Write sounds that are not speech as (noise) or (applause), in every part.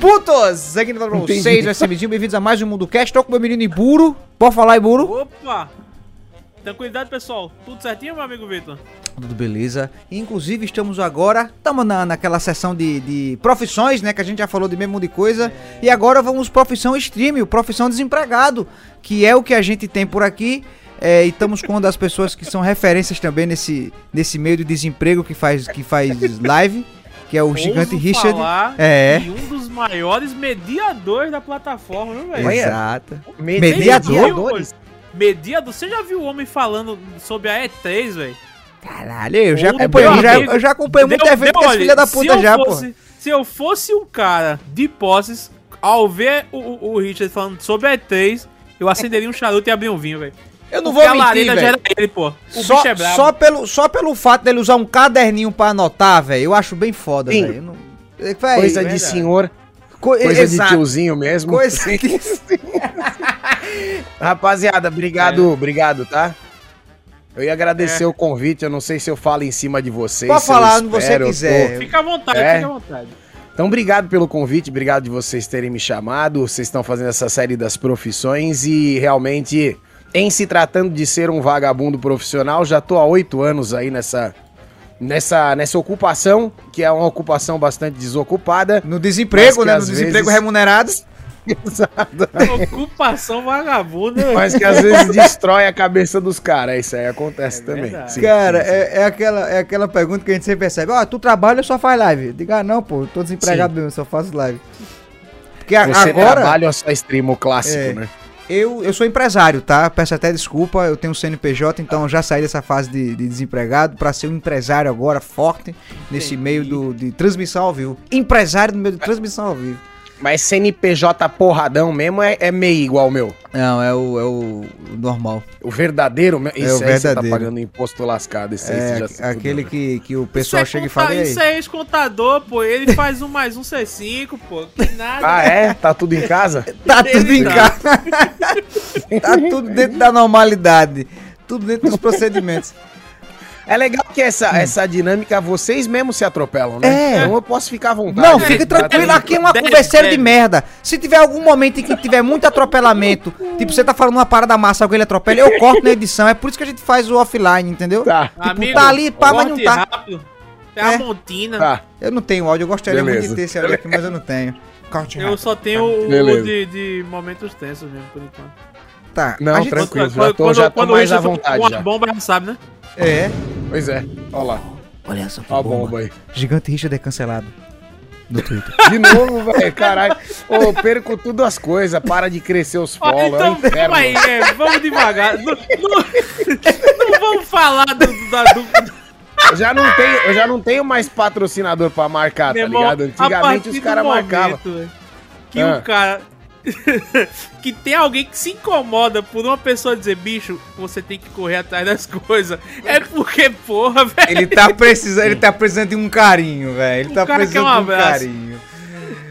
putos! Aqui no pra vocês, o SMzinho, bem-vindos a mais um Mundo Cast. Tô com o meu menino Iburo. Pode falar, Iburo? Opa! Tranquilidade, pessoal. Tudo certinho, meu amigo Vitor? Tudo beleza. Inclusive, estamos agora, estamos na, naquela sessão de, de profissões, né? Que a gente já falou de mesmo de coisa. É. E agora vamos profissão stream, profissão desempregado, que é o que a gente tem por aqui. É, e estamos com uma das pessoas que são referências também nesse, nesse meio de desemprego que faz, que faz live, que é o Ouso gigante Richard. é. E um dos maiores mediadores da plataforma, viu, velho? Exato. Mediador? Mediadores? Mediador? Você já viu o homem falando sobre a E3, velho? Caralho, eu já acompanhei, já, eu já acompanhei muito evento com esse filho da puta já, pô. Se eu fosse um cara de posses, ao ver o, o, o Richard falando sobre a E3, eu acenderia um charuto e abrir um vinho, velho. Eu não vou mentir, velho. Ele, pô. O só, bicho é brabo. Só pelo, só pelo fato dele usar um caderninho pra anotar, velho, eu acho bem foda, velho. Não... Coisa de senhor. Co coisa Exato. de tiozinho mesmo. Coisa (laughs) de... Rapaziada, obrigado, é. obrigado, tá? Eu ia agradecer é. o convite, eu não sei se eu falo em cima de vocês. Pode falar onde você quiser. Tô... Fica à vontade, é. fica à vontade. Então, obrigado pelo convite, obrigado de vocês terem me chamado. Vocês estão fazendo essa série das profissões e realmente em se tratando de ser um vagabundo profissional, já tô há oito anos aí nessa, nessa, nessa ocupação, que é uma ocupação bastante desocupada. No desemprego, né? No vezes... desemprego remunerado. (laughs) Exato. Ocupação vagabunda. Mas que às vezes destrói a cabeça dos caras. Isso aí acontece é também. Sim, cara, sim, sim. É, é, aquela, é aquela pergunta que a gente sempre percebe. Ó, oh, tu trabalha ou só faz live? Diga, ah, não, pô, tô desempregado mesmo, só faço live. Porque Você agora... trabalha ou só streama o clássico, é, né? Eu, eu sou empresário, tá? Peço até desculpa, eu tenho um CNPJ, então já saí dessa fase de, de desempregado para ser um empresário agora forte nesse Entendi. meio do, de transmissão ao vivo. Empresário no meio de transmissão ao vivo. Mas CNPJ porradão mesmo é, é meio igual ao meu. Não, é o, é o normal. O verdadeiro? Esse é o verdadeiro. você tá pagando imposto lascado. Esse é, aí aquele que, que o pessoal é chega e fala. Isso é ex-contador, pô. Ele faz um mais um C5, pô. Que nada. Ah, é? Tá tudo em casa? (laughs) tá tudo em casa. (laughs) tá tudo dentro da normalidade. Tudo dentro dos procedimentos. É legal que essa, hum. essa dinâmica vocês mesmos se atropelam, né? É. Então eu posso ficar à vontade. Não, fique tranquilo, aqui é uma converseira de merda. Se tiver algum momento em que tiver muito atropelamento, (laughs) tipo, você tá falando uma parada massa, alguém atropela, eu corto na edição. É por isso que a gente faz o offline, entendeu? Tá. Tipo, Amigo, tá ali, pá, mas não tá. Rápido. É a montina. Tá. Eu não tenho áudio, eu gostaria Beleza. muito de ter esse áudio aqui, mas eu não tenho. Corte eu só tenho o de, de momentos tensos mesmo, por enquanto. Tá. Não, gente... tranquilo, já tô, quando, já tô quando mais à vontade. Uma já. bomba, sabe, né? É. Pois é. Olha lá. Olha essa Olha a bomba aí. Gigante Richard é cancelado. No Twitter. (laughs) De novo, velho. Caralho. Ô, perco tudo as coisas. Para de crescer os follow. então, é um aí, é, vamos devagar. não, não, (laughs) não, vamos falar do, do, eu já não tenho, eu já não tenho mais patrocinador pra marcar, Meu tá ligado? Antigamente os caras marcavam. Que ah. o cara (laughs) que tem alguém que se incomoda por uma pessoa dizer, bicho, você tem que correr atrás das (laughs) coisas. É porque, porra, velho. Ele tá precisando, ele tá precisando de um carinho, velho. Ele um tá precisando um de um carinho.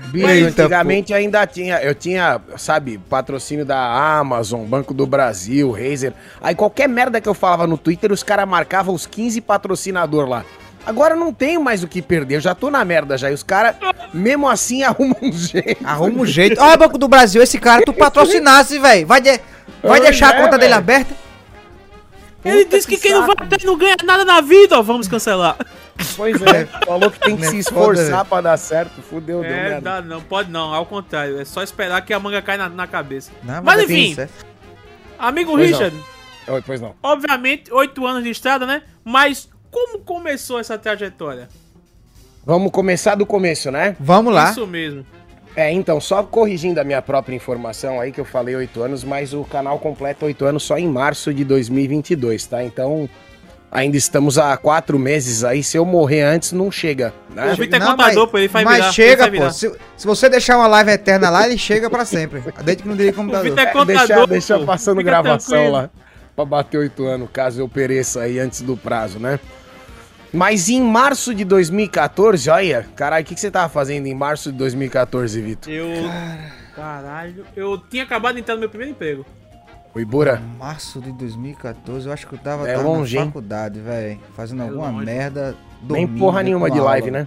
Bicho, Eita, antigamente pô. ainda tinha, eu tinha, sabe, patrocínio da Amazon, Banco do Brasil, Razer. Aí qualquer merda que eu falava no Twitter, os caras marcavam os 15 patrocinador lá. Agora não tenho mais o que perder, eu já tô na merda já. E os caras, mesmo assim, (laughs) arrumam um jeito. Arruma um jeito. Olha, Banco do Brasil, esse cara tu patrocinasse, velho. Vai, de... vai deixar é, a conta véio. dele aberta? Ele disse que, que quem não vai ter não ganha nada na vida, ó. Vamos cancelar. Pois é, (laughs) falou que tem que se esforçar pra dar certo. Fudeu, é, deu merda. Dá, não, pode não, ao contrário. É só esperar que a manga caia na, na cabeça. Não, mas, mas enfim, amigo pois Richard. Não. Oi, pois não. Obviamente, oito anos de estrada, né? Mas como começou essa trajetória? Vamos começar do começo, né? Vamos lá. Isso mesmo. É, então, só corrigindo a minha própria informação aí, que eu falei oito anos, mas o canal completa oito anos só em março de 2022, tá? Então, ainda estamos há quatro meses aí. Se eu morrer antes, não chega. Né? O Vitor é contador, mas, pô, ele vai Mas virar, chega, pô. Se, se, você deixar uma live eterna lá, ele chega pra sempre. Desde que não diga computador. O Vitor é contador, é, deixa, deixa passando gravação tranquilo. lá. Pra bater oito anos, caso eu pereça aí antes do prazo, né? Mas em março de 2014, olha, caralho, o que, que você tava fazendo em março de 2014, Vitor? Eu. Caralho, eu tinha acabado de entrar no meu primeiro emprego. O Ibura? Março de 2014, eu acho que eu tava, é tava longe, na faculdade, velho. Fazendo é alguma longe. merda. Nem porra nenhuma de live, né?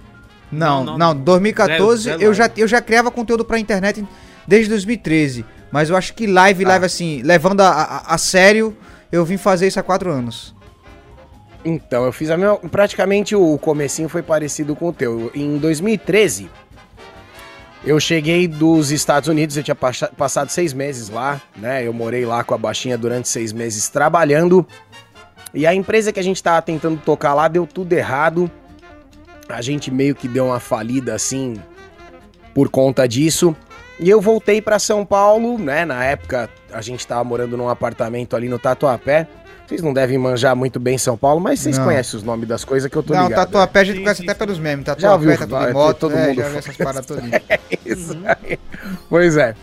Não, não, não, 2014 zero, zero eu, já, eu já criava conteúdo pra internet desde 2013. Mas eu acho que live, ah. live assim, levando a, a, a, sério, eu vim fazer isso há quatro anos. Então, eu fiz a minha. Praticamente o comecinho foi parecido com o teu. Em 2013, eu cheguei dos Estados Unidos, eu tinha passado seis meses lá, né? Eu morei lá com a baixinha durante seis meses trabalhando. E a empresa que a gente tava tentando tocar lá deu tudo errado. A gente meio que deu uma falida assim por conta disso. E eu voltei para São Paulo, né? Na época a gente tava morando num apartamento ali no Tatuapé. Vocês não devem manjar muito bem São Paulo, mas vocês não. conhecem os nomes das coisas que eu tô não, ligado. Não, Tatuapé a gente conhece até pelos memes. Tatuapé, Tatu de moto, todo é, mundo já essas paradas. (laughs) É isso aí. Pois é.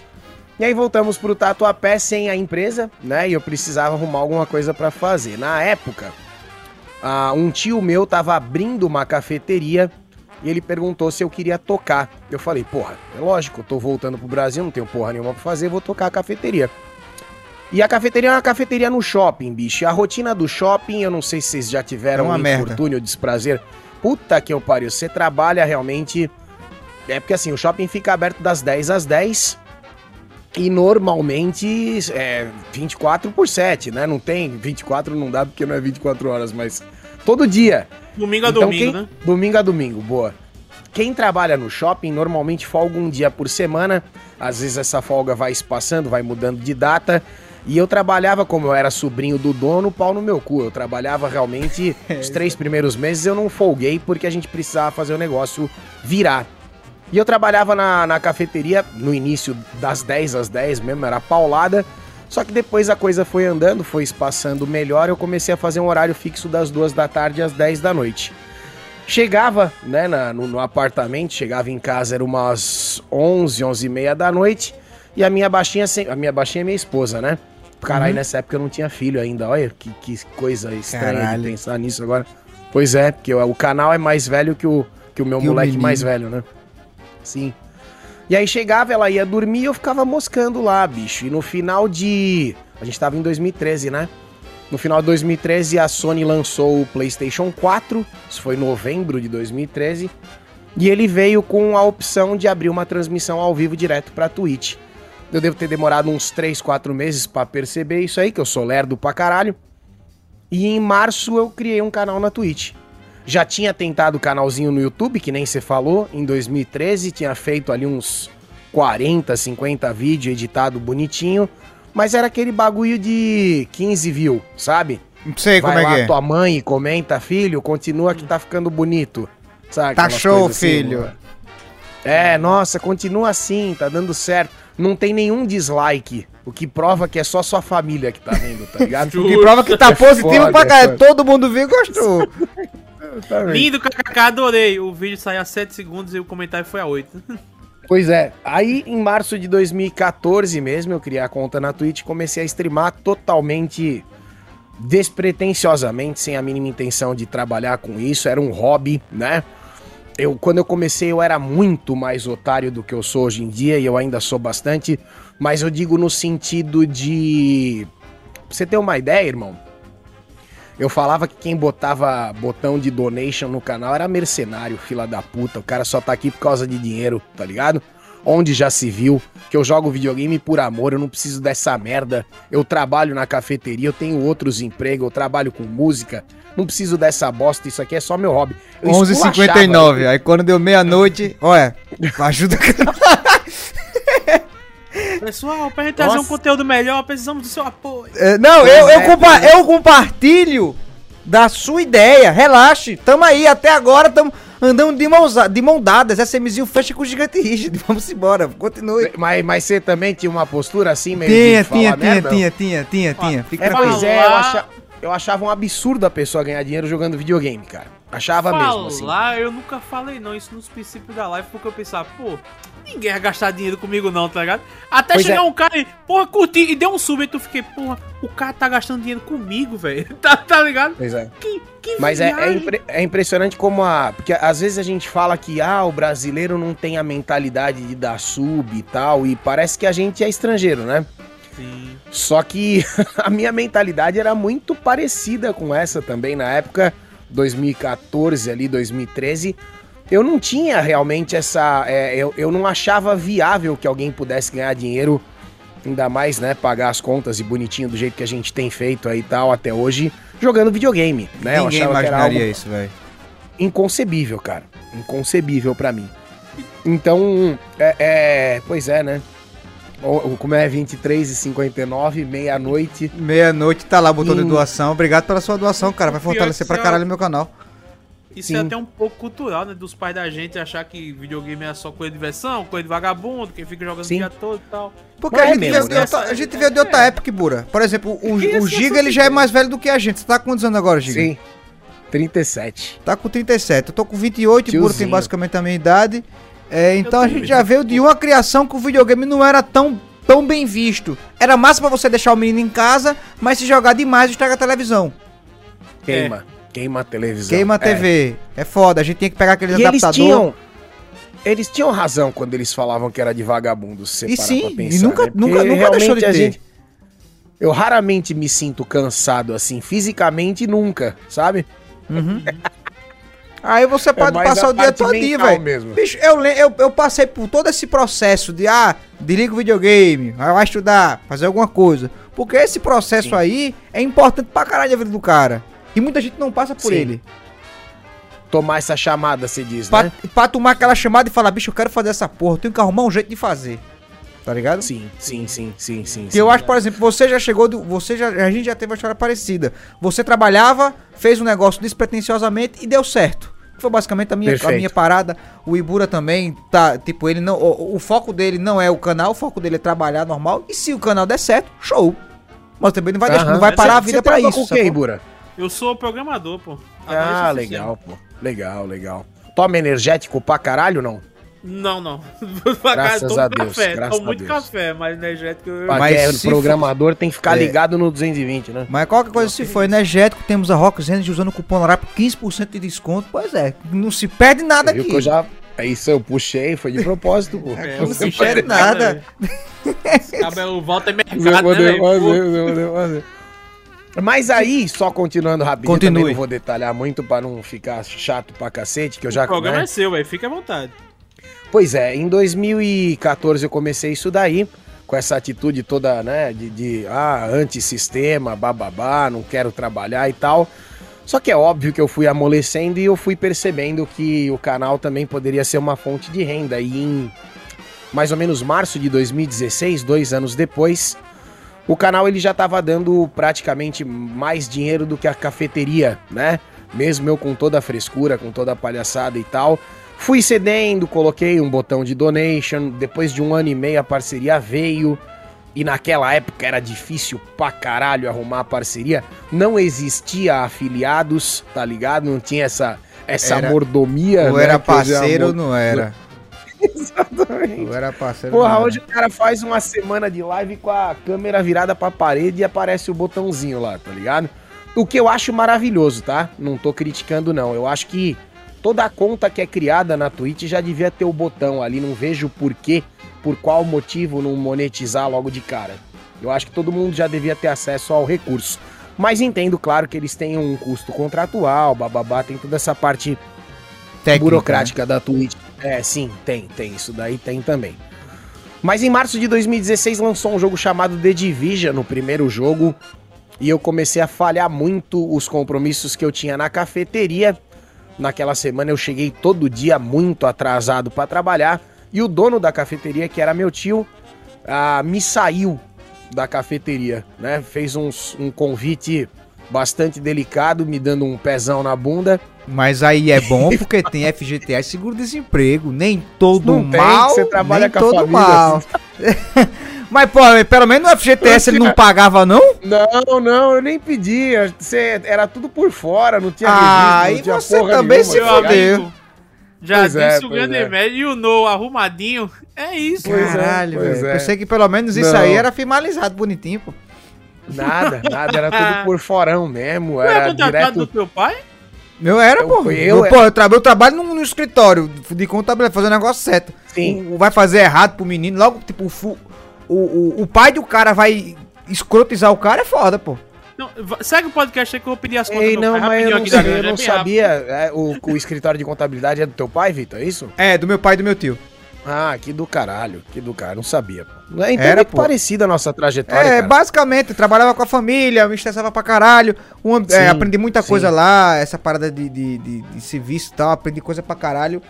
E aí voltamos pro Tatuapé sem a empresa, né? E eu precisava arrumar alguma coisa para fazer. Na época, uh, um tio meu tava abrindo uma cafeteria e ele perguntou se eu queria tocar. Eu falei, porra, é lógico, eu tô voltando pro Brasil, não tenho porra nenhuma pra fazer, vou tocar a cafeteria. E a cafeteria é uma cafeteria no shopping, bicho. E a rotina do shopping, eu não sei se vocês já tiveram é um infortúnio, desprazer. Puta que eu pariu, você trabalha realmente. É porque assim, o shopping fica aberto das 10 às 10 e normalmente é 24 por 7, né? Não tem 24, não dá porque não é 24 horas, mas todo dia. Domingo a então, domingo, quem... né? Domingo a domingo, boa. Quem trabalha no shopping normalmente folga um dia por semana. Às vezes essa folga vai espaçando, vai mudando de data. E eu trabalhava, como eu era sobrinho do dono, pau no meu cu. Eu trabalhava realmente (laughs) os três primeiros meses, eu não folguei porque a gente precisava fazer o negócio virar. E eu trabalhava na, na cafeteria no início das 10 às 10 mesmo, era paulada. Só que depois a coisa foi andando, foi espaçando melhor, eu comecei a fazer um horário fixo das duas da tarde às 10 da noite. Chegava, né, na, no, no, apartamento, chegava em casa, era umas 11, 11 e meia da noite, e a minha baixinha, a minha baixinha é minha esposa, né? Caralho, uhum. nessa época eu não tinha filho ainda, olha que, que coisa estranha Caralho. de pensar nisso agora. Pois é, porque o, canal é mais velho que o, que o meu que moleque o mais velho, né? Sim. E aí chegava, ela ia dormir e eu ficava moscando lá, bicho. E no final de. A gente tava em 2013, né? No final de 2013, a Sony lançou o PlayStation 4. Isso foi em novembro de 2013. E ele veio com a opção de abrir uma transmissão ao vivo direto pra Twitch. Eu devo ter demorado uns 3, 4 meses para perceber isso aí, que eu sou lerdo pra caralho. E em março eu criei um canal na Twitch. Já tinha tentado o canalzinho no YouTube, que nem você falou, em 2013, tinha feito ali uns 40, 50 vídeos editado bonitinho, mas era aquele bagulho de 15 views, sabe? Não sei Vai como é que é. tua mãe comenta, filho, continua que tá ficando bonito. Sabe? Tá show, assim, filho. Mano. É, nossa, continua assim, tá dando certo. Não tem nenhum dislike. O que prova que é só sua família que tá vendo, tá (laughs) ligado? o que prova que tá positivo é pra cá. Todo mundo viu e gostou. Lindo, kkk, adorei. O vídeo saiu a 7 segundos e o comentário foi a 8. (laughs) Pois é, aí em março de 2014 mesmo, eu criei a conta na Twitch e comecei a streamar totalmente despretensiosamente, sem a mínima intenção de trabalhar com isso, era um hobby, né? Eu, quando eu comecei, eu era muito mais otário do que eu sou hoje em dia, e eu ainda sou bastante, mas eu digo no sentido de. Você ter uma ideia, irmão, eu falava que quem botava botão de donation no canal era mercenário, fila da puta. O cara só tá aqui por causa de dinheiro, tá ligado? Onde já se viu que eu jogo videogame por amor, eu não preciso dessa merda. Eu trabalho na cafeteria, eu tenho outros empregos, eu trabalho com música. Não preciso dessa bosta, isso aqui é só meu hobby. 11h59, aí quando deu meia-noite, olha, ajuda. (laughs) Pessoal, pra gente trazer um conteúdo melhor, precisamos do seu apoio. É, não, eu, eu, compa eu compartilho da sua ideia. Relaxe. Tamo aí, até agora tamo andando de, mãos, de mão dadas. SMzinho fecha com o gigante rígido. (laughs) Vamos embora, continue. Mas, mas você também tinha uma postura assim meio tinha, de tinha, tinha, tinha, tinha, tinha, tinha, Fica é, pois é, eu, acha, eu achava um absurdo a pessoa ganhar dinheiro jogando videogame, cara. Achava Falar, mesmo assim. Lá eu nunca falei não isso nos princípios da live, porque eu pensava, pô, ninguém vai gastar dinheiro comigo não, tá ligado? Até pois chegar é. um cara e, porra, curti e deu um sub e tu fiquei, porra, o cara tá gastando dinheiro comigo, velho. (laughs) Tá, tá ligado? Pois é. Que, que Mas é, é, impre é, impressionante como a. Porque às vezes a gente fala que, ah, o brasileiro não tem a mentalidade de dar sub e tal, e parece que a gente é estrangeiro, né? Sim. Só que (laughs) a minha mentalidade era muito parecida com essa também na época 2014 ali, 2013, eu não tinha realmente essa. É, eu, eu não achava viável que alguém pudesse ganhar dinheiro, ainda mais, né? Pagar as contas e bonitinho do jeito que a gente tem feito aí e tal até hoje, jogando videogame, né? Ninguém eu imaginaria isso, velho. Inconcebível, cara. Inconcebível para mim. Então, é, é, Pois é, né? Como é 23 e 59 meia-noite. Meia-noite tá lá, em... de doação. Obrigado pela sua doação, cara. Vai fortalecer pra caralho meu canal. Isso é Sim. é até um pouco cultural, né? Dos pais da gente achar que videogame é só coisa de diversão, coisa de vagabundo, quem fica jogando Sim. o dia todo e tal. Porque a gente, é mesmo, veio, né? a gente veio de outra é. época, Bura. Por exemplo, o, o Giga ele já é mais velho do que a gente. Você tá com quantos anos agora, Giga? Sim. 37. Tá com 37. Eu tô com 28 e Bura tem basicamente a minha idade. É, então a gente já veio de uma criação que o videogame não era tão, tão bem visto. Era massa pra você deixar o menino em casa, mas se jogar demais estraga a televisão. Queima. É. Queima a televisão. Queima a TV. É. é foda. A gente tinha que pegar aqueles e adaptadores. Eles tinham, eles tinham razão quando eles falavam que era de vagabundo. Se e sim, pensar, e nunca, né? nunca, nunca deixou de ter. Gente, eu raramente me sinto cansado assim, fisicamente nunca, sabe? Uhum. (laughs) Aí você é pode é passar o dia todo velho. Bicho, eu, eu, eu passei por todo esse processo de, ah, desliga o videogame, vai estudar, fazer alguma coisa. Porque esse processo Sim. aí é importante pra caralho a vida do cara. E muita gente não passa por Sim. ele. Tomar essa chamada, se diz, pra, né? Pra tomar aquela chamada e falar, bicho, eu quero fazer essa porra, eu tenho que arrumar um jeito de fazer. Tá ligado? Sim, sim, sim, sim, sim. Que eu acho, por exemplo, você já chegou, do, você já, a gente já teve uma história parecida. Você trabalhava, fez um negócio despretensiosamente e deu certo. Foi basicamente a minha, a minha parada. O Ibura também tá, tipo, ele não, o, o, foco dele não é o canal, o foco dele é trabalhar normal. E se o canal der certo, show. Mas também não vai, deixar, não vai parar a vida para isso. O que, Ibura? Eu sou programador, pô. Ah, legal, pô. Legal, legal. Toma energético pra caralho, não? Não, não. (laughs) Graças a Deus. Café, graças muito Deus. café, mas energético... Eu... Mas é, o programador for... tem que ficar é. ligado no 220, né? Mas qualquer coisa, se for energético, temos a Rocks Energy usando o cupom LARAP 15% de desconto. Pois é, não se perde nada aqui. eu já... É isso, eu puxei, foi de propósito, pô. (laughs) É, não se perde nada. Cabelo volta é mercado, né, fazer, fazer. Mas aí, só continuando rapidinho, Continue. também não vou detalhar muito para não ficar chato pra cacete, que eu já... O programa né? é seu, velho, fica à vontade. Pois é, em 2014 eu comecei isso daí, com essa atitude toda, né, de, de ah, antissistema, bababá, não quero trabalhar e tal. Só que é óbvio que eu fui amolecendo e eu fui percebendo que o canal também poderia ser uma fonte de renda. E em mais ou menos março de 2016, dois anos depois, o canal ele já estava dando praticamente mais dinheiro do que a cafeteria, né? Mesmo eu com toda a frescura, com toda a palhaçada e tal. Fui cedendo, coloquei um botão de donation. Depois de um ano e meio a parceria veio. E naquela época era difícil pra caralho arrumar a parceria. Não existia afiliados, tá ligado? Não tinha essa, essa era, mordomia. Ou né? era parceiro ou não era. (laughs) Exatamente. Eu era parceiro. Porra, hoje o cara faz uma semana de live com a câmera virada pra parede e aparece o botãozinho lá, tá ligado? O que eu acho maravilhoso, tá? Não tô criticando, não. Eu acho que toda a conta que é criada na Twitch já devia ter o botão ali. Não vejo porquê, por qual motivo não monetizar logo de cara. Eu acho que todo mundo já devia ter acesso ao recurso. Mas entendo, claro, que eles têm um custo contratual, bababá, tem toda essa parte Técnica, burocrática né? da Twitch. É, sim, tem, tem. Isso daí tem também. Mas em março de 2016 lançou um jogo chamado The Division, no primeiro jogo, e eu comecei a falhar muito os compromissos que eu tinha na cafeteria. Naquela semana eu cheguei todo dia muito atrasado para trabalhar, e o dono da cafeteria, que era meu tio, ah, me saiu da cafeteria, né? Fez uns, um convite bastante delicado, me dando um pezão na bunda. Mas aí é bom porque tem FGTS seguro-desemprego. Nem todo não mal, tem, você trabalha nem com todo família, mal. (laughs) Mas, pô, pelo menos no FGTS ele não pagava, não? Não, não, eu nem pedia. Você, era tudo por fora, não tinha Ah, registro, não e você também nenhuma, se fodeu. Já pois disse é, o grande é. médio e o No arrumadinho. É isso. Pois é, Caralho, velho. É. Pensei que pelo menos isso não. aí era finalizado bonitinho, pô. Nada, nada, era tudo (laughs) por forão mesmo. Era, era direto... do teu pai? Meu era, eu, pô. Eu, eu, pô, eu, tra eu trabalho no, no, escritório de contabilidade, fazendo negócio certo. Sim. O, vai fazer errado pro menino, logo, tipo, o, o, o, o pai do cara vai escrotizar o cara, é foda, pô. Não, segue o podcast aí que eu vou pedir as contas. Ei, não, mas eu não, sei, eu não sabia. É, o, o escritório de contabilidade é do teu pai, Vitor, é isso? É, do meu pai e do meu tio. Ah, que do caralho, que do caralho, não sabia. Pô. É, então Era, é parecida a nossa trajetória. É, cara. basicamente, trabalhava com a família, me estressava pra caralho. Um, é, aprendi muita sim. coisa lá, essa parada de, de, de, de serviço e tal, aprendi coisa pra caralho.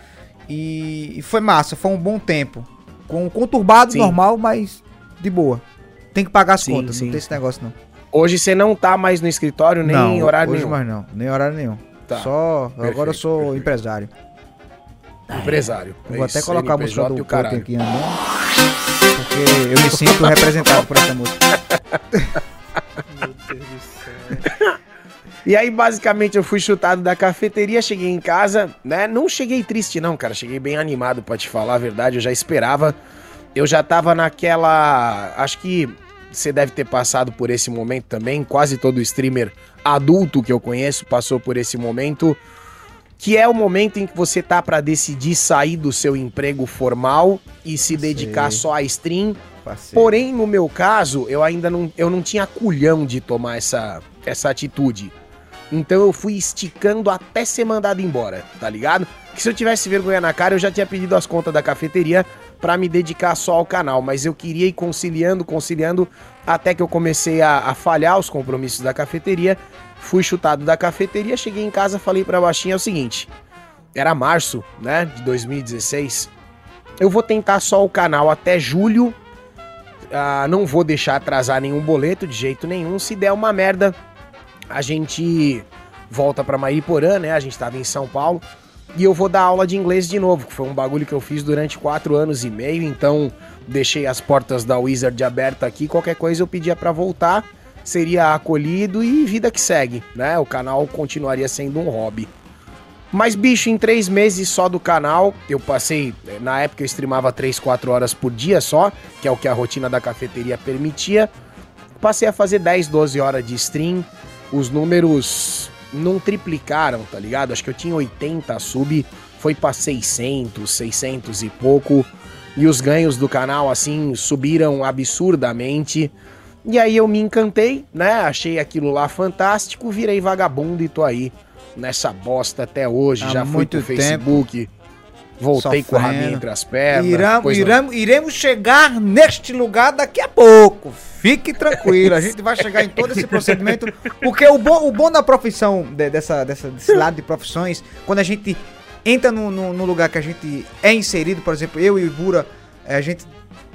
E, e, foi massa, foi um bom tempo. Com conturbado, sim. normal, mas de boa. Tem que pagar as sim, contas, não tem esse negócio não. Hoje você não tá mais no escritório, nem não, horário hoje nenhum? mais não, nem horário nenhum. Tá. Só, perfeito, agora eu sou perfeito. empresário. Empresário. vou até colocar a música do Cote aqui andando. Porque eu me sinto representado por essa música. Meu Deus do céu. E aí, basicamente, eu fui chutado da cafeteria, cheguei em casa, né? Não cheguei triste, não, cara. Cheguei bem animado, pra te falar a verdade. Eu já esperava. Eu já tava naquela. Acho que você deve ter passado por esse momento também. Quase todo streamer adulto que eu conheço passou por esse momento que é o momento em que você tá para decidir sair do seu emprego formal e se dedicar só à stream. Passei. Porém, no meu caso, eu ainda não, eu não tinha culhão de tomar essa, essa atitude. Então eu fui esticando até ser mandado embora, tá ligado? Que se eu tivesse vergonha na cara, eu já tinha pedido as contas da cafeteria para me dedicar só ao canal, mas eu queria ir conciliando, conciliando, até que eu comecei a, a falhar os compromissos da cafeteria fui chutado da cafeteria, cheguei em casa, falei pra baixinha o seguinte: era março, né, de 2016. Eu vou tentar só o canal até julho. Ah, não vou deixar atrasar nenhum boleto de jeito nenhum. Se der uma merda, a gente volta para Mariporã, né? A gente tava em São Paulo. E eu vou dar aula de inglês de novo, que foi um bagulho que eu fiz durante quatro anos e meio. Então, deixei as portas da Wizard aberta aqui. Qualquer coisa eu pedia para voltar seria acolhido e vida que segue, né? O canal continuaria sendo um hobby. Mas, bicho, em três meses só do canal, eu passei. Na época eu streamava 3, 4 horas por dia só, que é o que a rotina da cafeteria permitia. Passei a fazer 10, 12 horas de stream. Os números não triplicaram, tá ligado? Acho que eu tinha 80 sub, foi pra 600, 600 e pouco. E os ganhos do canal, assim, subiram absurdamente. E aí eu me encantei, né? Achei aquilo lá fantástico, virei vagabundo e tô aí nessa bosta até hoje. Há já fui pro Facebook. Voltei Sofrendo. com o rabinho entre as pernas. Iramos, iramos, iremos chegar neste lugar daqui a pouco. Fique tranquilo, a gente vai chegar em todo esse (laughs) procedimento. Porque o bom, o bom da profissão, de, dessa, dessa, desse lado de profissões, quando a gente entra no, no, no, lugar que a gente é inserido, por exemplo, eu e o Ibura, eh, a gente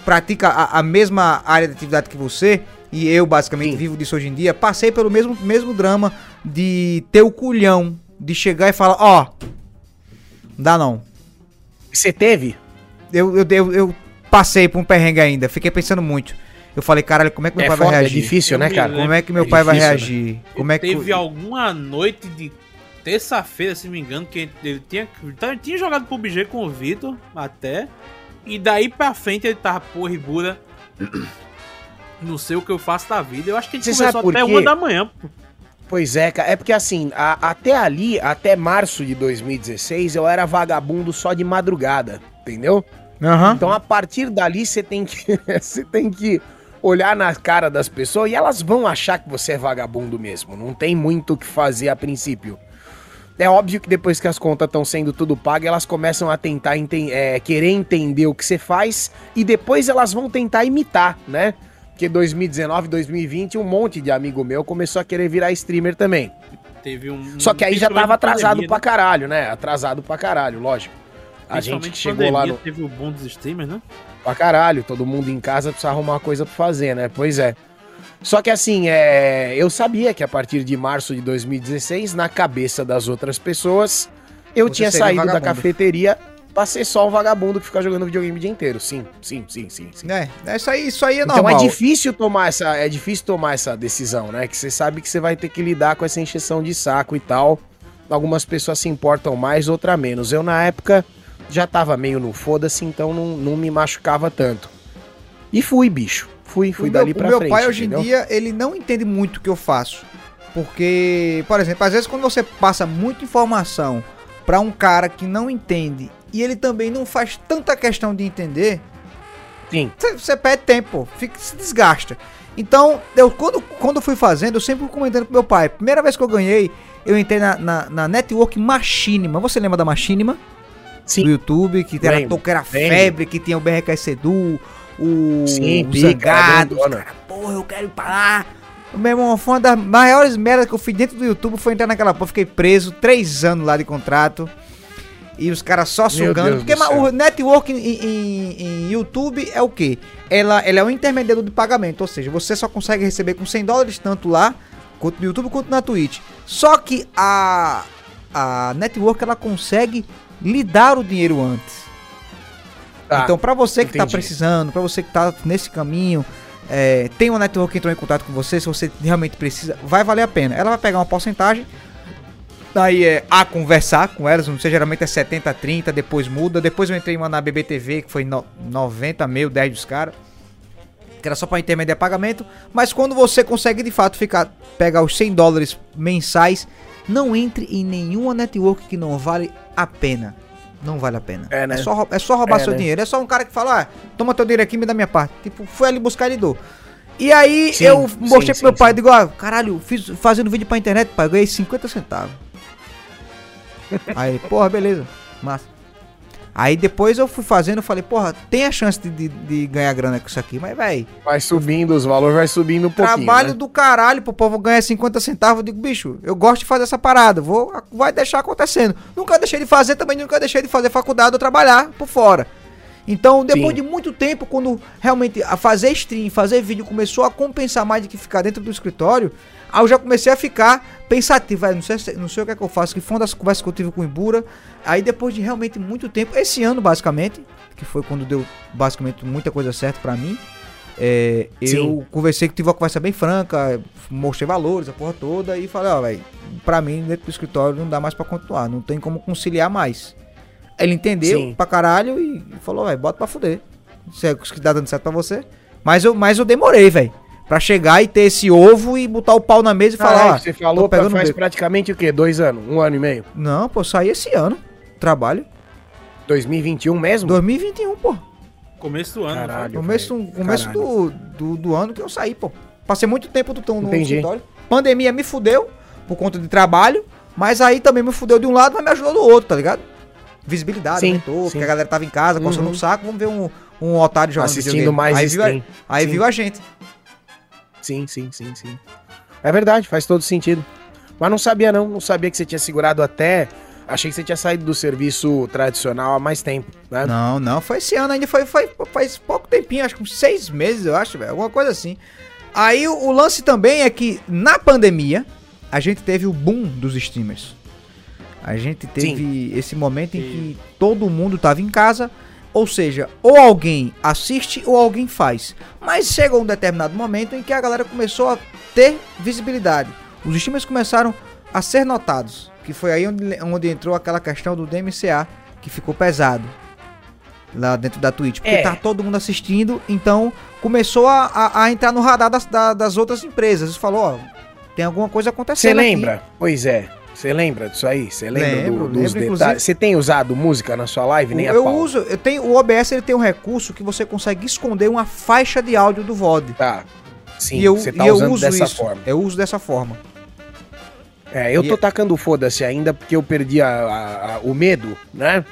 pratica a, a mesma área de atividade que você, e eu basicamente Sim. vivo disso hoje em dia, passei pelo mesmo, mesmo drama de ter o culhão de chegar e falar, ó, oh, dá não. Você teve? Eu, eu, eu, eu, passei por um perrengue ainda, fiquei pensando muito. Eu falei, caralho, como é que meu é pai foda, vai reagir? É difícil, né, cara? Como é que meu é pai difícil, vai reagir? Né? Como é que... Teve alguma noite de terça-feira, se não me engano, que ele tinha, ele tinha jogado PUBG com o Vitor até. E daí pra frente ele tava, porra, Ibura (clears throat) não sei o que eu faço da vida. Eu acho que a gente Você começou até uma da manhã. Pois é, cara. É porque assim, a, até ali, até março de 2016, eu era vagabundo só de madrugada, entendeu? Uhum. Então a partir dali você tem que. (laughs) você tem que olhar na cara das pessoas e elas vão achar que você é vagabundo mesmo. Não tem muito o que fazer a princípio. É óbvio que depois que as contas estão sendo tudo pagas, elas começam a tentar é, querer entender o que você faz e depois elas vão tentar imitar, né? Porque 2019, 2020, um monte de amigo meu começou a querer virar streamer também. Teve um. Só que aí já tava atrasado pandemia, pra né? caralho, né? Atrasado pra caralho, lógico. A gente chegou lá no. Teve o bom dos streamers, né? Pra caralho, todo mundo em casa precisa arrumar uma coisa pra fazer, né? Pois é. Só que assim, é... eu sabia que a partir de março de 2016, na cabeça das outras pessoas, eu Você tinha saído da cafeteria pra ser só um vagabundo que fica jogando videogame o dia inteiro. Sim, sim, sim, sim. sim. É, é, isso aí, isso aí é normal. Então é difícil tomar essa, é difícil tomar essa decisão, né? Que você sabe que você vai ter que lidar com essa encheção de saco e tal. Algumas pessoas se importam mais, outra menos. Eu na época já tava meio no foda-se, então não, não me machucava tanto. E fui, bicho. Fui, fui o dali meu, pra frente. O meu pai hoje entendeu? em dia, ele não entende muito o que eu faço. Porque, por exemplo, às vezes quando você passa muita informação para um cara que não entende e ele também não faz tanta questão de entender. Sim. Você perde tempo, fica, se desgasta. Então, eu quando, quando fui fazendo, eu sempre comentando com meu pai. Primeira vez que eu ganhei, eu entrei na, na, na Network Machinima. Você lembra da Machinima? Sim. Do YouTube, que era, que era febre, que tinha o BRK Sedu, o, Sim, o Zangado. Cara, porra, eu quero ir pra lá. Meu irmão, foi uma das maiores merdas que eu fiz dentro do YouTube foi entrar naquela porra. Fiquei preso três anos lá de contrato. E os caras só sugando. Porque o network em, em, em, YouTube é o quê? Ela, ela é um intermediário de pagamento. Ou seja, você só consegue receber com 100 dólares tanto lá, quanto no YouTube, quanto na Twitch. Só que a, a network ela consegue lhe dar o dinheiro antes. Ah, então, para você que tá entendi. tá precisando, para você que tá nesse caminho, é, tem uma network que entrou em contato com você, se você realmente precisa, vai valer a pena. Ela vai pegar uma porcentagem, daí é a conversar com elas, não sei, geralmente é 70, 30, depois muda. Depois eu entrei em uma na BBTV, que foi no, 90, meio, 10 dos caras. Que era só para intermediar pagamento. Mas quando você consegue de fato ficar, pegar os 100 dólares mensais, não entre em nenhuma network que não vale a pena não vale a pena. É, né? É só, é só roubar é, seu né? dinheiro. É só um cara que fala, ah, toma teu dinheiro aqui e me dá minha parte. Tipo, foi ali buscar e dou. E aí sim, eu mostrei sim, pro meu sim, pai, digo, ah, caralho, fiz, fazendo vídeo pra internet, pai, ganhei 50 centavos. (laughs) aí, porra, beleza, massa. Aí depois eu fui fazendo, eu falei, porra, tem a chance de, de, de ganhar grana com isso aqui, mas vai. Vai subindo, os valores vai subindo um pouquinho. Trabalho né? do caralho pro povo ganhar 50 centavos. Eu digo, bicho, eu gosto de fazer essa parada, vou, vai deixar acontecendo. Nunca deixei de fazer, também nunca deixei de fazer faculdade ou trabalhar por fora. Então, depois Sim. de muito tempo, quando realmente a fazer stream, fazer vídeo começou a compensar mais do que ficar dentro do escritório, Aí eu já comecei a ficar pensativo, não sei, não sei o que é que eu faço, que foi uma das conversas que eu tive com o Ibura. Aí depois de realmente muito tempo, esse ano basicamente, que foi quando deu basicamente muita coisa certa para mim, é, eu conversei tive uma conversa bem franca, mostrei valores, a porra toda, e falei, ó, velho, pra mim dentro do escritório não dá mais para continuar, não tem como conciliar mais. Ele entendeu Sim. pra caralho e falou, velho, bota pra fuder. Se é que tá dando certo pra você. Mas eu, mas eu demorei, velho. Pra chegar e ter esse ovo e botar o pau na mesa e falar. Ah, você falou pra faz praticamente o quê? Dois anos? Um ano e meio? Não, pô, saí esse ano. Trabalho. 2021 mesmo? 2021, pô. Começo do ano. Caralho, começo começo do, do, do, ano que eu saí, pô. Passei muito tempo do, no Entendi. escritório. Pandemia me fudeu por conta de trabalho, mas aí também me fudeu de um lado, mas me ajudou do outro, tá ligado? Visibilidade sim, aumentou, sim. porque a galera tava em casa, coçando uhum. um saco, vamos ver um, um otário jogando Assistindo mais aí, viu, aí viu a gente. Sim, sim, sim, sim. É verdade, faz todo sentido. Mas não sabia não, não sabia que você tinha segurado até. Achei que você tinha saído do serviço tradicional há mais tempo, né? Não, não, foi esse ano ainda, foi, foi faz pouco tempinho, acho que uns seis meses, eu acho, velho, alguma coisa assim. Aí o, o lance também é que na pandemia a gente teve o boom dos streamers. A gente teve Sim. esse momento em que todo mundo tava em casa, ou seja, ou alguém assiste ou alguém faz. Mas chega um determinado momento em que a galera começou a ter visibilidade. Os streamers começaram a ser notados. Que foi aí onde, onde entrou aquela questão do DMCA, que ficou pesado. Lá dentro da Twitch. Porque é. tá todo mundo assistindo, então começou a, a, a entrar no radar das, das outras empresas. Falou, ó, tem alguma coisa acontecendo. Você lembra? Aqui. Pois é. Você lembra disso aí? Você lembra lembro, do, dos lembro, detalhes? Você tem usado música na sua live? Nem eu uso, eu tenho o OBS ele tem um recurso que você consegue esconder uma faixa de áudio do VOD. Tá. Sim, e eu, você tá e usando eu uso dessa isso. forma. Eu uso dessa forma. É, eu tô e... tacando foda-se ainda porque eu perdi a, a, a, o medo, né?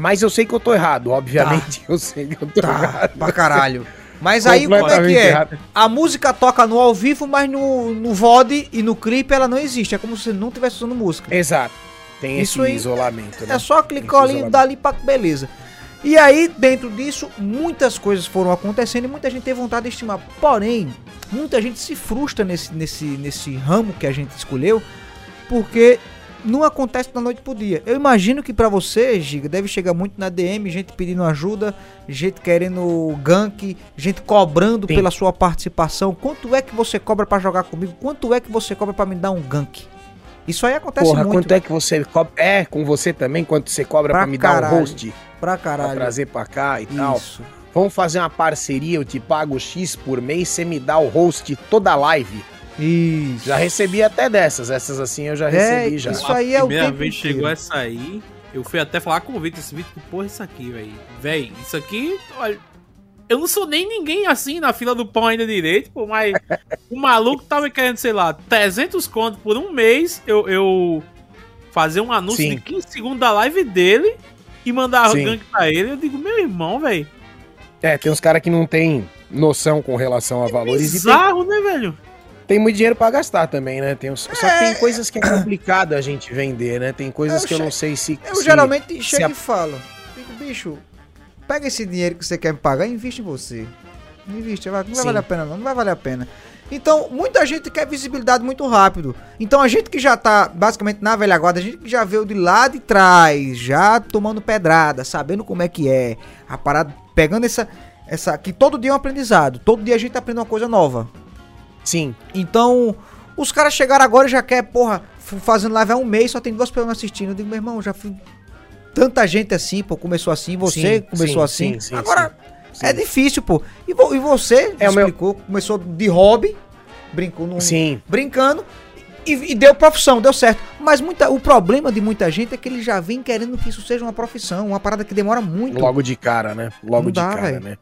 Mas eu sei que eu tô errado, obviamente. Tá. (laughs) Eu sei que eu tô tá, errado. Pra caralho. Mas aí como é que é? A música toca no ao vivo, mas no, no VOD e no clipe ela não existe. É como se não tivesse usando música. Exato. Tem Isso esse aí, isolamento, né? É só clicar ali dali pra beleza. E aí, dentro disso, muitas coisas foram acontecendo e muita gente teve vontade de estimar. Porém, muita gente se frustra nesse, nesse, nesse ramo que a gente escolheu, porque não acontece da noite pro dia. Eu imagino que para você, Giga, deve chegar muito na DM, gente pedindo ajuda, gente querendo gank, gente cobrando Sim. pela sua participação. Quanto é que você cobra para jogar comigo? Quanto é que você cobra para me dar um gank? Isso aí acontece Porra, muito. quanto é que você cobra? É, com você também, quanto você cobra para me caralho, dar um host? Pra caralho. Pra trazer pra cá e Isso. tal. Vamos fazer uma parceria, eu te pago X por mês, você me dá o host toda live. Isso. Já recebi até dessas, essas assim eu já é, recebi já. Isso aí é o primeira vez inteiro. chegou essa aí, eu fui até falar com o Vitor, esse Vitor, porra, isso aqui, velho. Velho, isso aqui, olha, Eu não sou nem ninguém assim na fila do pão ainda direito, pô, mas (laughs) o maluco tava querendo, sei lá, 300 conto por um mês. Eu, eu fazer um anúncio Sim. de 15 segundos da live dele e mandar Sim. gank pra ele. Eu digo, meu irmão, velho. É, tem uns caras que não tem noção com relação a valores. Bizarro, e tem... né, velho? Tem muito dinheiro para gastar também, né? Tem é... Só que tem coisas que é complicado a gente vender, né? Tem coisas eu que eu não sei se. Eu se, geralmente chego a... e falo: bicho, pega esse dinheiro que você quer me pagar e investe em você. Investe, não vai Sim. valer a pena, não, não vai valer a pena. Então, muita gente quer visibilidade muito rápido. Então, a gente que já tá basicamente na velha guarda, a gente que já veio de lá de trás, já tomando pedrada, sabendo como é que é, a parada, pegando essa. essa que todo dia é um aprendizado. Todo dia a gente aprende uma coisa nova. Sim. Então, os caras chegaram agora e já quer, porra, fazendo live há um mês, só tem duas pessoas assistindo. Eu digo, meu irmão, já fui. Tanta gente assim, pô, começou assim, você sim, começou sim, assim. Sim, agora, é difícil, pô. E, vo, e você é explicou, meu... começou de hobby, brincou no, Sim. brincando e, e, deu profissão, deu certo. Mas muita, o problema de muita gente é que ele já vem querendo que isso seja uma profissão, uma parada que demora muito. Logo de cara, né? Logo de cara, véio. né?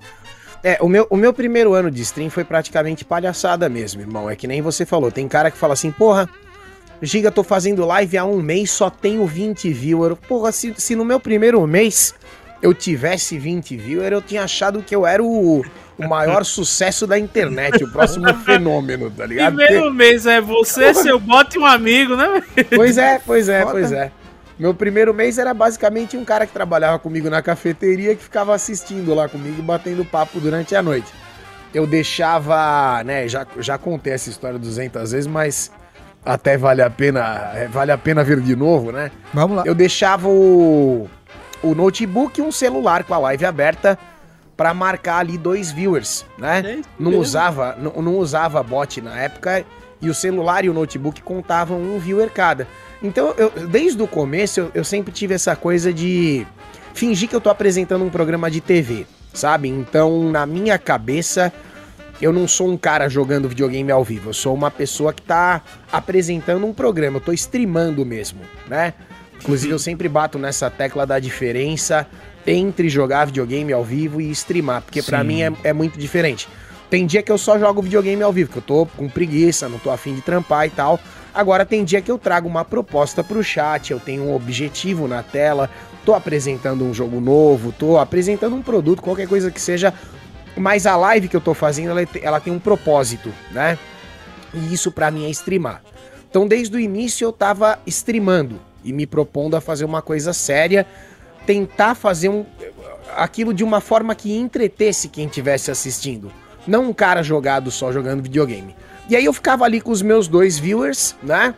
É, o meu, o meu primeiro ano de stream foi praticamente palhaçada mesmo, irmão. É que nem você falou. Tem cara que fala assim, porra, Giga, tô fazendo live há um mês, só tenho 20 viewers. Porra, se, se no meu primeiro mês eu tivesse 20 viewers, eu tinha achado que eu era o, o maior (laughs) sucesso da internet, o próximo (laughs) fenômeno, tá ligado? Primeiro mês é você, seu bot e um amigo, né? Pois é, pois é, pois é. Meu primeiro mês era basicamente um cara que trabalhava comigo na cafeteria que ficava assistindo lá comigo e batendo papo durante a noite. Eu deixava, né, já, já contei essa história 200 vezes, mas até vale a pena, é, vale a pena ver de novo, né? Vamos lá. Eu deixava o, o notebook e um celular com a live aberta para marcar ali dois viewers, né? É não usava, não, não usava bot na época e o celular e o notebook contavam um viewer cada. Então, eu, desde o começo, eu, eu sempre tive essa coisa de fingir que eu tô apresentando um programa de TV, sabe? Então, na minha cabeça, eu não sou um cara jogando videogame ao vivo, eu sou uma pessoa que tá apresentando um programa, eu tô streamando mesmo, né? Inclusive, eu sempre bato nessa tecla da diferença entre jogar videogame ao vivo e streamar, porque para mim é, é muito diferente. Tem dia que eu só jogo videogame ao vivo, que eu tô com preguiça, não tô afim de trampar e tal. Agora tem dia que eu trago uma proposta pro chat, eu tenho um objetivo na tela, tô apresentando um jogo novo, tô apresentando um produto, qualquer coisa que seja. Mas a live que eu tô fazendo, ela, ela tem um propósito, né? E isso para mim é streamar. Então desde o início eu tava streamando e me propondo a fazer uma coisa séria, tentar fazer um, aquilo de uma forma que entretesse quem estivesse assistindo. Não um cara jogado só jogando videogame. E aí eu ficava ali com os meus dois viewers, né?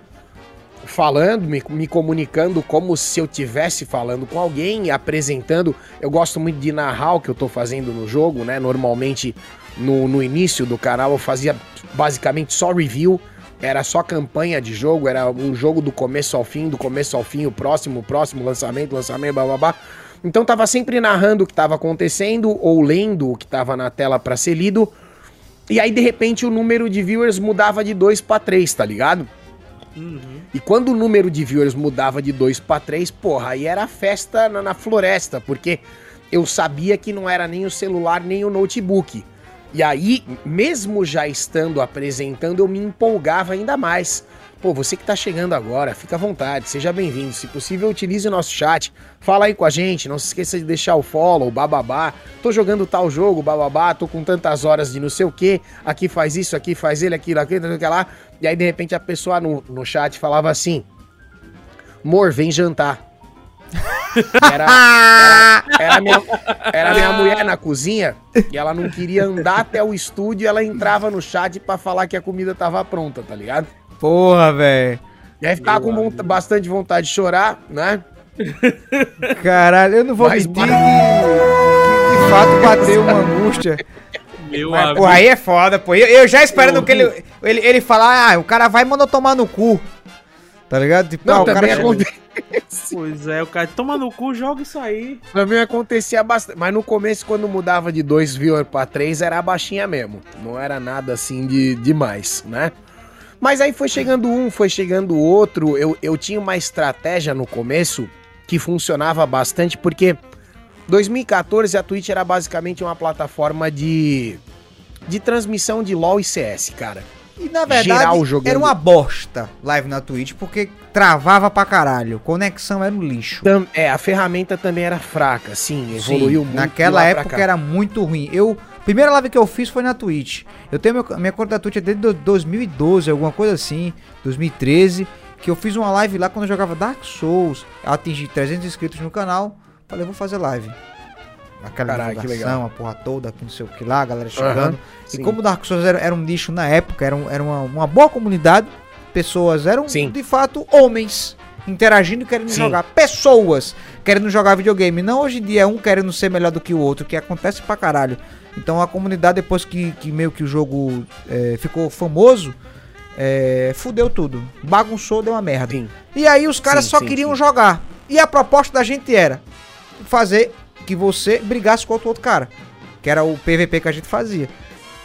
Falando, me, me comunicando como se eu tivesse falando com alguém, apresentando. Eu gosto muito de narrar o que eu tô fazendo no jogo, né? Normalmente no, no início do canal eu fazia basicamente só review, era só campanha de jogo, era um jogo do começo ao fim, do começo ao fim, o próximo, o próximo lançamento, lançamento, blá blá blá. Então tava sempre narrando o que tava acontecendo ou lendo o que tava na tela para ser lido e aí, de repente, o número de viewers mudava de 2 para 3, tá ligado? Uhum. E quando o número de viewers mudava de 2 para 3, porra, aí era festa na, na, floresta, porque eu sabia que não era nem o celular nem o notebook. E aí, mesmo já estando apresentando, eu me empolgava ainda mais. Pô, você que tá chegando agora, fica à vontade, seja bem-vindo. Se possível, utilize o nosso chat. Fala aí com a gente, não se esqueça de deixar o follow, bababá. Tô jogando tal jogo, bababá, tô com tantas horas de não sei o que. Aqui faz isso, aqui faz ele, aquilo, aquilo, aquilo lá. E aí, de repente, a pessoa no, no chat falava assim: Mor, vem jantar. Era, era, era, minha, era minha mulher na cozinha e ela não queria andar até o estúdio. Ela entrava no chat para falar que a comida tava pronta, tá ligado? Porra, velho. E aí ficava com bastante vontade de chorar, né? Caralho, eu não vou Mas, mentir que, de fato bateu uma (laughs) angústia. Meu Mas, pô, aí é foda, pô. Eu, eu já esperando que ele, ele, ele falar, ah, o cara vai mandar tomar no cu. Tá ligado? Tipo, não, ah, o cara acontece. Pois é, o cara toma no cu, joga isso aí. Também acontecia bastante. Mas no começo, quando mudava de dois viewers pra três, era a baixinha mesmo. Não era nada assim de demais, né? Mas aí foi chegando um, foi chegando outro. Eu, eu tinha uma estratégia no começo que funcionava bastante, porque 2014 a Twitch era basicamente uma plataforma de de transmissão de LoL e CS, cara. E na verdade era uma bosta live na Twitch, porque travava pra caralho. Conexão era um lixo. é, a ferramenta também era fraca, sim, evoluiu sim, muito. Naquela época era muito ruim. Eu. Primeira live que eu fiz foi na Twitch. Eu tenho meu, minha conta da Twitch é desde 2012, alguma coisa assim, 2013. Que eu fiz uma live lá quando eu jogava Dark Souls. Atingi 300 inscritos no canal. Falei, vou fazer live aquela Carai, divulgação, a porra toda, que não sei o que lá, a galera chegando. Uhum, e como Dark Souls era, era, um nicho na época, era, um, era uma, uma, boa comunidade, pessoas eram sim. de fato homens interagindo e querendo sim. jogar. Pessoas querendo jogar videogame. Não hoje em dia é um querendo ser melhor do que o outro, que acontece pra caralho. Então a comunidade, depois que, que meio que o jogo é, ficou famoso, é, fudeu tudo. Bagunçou, deu uma merda. Sim. E aí os caras só queriam jogar. E a proposta da gente era fazer que você brigasse contra o outro cara. Que era o PVP que a gente fazia.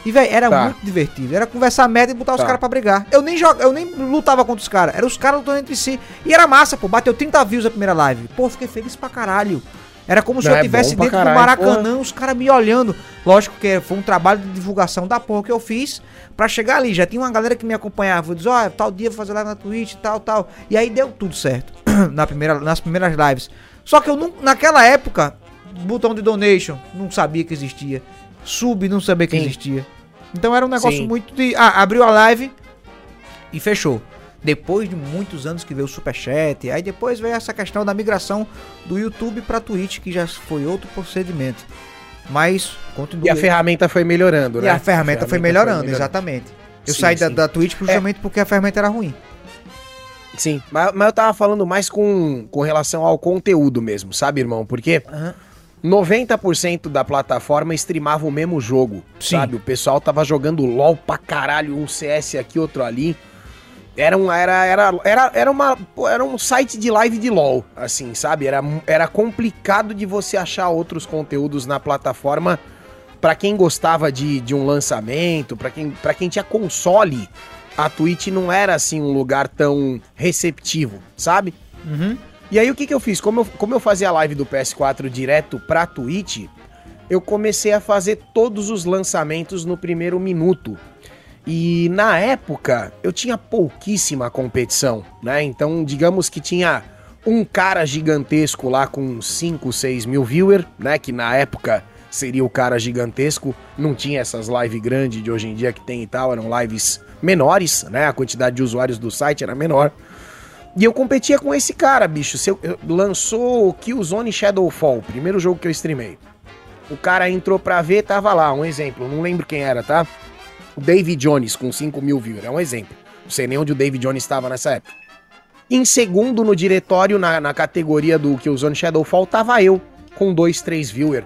E, velho, era tá. muito divertido. Era conversar merda e botar tá. os caras pra brigar. Eu nem eu nem lutava contra os caras. Era os caras lutando entre si. E era massa, pô. Bateu 30 views a primeira live. Pô, fiquei feliz pra caralho. Era como Não, se eu estivesse é dentro caralho, do Maracanã, porra. os caras me olhando. Lógico que foi um trabalho de divulgação da porra que eu fiz pra chegar ali. Já tinha uma galera que me acompanhava. Diz, ó, oh, tal dia vou fazer live na Twitch, tal, tal. E aí deu tudo certo. (clears throat) na primeira, nas primeiras lives. Só que eu não, naquela época, botão de donation, não sabia que existia. Sub, não sabia que Sim. existia. Então era um negócio Sim. muito de. Ah, abriu a live e fechou. Depois de muitos anos que veio o Superchat, aí depois veio essa questão da migração do YouTube para Twitch, que já foi outro procedimento. Mas continua. E a ferramenta foi melhorando, né? E a ferramenta, a ferramenta foi, melhorando, foi melhorando, exatamente. Eu sim, saí da, da Twitch justamente é. porque a ferramenta era ruim. Sim, mas, mas eu tava falando mais com, com relação ao conteúdo mesmo, sabe, irmão? Porque. Uhum 90% da plataforma streamava o mesmo jogo, Sim. sabe? O pessoal tava jogando LOL pra caralho, um CS aqui, outro ali. Era um, era, era, era, era, uma, era um site de live de LOL, assim, sabe? Era, era complicado de você achar outros conteúdos na plataforma para quem gostava de, de um lançamento, para quem, pra quem tinha console. A Twitch não era, assim, um lugar tão receptivo, sabe? Uhum. E aí o que, que eu fiz? Como eu, como eu fazia a live do PS4 direto pra Twitch, eu comecei a fazer todos os lançamentos no primeiro minuto. E na época eu tinha pouquíssima competição, né? Então, digamos que tinha um cara gigantesco lá com 5, 6 mil viewers, né? Que na época seria o cara gigantesco. Não tinha essas lives grandes de hoje em dia que tem e tal, eram lives menores, né? A quantidade de usuários do site era menor. E eu competia com esse cara, bicho. Eu, eu, lançou Killzone Shadowfall, primeiro jogo que eu streamei. O cara entrou pra ver, tava lá, um exemplo, não lembro quem era, tá? O David Jones, com 5 mil views, é um exemplo. Não sei nem onde o David Jones estava nessa época. Em segundo no diretório, na, na categoria do Killzone Shadowfall, tava eu, com 2, 3 viewers.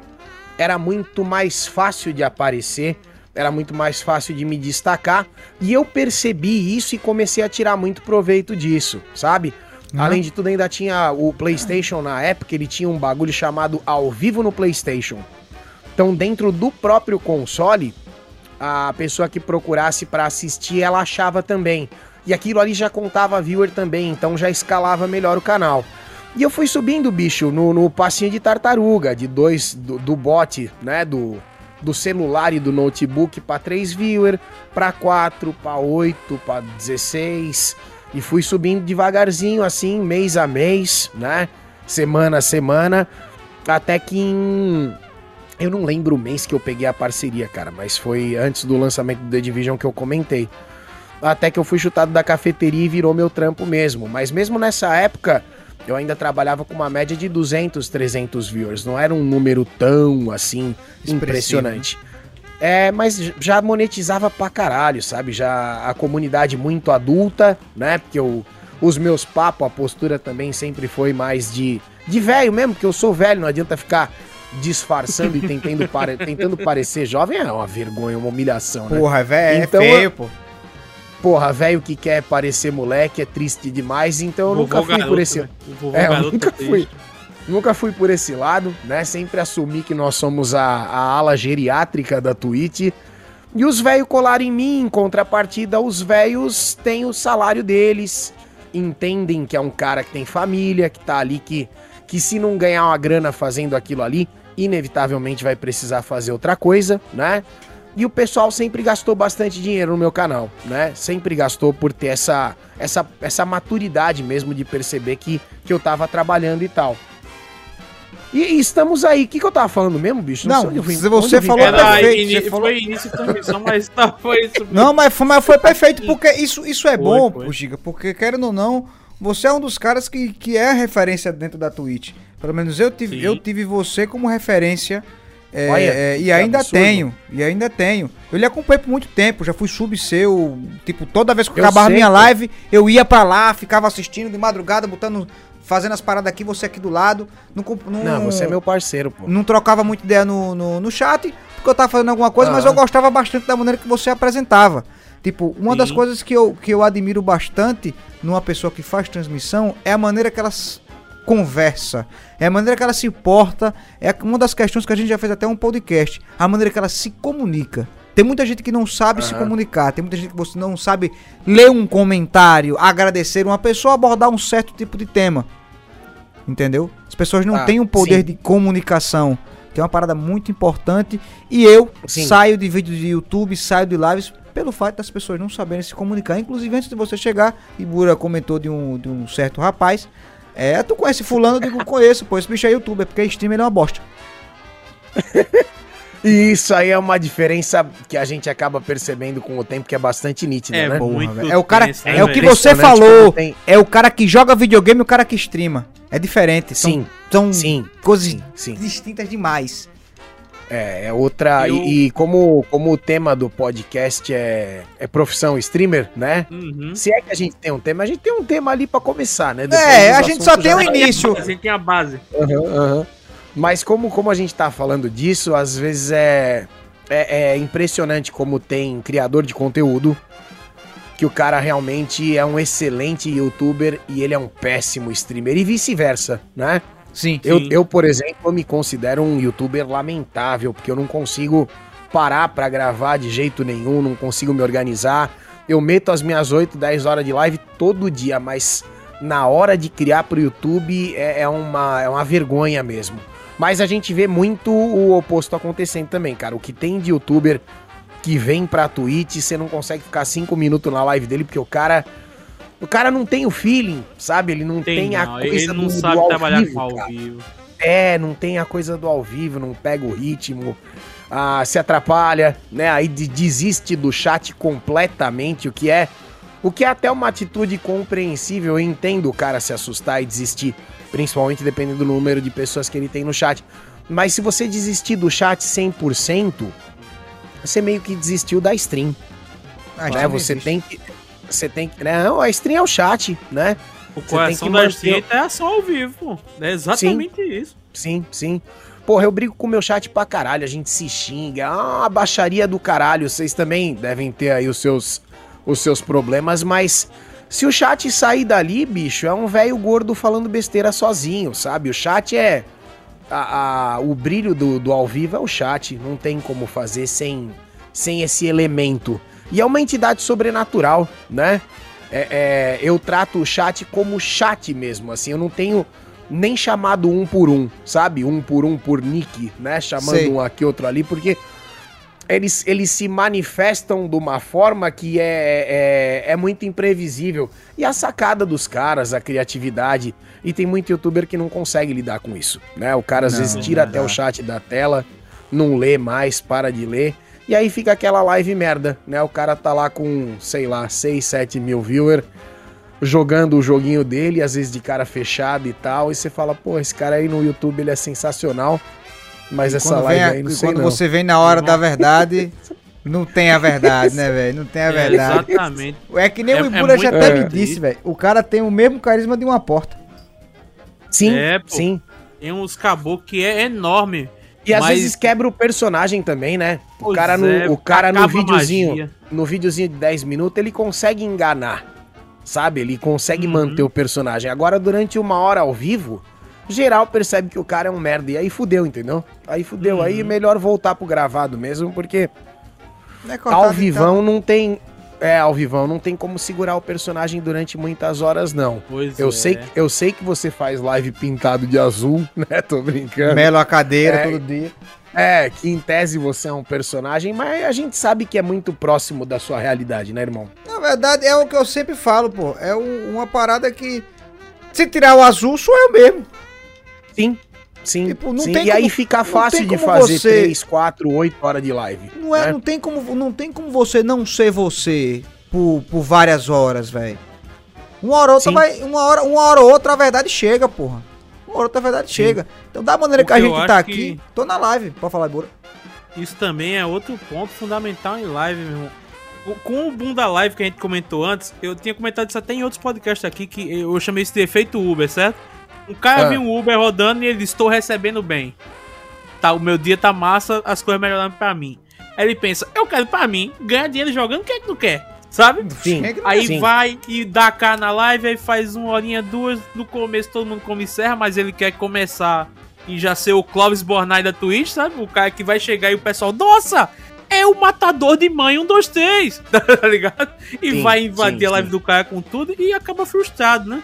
Era muito mais fácil de aparecer era muito mais fácil de me destacar. E eu percebi isso e comecei a tirar muito proveito disso, sabe? Uhum. Além de tudo, ainda tinha o PlayStation na época, ele tinha um bagulho chamado Ao Vivo no PlayStation. Então, dentro do próprio console, a pessoa que procurasse para assistir, ela achava também. E aquilo ali já contava viewer também, então já escalava melhor o canal. E eu fui subindo, bicho, no, no passinho de tartaruga, de dois, do, do bot, né, do, do celular e do notebook para 3 viewer, para 4, para 8, para 16 e fui subindo devagarzinho assim, mês a mês, né? Semana a semana, até que em eu não lembro o mês que eu peguei a parceria, cara, mas foi antes do lançamento do The Division que eu comentei. Até que eu fui chutado da cafeteria e virou meu trampo mesmo. Mas mesmo nessa época, eu ainda trabalhava com uma média de 200, 300 viewers. Não era um número tão assim impressionante. É, mas já monetizava pra caralho, sabe? Já a comunidade muito adulta, né? Porque eu, os meus papos, a postura também sempre foi mais de, de velho mesmo, porque eu sou velho, não adianta ficar disfarçando e tentando, pare, (laughs) tentando parecer jovem. É uma vergonha, uma humilhação, né? Porra, velho, é então, é feio, pô porra, velho que quer parecer moleque é triste demais, então eu nunca fui garoto, por esse. Né? É, eu nunca tá fui. Nunca fui por esse lado, né? Sempre assumi que nós somos a, a ala geriátrica da Twitch. E os velhos colaram em mim, em contrapartida, os velhos têm o salário deles, entendem que é um cara que tem família, que tá ali, que, que se não ganhar uma grana fazendo aquilo ali, inevitavelmente vai precisar fazer outra coisa, né? E o pessoal sempre gastou bastante dinheiro no meu canal, né? Sempre gastou por ter essa, essa, essa maturidade mesmo de perceber que, que eu tava trabalhando e tal. E, e estamos aí. O que, que eu tava falando mesmo, bicho? Não, não você falou Era perfeito. Você falou... Foi início de transmissão, mas não foi isso. Não, mas foi, mas foi perfeito, (laughs) porque isso, isso é foi, bom, foi. Giga, porque querendo ou não, você é um dos caras que, que é referência dentro da Twitch. Pelo menos eu tive, eu tive você como referência é, Olha, é, e ainda absurdo. tenho, e ainda tenho. Eu lhe acompanhei por muito tempo, já fui sub seu, tipo, toda vez que eu acabava sei, minha live, eu ia para lá, ficava assistindo de madrugada, botando, fazendo as paradas aqui, você aqui do lado. Não, não, não você é meu parceiro, pô. Não trocava muita ideia no, no, no chat, porque eu tava fazendo alguma coisa, ah. mas eu gostava bastante da maneira que você apresentava. Tipo, uma Sim. das coisas que eu, que eu admiro bastante numa pessoa que faz transmissão é a maneira que elas conversa, é a maneira que ela se porta, é uma das questões que a gente já fez até um podcast, a maneira que ela se comunica. Tem muita gente que não sabe uhum. se comunicar, tem muita gente que você não sabe ler um comentário, agradecer uma pessoa, abordar um certo tipo de tema. Entendeu? As pessoas não ah, têm o um poder sim. de comunicação, que é uma parada muito importante. E eu sim. saio de vídeos de YouTube, saio de lives pelo fato das pessoas não saberem se comunicar. Inclusive, antes de você chegar, Ibura comentou de um, de um certo rapaz é, tu conhece fulano? Eu digo, conheço, pô, esse bicho é youtuber, porque streamer é uma bosta. (laughs) E isso aí é uma diferença que a gente acaba percebendo com o tempo que é bastante nítida, é né? Muito é o cara, é, é o que você falou, tem... é o cara que joga videogame e o cara que streama. É diferente, são, sim, são sim, coisas sim, sim. distintas demais. É, é outra. Eu... E, e, como, como o tema do podcast é, é profissão streamer, né? Uhum. Se é que a gente tem um tema, a gente tem um tema ali para começar, né? Depois é, a gente só tem o início. A gente tem a base. Uhum, uhum. Mas como, como a gente tá falando disso, às vezes é, é, é impressionante como tem criador de conteúdo que o cara realmente é um excelente youtuber e ele é um péssimo streamer e vice-versa, né? Sim. Eu, sim. eu, por exemplo, me considero um youtuber lamentável, porque eu não consigo parar para gravar de jeito nenhum, não consigo me organizar. Eu meto as minhas 8, 10 horas de live todo dia, mas na hora de criar pro YouTube é, é, uma, é uma vergonha mesmo. Mas a gente vê muito o oposto acontecendo também, cara. O que tem de youtuber que vem pra Twitch, você não consegue ficar 5 minutos na live dele, porque o cara o cara não tem o feeling, sabe? Ele não tem, tem a coisa ele não do, sabe do trabalhar vivo, com ao cara. vivo. É, não tem a coisa do ao vivo, não pega o ritmo, ah, se atrapalha, né? Aí desiste do chat completamente, o que é o que é até uma atitude compreensível. Eu entendo o cara se assustar e desistir, principalmente dependendo do número de pessoas que ele tem no chat. Mas se você desistir do chat 100%, você meio que desistiu da stream. Ah, né? Você existe. tem que você tem que. Não, a stream é o chat, né? O você coração da stream é só ao vivo. É exatamente sim, isso. Sim, sim. Porra, eu brigo com o meu chat pra caralho, a gente se xinga. Ah, uma baixaria do caralho. Vocês também devem ter aí os seus, os seus problemas, mas se o chat sair dali, bicho, é um velho gordo falando besteira sozinho, sabe? O chat é. A, a, o brilho do, do ao vivo é o chat. Não tem como fazer sem, sem esse elemento. E é uma entidade sobrenatural, né? É, é, eu trato o chat como chat mesmo, assim, eu não tenho nem chamado um por um, sabe? Um por um por nick, né? Chamando Sei. um aqui, outro ali, porque eles, eles se manifestam de uma forma que é, é, é, muito imprevisível. E a sacada dos caras, a criatividade. E tem muito youtuber que não consegue lidar com isso, né? O cara às não, vezes tira até o chat da tela, não lê mais, para de ler. E aí fica aquela live merda, né? O cara tá lá com, sei lá, 6, 7 mil viewers, jogando o joguinho dele, às vezes de cara fechada e tal, e você fala, pô, esse cara aí no YouTube ele é sensacional, mas e essa live a, aí não sei Quando não. você vem na hora da verdade, não tem a verdade, né, velho? Não tem a é, verdade. exatamente. É que nem é, o Ibura é já até me disse, velho. O cara tem o mesmo carisma de uma porta. Sim, é, sim. Tem uns caboclos que é enorme. E às Mas... vezes quebra o personagem também, né? O pois cara no, é, o cara no videozinho, no videozinho de 10 minutos, ele consegue enganar. Sabe? Ele consegue uhum. manter o personagem. Agora, durante uma hora ao vivo, geral percebe que o cara é um merda. E aí fudeu, entendeu? Aí fudeu. Uhum. Aí melhor voltar pro gravado mesmo, porque é cortado, ao vivão então. não tem. É, ao vivão, não tem como segurar o personagem durante muitas horas, não. Pois eu é. Sei, eu sei que você faz live pintado de azul, (laughs) né? Tô brincando. Melo a cadeira é, todo dia. É, que em tese você é um personagem, mas a gente sabe que é muito próximo da sua realidade, né, irmão? Na verdade, é o que eu sempre falo, pô. É uma parada que. Se tirar o azul, sou eu mesmo. Sim, Sim, tipo, sim. e como, aí fica fácil de fazer você... 3, 4, 8 horas de live. Não, é, né? não, tem como, não tem como você não ser você por, por várias horas, velho. Uma hora ou outra vai. Uma hora, uma hora ou outra a verdade chega, porra. Uma hora ou outra a verdade sim. chega. Então, da maneira Porque que a gente tá aqui, tô na live, pode falar, Bora. Isso também é outro ponto fundamental em live, meu irmão. Com o boom da live que a gente comentou antes, eu tinha comentado isso até em outros podcasts aqui, que eu chamei isso de efeito Uber, certo? Um cara ah. viu um Uber rodando e ele estou recebendo bem. Tá, o meu dia tá massa, as coisas melhorando pra mim. Aí ele pensa, eu quero pra mim, ganhar dinheiro jogando, o que é que tu quer? Sabe? Sim. Aí Sim. vai e dá cá na live, aí faz uma horinha, duas. No começo todo mundo come serra, mas ele quer começar e já ser o Clovis Bornai da Twitch, sabe? O cara que vai chegar e o pessoal, nossa! É o matador de mãe 1, 2, 3, tá ligado? E sim, vai invadir sim, a live sim. do cara com tudo e acaba frustrado, né?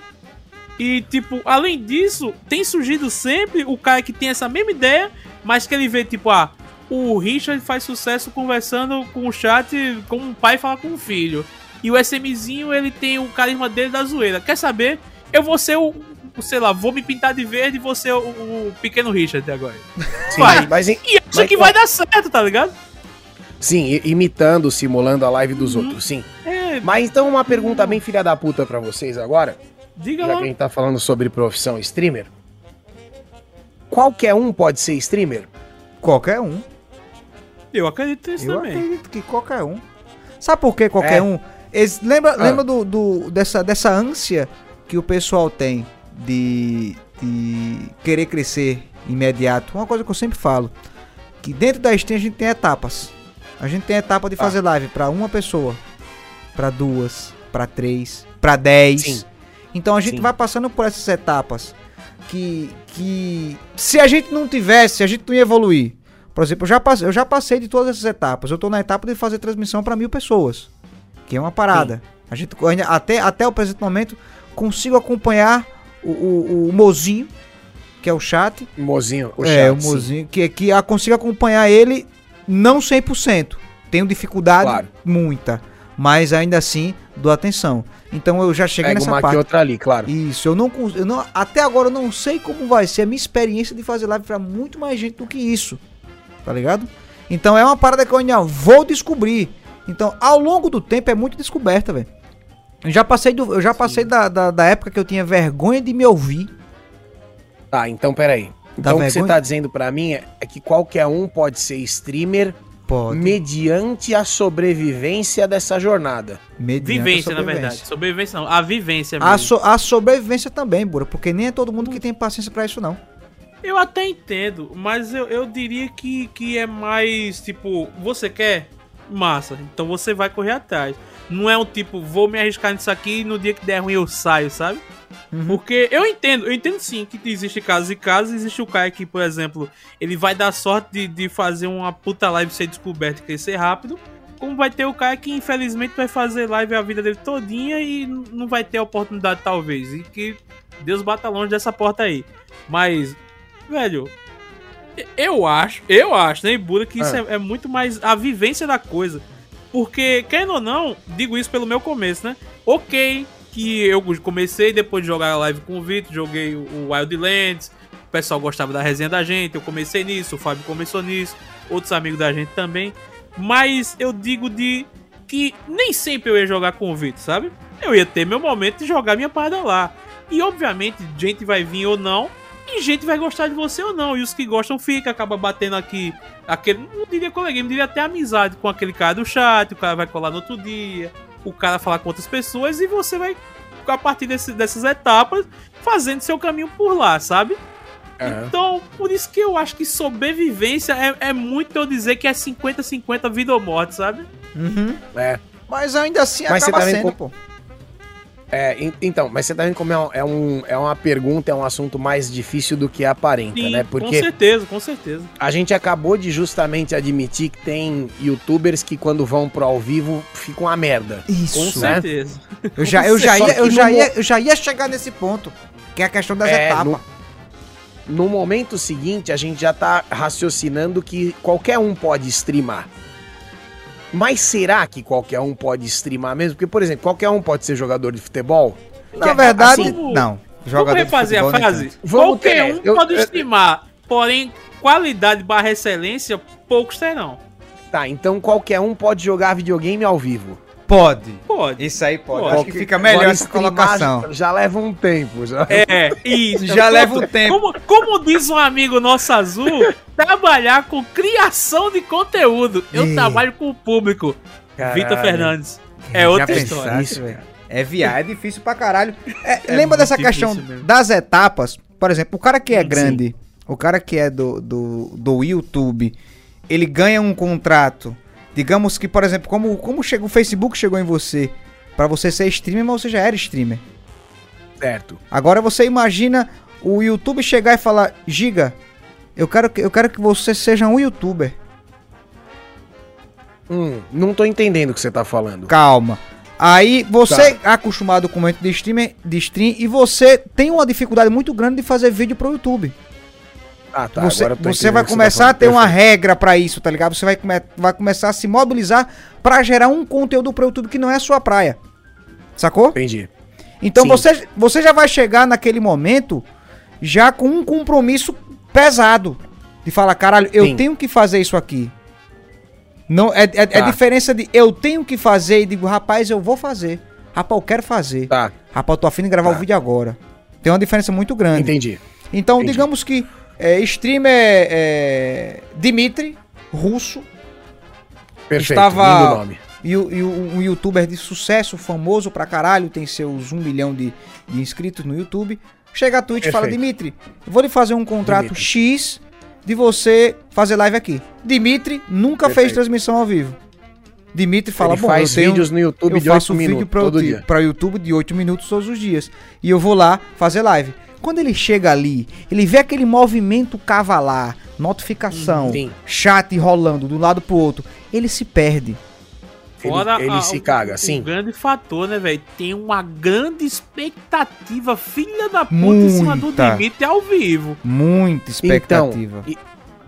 E, tipo, além disso, tem surgido sempre o cara que tem essa mesma ideia, mas que ele vê, tipo, ah, o Richard faz sucesso conversando com o chat como um pai fala com um filho. E o SMzinho, ele tem o carisma dele da zoeira. Quer saber? Eu vou ser o, sei lá, vou me pintar de verde e vou ser o, o pequeno Richard agora. Sim, vai. Mas, e acha mas, que vai dar certo, tá ligado? Sim, imitando, simulando a live dos uhum. outros, sim. É... Mas então uma pergunta bem filha da puta pra vocês agora. Diga Já lá. quem tá falando sobre profissão streamer. Qualquer um pode ser streamer? Qualquer um. Eu acredito nisso Eu também. Eu acredito que qualquer um. Sabe por que qualquer é. um? Eles, lembra ah. lembra do, do, dessa, dessa ânsia que o pessoal tem de, de querer crescer imediato? Uma coisa que eu sempre falo. Que dentro da stream a gente tem etapas. A gente tem etapa de ah. fazer ah. live para uma pessoa, para duas, para três, para dez. Sim. Então a gente Sim. vai passando por essas etapas que, que se a gente não tivesse, a gente não ia evoluir. Por exemplo, eu já, passei, eu já passei de todas essas etapas. Eu tô na etapa de fazer transmissão para mil pessoas, que é uma parada. Sim. A gente até, até o presente momento consigo acompanhar o, o, o Mozinho, que é o chat. Mozinho, o é, chat. É, o Mozinho, que, que a, consigo acompanhar ele não 100%. Tenho dificuldade claro. muita, mas ainda assim dou atenção. Então eu já cheguei Pega nessa uma parte. Aqui, outra ali, claro. Isso, eu não, eu não até agora eu não sei como vai ser a minha experiência de fazer live para muito mais gente do que isso. Tá ligado? Então é uma parada que eu ainda vou descobrir. Então, ao longo do tempo é muito descoberta, velho. Eu já passei do, eu já passei da, da, da, época que eu tinha vergonha de me ouvir. Tá, então peraí. Então o que você tá dizendo para mim é, é que qualquer um pode ser streamer Pode. Mediante a sobrevivência dessa jornada. Mediante vivência, na verdade. Sobrevivência não, a vivência mesmo. A, so, a sobrevivência também, Bura, porque nem é todo mundo que tem paciência para isso, não. Eu até entendo, mas eu, eu diria que, que é mais tipo, você quer? Massa, então você vai correr atrás. Não é um tipo, vou me arriscar nisso aqui e no dia que der ruim eu saio, sabe? Uhum. Porque eu entendo, eu entendo sim que existe casos e casos. Existe o cara que, por exemplo, ele vai dar sorte de, de fazer uma puta live ser descoberto e crescer rápido. Como vai ter o cara que infelizmente vai fazer live a vida dele todinha e não vai ter a oportunidade, talvez. E que Deus bata longe dessa porta aí. Mas, velho, eu acho, eu acho, né, Buda, que isso é. é, é muito mais a vivência da coisa. Porque, querendo ou não, digo isso pelo meu começo, né? Ok, que eu comecei depois de jogar a live com o Vitor, joguei o Wildlands, o pessoal gostava da resenha da gente, eu comecei nisso, o Fábio começou nisso, outros amigos da gente também. Mas eu digo de que nem sempre eu ia jogar com o Vitor, sabe? Eu ia ter meu momento de jogar minha parada lá. E obviamente, gente vai vir ou não, e gente vai gostar de você ou não. E os que gostam fica, acaba batendo aqui aquele, não diria colega, diria até amizade com aquele cara do chat, o cara vai colar no outro dia o cara falar com outras pessoas e você vai, a partir desse, dessas etapas, fazendo seu caminho por lá, sabe? Uhum. Então, por isso que eu acho que sobrevivência é, é muito eu dizer que é 50-50 vida ou morte, sabe? Uhum. É. Mas ainda assim Mas acaba sendo, com... pô. É, então, mas você tá vendo como é, é, um, é uma pergunta, é um assunto mais difícil do que aparenta, Sim, né? Porque com certeza, com certeza. A gente acabou de justamente admitir que tem youtubers que quando vão pro ao vivo ficam uma merda. Isso, com né? certeza. Eu já, eu, já ia, eu, já ia, eu já ia chegar nesse ponto, que é a questão das é, etapas. No, no momento seguinte, a gente já tá raciocinando que qualquer um pode streamar. Mas será que qualquer um pode streamar mesmo? Porque, por exemplo, qualquer um pode ser jogador de futebol? Na verdade, assim, não. Jogador vamos refazer a frase? Qualquer um eu, pode eu, streamar, eu, porém, qualidade barra excelência, poucos terão. Tá, então qualquer um pode jogar videogame ao vivo. Pode. Pode. Isso aí pode. pode. Acho que fica melhor essa colocação. Já leva um tempo. Já. É, isso. já leva um tempo. Como, como, diz um amigo nosso azul, (laughs) trabalhar com criação de conteúdo. Eu e... trabalho com o público. Caralho. Vitor Fernandes. É outra história. Isso, é viado, é difícil pra caralho. É, é lembra dessa questão mesmo. das etapas? Por exemplo, o cara que é grande, Sim. o cara que é do, do, do YouTube, ele ganha um contrato Digamos que, por exemplo, como, como chegou, o Facebook chegou em você para você ser streamer, mas você já era streamer. Certo. Agora você imagina o YouTube chegar e falar: Giga, eu quero, eu quero que você seja um youtuber. Hum, não tô entendendo o que você tá falando. Calma. Aí você tá. é acostumado com o momento de streamer, de stream e você tem uma dificuldade muito grande de fazer vídeo pro YouTube. Ah, tá. Você, você vai começar tá a ter uma regra para isso, tá ligado? Você vai, come, vai começar a se mobilizar para gerar um conteúdo pro YouTube que não é a sua praia. Sacou? Entendi. Então você, você já vai chegar naquele momento já com um compromisso pesado. De falar, caralho, eu Sim. tenho que fazer isso aqui. Não, é, é, é tá. é, a diferença de eu tenho que fazer e digo, rapaz, eu vou fazer. Rapaz, eu quero fazer. Tá. Rapaz, eu tô afim de gravar tá. o vídeo agora. Tem uma diferença muito grande. Entendi. Então, Entendi. digamos que é, streamer é, Dimitri, russo. Perfeito, estava, nome. E, e um youtuber de sucesso, famoso pra caralho, tem seus um milhão de, de inscritos no YouTube. Chega a Twitch e fala, Dimitri, vou lhe fazer um contrato Dimitri. X de você fazer live aqui. Dimitri nunca Perfeito. fez transmissão ao vivo. Dimitri fala, Ele bom, faz eu tenho, vídeos no YouTube eu de faço 8 vídeo para o YouTube de 8 minutos todos os dias. E eu vou lá fazer live. Quando ele chega ali, ele vê aquele movimento cavalar, notificação, Sim. chat rolando de um lado pro outro, ele se perde. Fora ele, ele a, se caga, sim. Um grande fator, né, velho? Tem uma grande expectativa, filha da puta, Muita. em cima do Dimitri ao vivo. Muita expectativa. Então,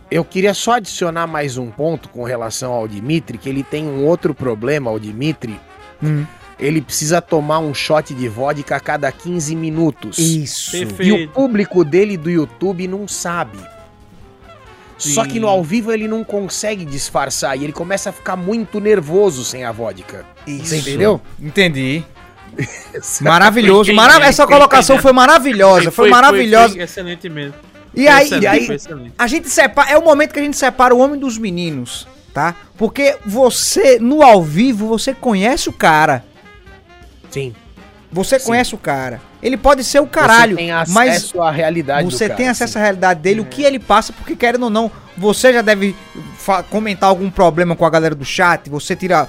eu queria só adicionar mais um ponto com relação ao Dimitri, que ele tem um outro problema, o Dimitri. Hum ele precisa tomar um shot de vodka a cada 15 minutos. Isso. Perfeito. E o público dele do YouTube não sabe. Sim. Só que no ao vivo ele não consegue disfarçar e ele começa a ficar muito nervoso sem a vodka. Isso. Você entendeu? Entendi. (laughs) Maravilhoso. Marav essa colocação foi maravilhosa. Foi, foi maravilhosa. Foi, foi excelente mesmo. E aí, e aí a gente separa. É o momento que a gente separa o homem dos meninos, tá? Porque você, no ao vivo, você conhece o cara. Sim. Você Sim. conhece o cara. Ele pode ser o caralho, você tem acesso mas à realidade você cara, tem acesso à realidade dele, é. o que ele passa, porque querendo ou não, você já deve comentar algum problema com a galera do chat, você tira,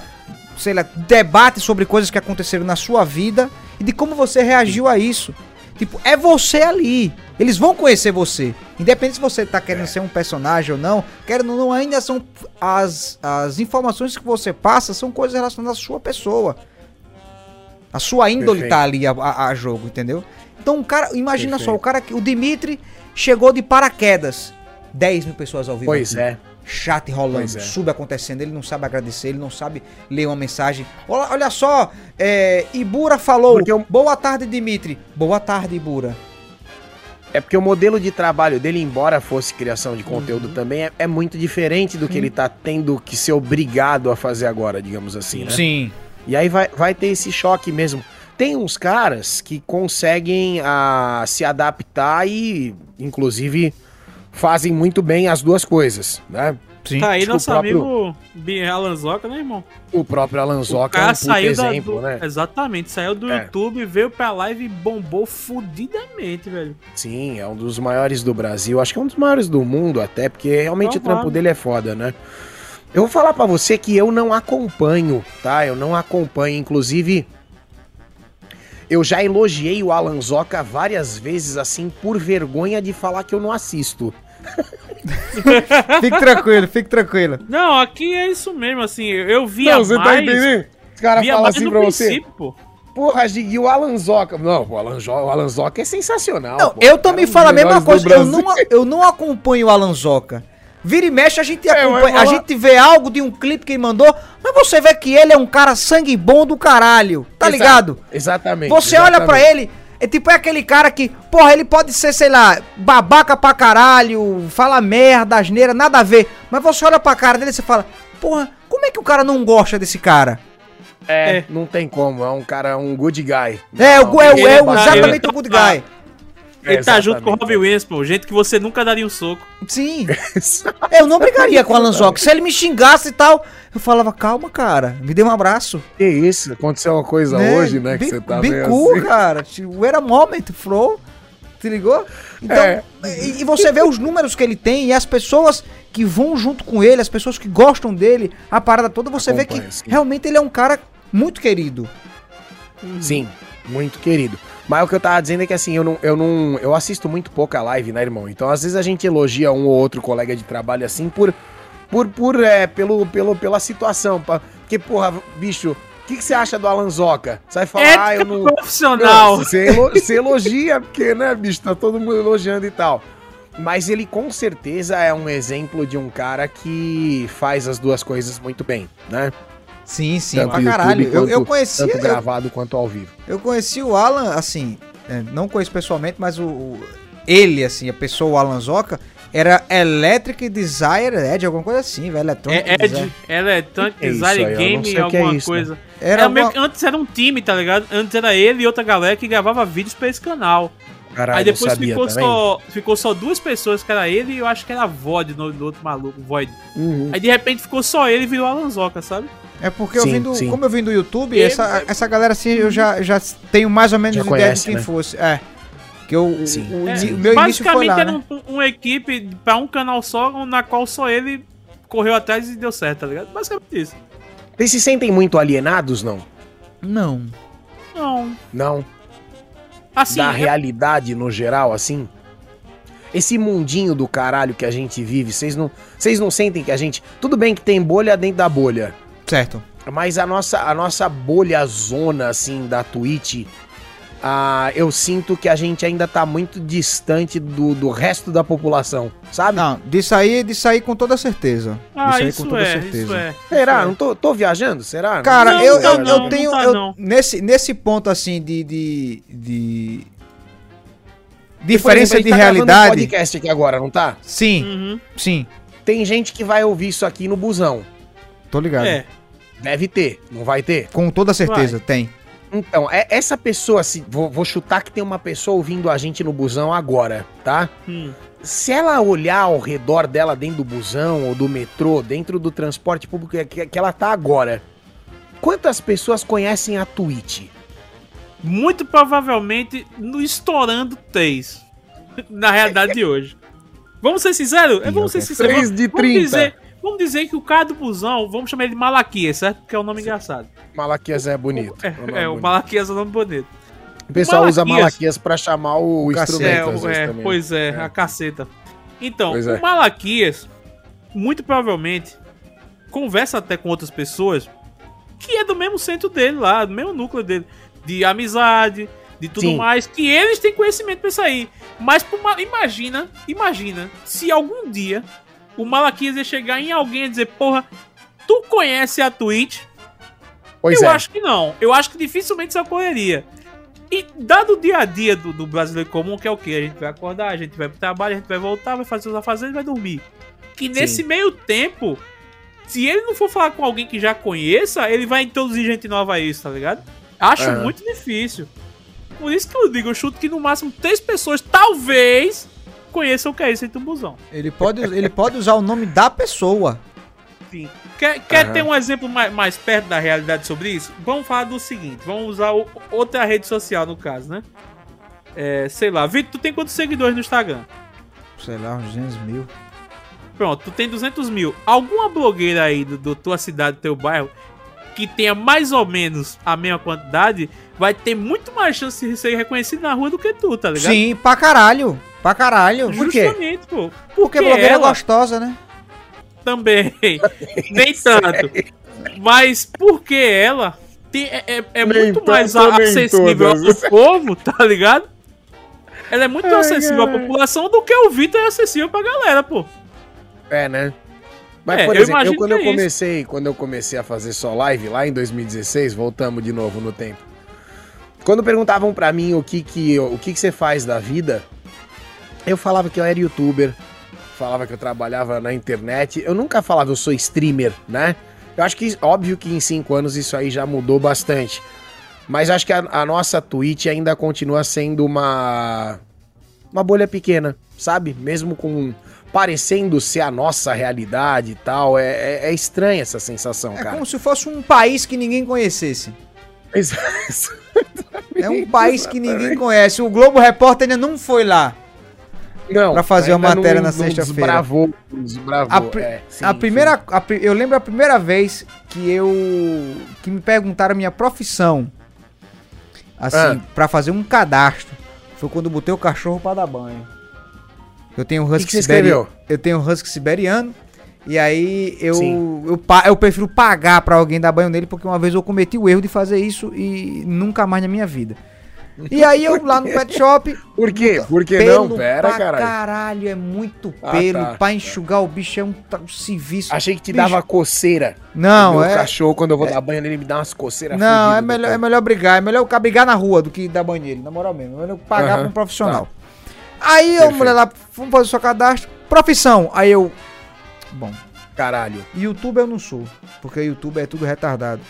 sei lá, debate sobre coisas que aconteceram na sua vida e de como você reagiu a isso. Tipo, é você ali. Eles vão conhecer você. Independente se você tá querendo é. ser um personagem ou não, querendo ou não, ainda são as, as informações que você passa são coisas relacionadas à sua pessoa. A sua índole Perfeito. tá ali a, a, a, jogo, entendeu? Então o cara, imagina Perfeito. só, o cara que. O Dimitri chegou de paraquedas. 10 mil pessoas ao vivo. Pois aqui. é. Chat rolando, é. sub acontecendo, ele não sabe agradecer, ele não sabe ler uma mensagem. Olha, olha só, é, Ibura falou: eu... Boa tarde, Dimitri. Boa tarde, Ibura. É porque o modelo de trabalho dele, embora fosse criação de conteúdo uhum. também, é, é, muito diferente do que uhum. ele tá tendo que ser obrigado a fazer agora, digamos assim, né? Sim. E aí vai, vai ter esse choque mesmo. Tem uns caras que conseguem a, se adaptar e, inclusive, fazem muito bem as duas coisas, né? Sim. Tá aí nosso próprio... amigo Alan Zoca, né, irmão? O próprio Alan Zoca é um saiu exemplo, do... né? Exatamente, saiu do é. YouTube, veio pra live e bombou fudidamente, velho. Sim, é um dos maiores do Brasil, acho que é um dos maiores do mundo até, porque realmente Provável. o trampo dele é foda, né? Eu vou falar para você que eu não acompanho, tá? Eu não acompanho, inclusive eu já elogiei o Alanzoca várias vezes, assim, por vergonha de falar que eu não assisto. (laughs) fique tranquilo, fique tranquilo. Não, aqui é isso mesmo, assim, eu via não, você tá mais... Tá entendendo? Os caras falam assim pra você. Pô. Porra, e o Alanzoca. Não, o Alanzoca, o Alanzoca é sensacional. Não, pô, eu também falo a mesma coisa. Eu não, eu não acompanho o Alanzoca. Vira e mexe, a gente, é, acompanha, a gente vê algo de um clipe que ele mandou, mas você vê que ele é um cara sangue bom do caralho. Tá Exato, ligado? Exatamente. Você exatamente. olha para ele, é tipo é aquele cara que, porra, ele pode ser, sei lá, babaca pra caralho, fala merda, asneira, nada a ver. Mas você olha pra cara dele e você fala, porra, como é que o cara não gosta desse cara? É, é. não tem como, é um cara, um good guy. É, não, é, é, é, exatamente o good guy. Ele tá junto com o Robin Williams, pô. Gente que você nunca daria um soco. Sim. (laughs) eu não brigaria com o Alan Zoc. Se ele me xingasse e tal, eu falava, calma, cara, me dê um abraço. Que isso? Aconteceu uma coisa né? hoje, né? Be, que você tá be cool, assim. cara. Wait a moment, Flo. Se ligou? Então, é. e, e você vê os números que ele tem e as pessoas que vão junto com ele, as pessoas que gostam dele, a parada toda, você Acompanha, vê que sim. realmente ele é um cara muito querido. Sim, muito querido. Mas o que eu tava dizendo é que assim, eu não, eu não. Eu assisto muito pouca live, né, irmão? Então, às vezes a gente elogia um ou outro colega de trabalho assim por. Por, por é, pelo, pelo, pela situação. Pra, porque, porra, bicho, o que, que, você acha do Alan Zoca? Você vai falar, ah, eu não. profissional. Não, você, elo, você elogia, porque, né, bicho, tá todo mundo elogiando e tal. Mas ele com certeza é um exemplo de um cara que faz as duas coisas muito bem, né? Sim, sim, tanto pra caralho. Quanto, eu, eu conheci. Tanto gravado eu, quanto ao vivo. Eu conheci o Alan, assim, é, não conheço pessoalmente, mas o, o, ele, assim, a pessoa, o Alan Zoca, era Electric Desire Edge, alguma coisa assim, velho. Electronic é, Edge, Electronic é Desire aí, Game, alguma é isso, coisa. Né? Era, era meio, antes era um time, tá ligado? Antes era ele e outra galera que gravava vídeos pra esse canal. Caralho, aí depois ficou, tá só, ficou só duas pessoas, que era ele e eu acho que era a Void no, no outro maluco, Void. Uhum. Aí de repente ficou só ele e virou a Lanzoca, sabe? É porque sim, eu vim do, sim. como eu vim do YouTube, essa, essa galera assim, eu já, já tenho mais ou menos já ideia conhece, de quem né? fosse. É. Que eu, sim. o, o, é, o meu início foi lá, era né? um, uma equipe pra um canal só, na qual só ele correu atrás e deu certo, tá ligado? Basicamente isso. Vocês se sentem muito alienados, não? Não. Não. Não. Assim, da é... realidade no geral, assim? Esse mundinho do caralho que a gente vive, vocês não, vocês não sentem que a gente. Tudo bem que tem bolha dentro da bolha. Certo. Mas a nossa, a nossa bolha zona, assim, da Twitch, ah, eu sinto que a gente ainda tá muito distante do, do resto da população, sabe? Não, disso aí, disso aí com toda certeza. Ah, isso, isso é, isso é. Será? Isso não tô, tô viajando? Será? Cara, não, eu, não, eu, não, eu tenho. Tá, eu, nesse, nesse ponto, assim, de. de, de... Diferença exemplo, de tá realidade. Um podcast aqui agora, não tá? Sim, uhum. sim. Tem gente que vai ouvir isso aqui no busão. Tô ligado. É. Deve ter, não vai ter? Com toda certeza, vai. tem. Então, é, essa pessoa, assim, vou, vou, chutar que tem uma pessoa ouvindo a gente no busão agora, tá? Hum. Se ela olhar ao redor dela dentro do busão ou do metrô, dentro do transporte público que, que ela tá agora, quantas pessoas conhecem a Twitch? Muito provavelmente no estourando três. (laughs) Na realidade de hoje. Vamos ser sinceros? É, vamos ser sinceros. 3 de 30. Vamos dizer, Vamos dizer que o cara do busão, vamos chamar ele de Malaquias, certo? Porque é um nome Sim. engraçado. Malaquias é bonito. É, é, é o Malaquias é um nome bonito. O pessoal Malaquias, usa Malaquias pra chamar o, o instrumento. É, é pois é, é, a caceta. Então, pois o é. Malaquias, muito provavelmente, conversa até com outras pessoas que é do mesmo centro dele lá, do mesmo núcleo dele. De amizade, de tudo Sim. mais, que eles têm conhecimento pra isso aí. Mas imagina, imagina, se algum dia o Malaquias ia chegar em alguém e dizer, porra, tu conhece a Twitch? Pois eu é. acho que não. Eu acho que dificilmente isso ocorreria. E dado o dia a dia do, do, brasileiro comum, que é o que? A gente vai acordar, a gente vai pro trabalho, a gente vai voltar, vai fazer os afazeres e vai dormir. Que nesse Sim. meio tempo, se ele não for falar com alguém que já conheça, ele vai introduzir gente nova a isso, tá ligado? Acho uhum. muito difícil. Por isso que eu digo, eu chuto que no máximo três pessoas, talvez, conheça o que é esse busão. Ele pode, ele pode usar o nome da pessoa. Sim. Quer, quer uhum. ter um exemplo mais, mais perto da realidade sobre isso? Vamos falar do seguinte: vamos usar o, outra rede social no caso, né? É, sei lá, Vitor, tu tem quantos seguidores no Instagram? Sei lá, uns 200 mil. Pronto, tu tem 200 mil. Alguma blogueira aí do, do tua cidade, do teu bairro, que tenha mais ou menos a mesma quantidade, vai ter muito mais chance de ser reconhecido na rua do que tu, tá ligado? Sim, pra caralho. Pra caralho. Por Justamente, quê? pô. Porque, porque blogueira ela... é gostosa, né? Também. (laughs) Nem tanto. Mas porque ela tem, é, é, é muito mais acessível ao povo, tá ligado? Ela é muito ai, acessível ai. à população do que o Vitor é acessível pra galera, pô. É, né? Mas, é, por exemplo, eu, eu quando eu é comecei, isso. quando eu comecei a fazer só live lá em 2016, voltamos de novo no tempo. Quando perguntavam para mim o que que o que que você faz da vida, eu falava que eu era youtuber, falava que eu trabalhava na internet. Eu nunca falava eu sou streamer, né? Eu acho que óbvio que em cinco anos isso aí já mudou bastante. Mas acho que a, a nossa Twitch ainda continua sendo uma uma bolha pequena, sabe? Mesmo com parecendo ser a nossa realidade e tal. É, é, é estranha essa sensação, é cara. É como se fosse um país que ninguém conhecesse. (laughs) é um país que ninguém conhece. O Globo Repórter ainda não foi lá. Não. Pra fazer uma matéria não, na sexta-feira. Desbravou, desbravou. A, pr é, sim, a primeira. A, eu lembro a primeira vez que eu. que me perguntaram a minha profissão. Assim, ah. pra fazer um cadastro. Foi quando eu botei o cachorro pra dar banho. Eu tenho um husky siberiano. Eu tenho um husky siberiano. E aí eu, eu, eu, prefiro pagar para alguém dar banho nele, porque uma vez eu cometi o erro de fazer isso e nunca mais na minha vida. E aí eu lá no pet shop. Por quê? Porque não, pera, caralho. Caralho, é muito pelo. Ah, tá, pra enxugar o bicho é um, um serviço. Achei que te bicho. dava coceira. Não, meu é. cachorro, quando eu vou é, dar banho nele, me dá umas coceiras. Não, é melhor, é melhor brigar. É melhor eu brigar na rua do que dar banho nele, na moral mesmo. É melhor pagar pra um profissional. Tá. Aí a mulher lá, vamos fazer o seu cadastro. Profissão. Aí eu. Bom. Caralho. YouTube eu não sou. Porque YouTube é tudo retardado.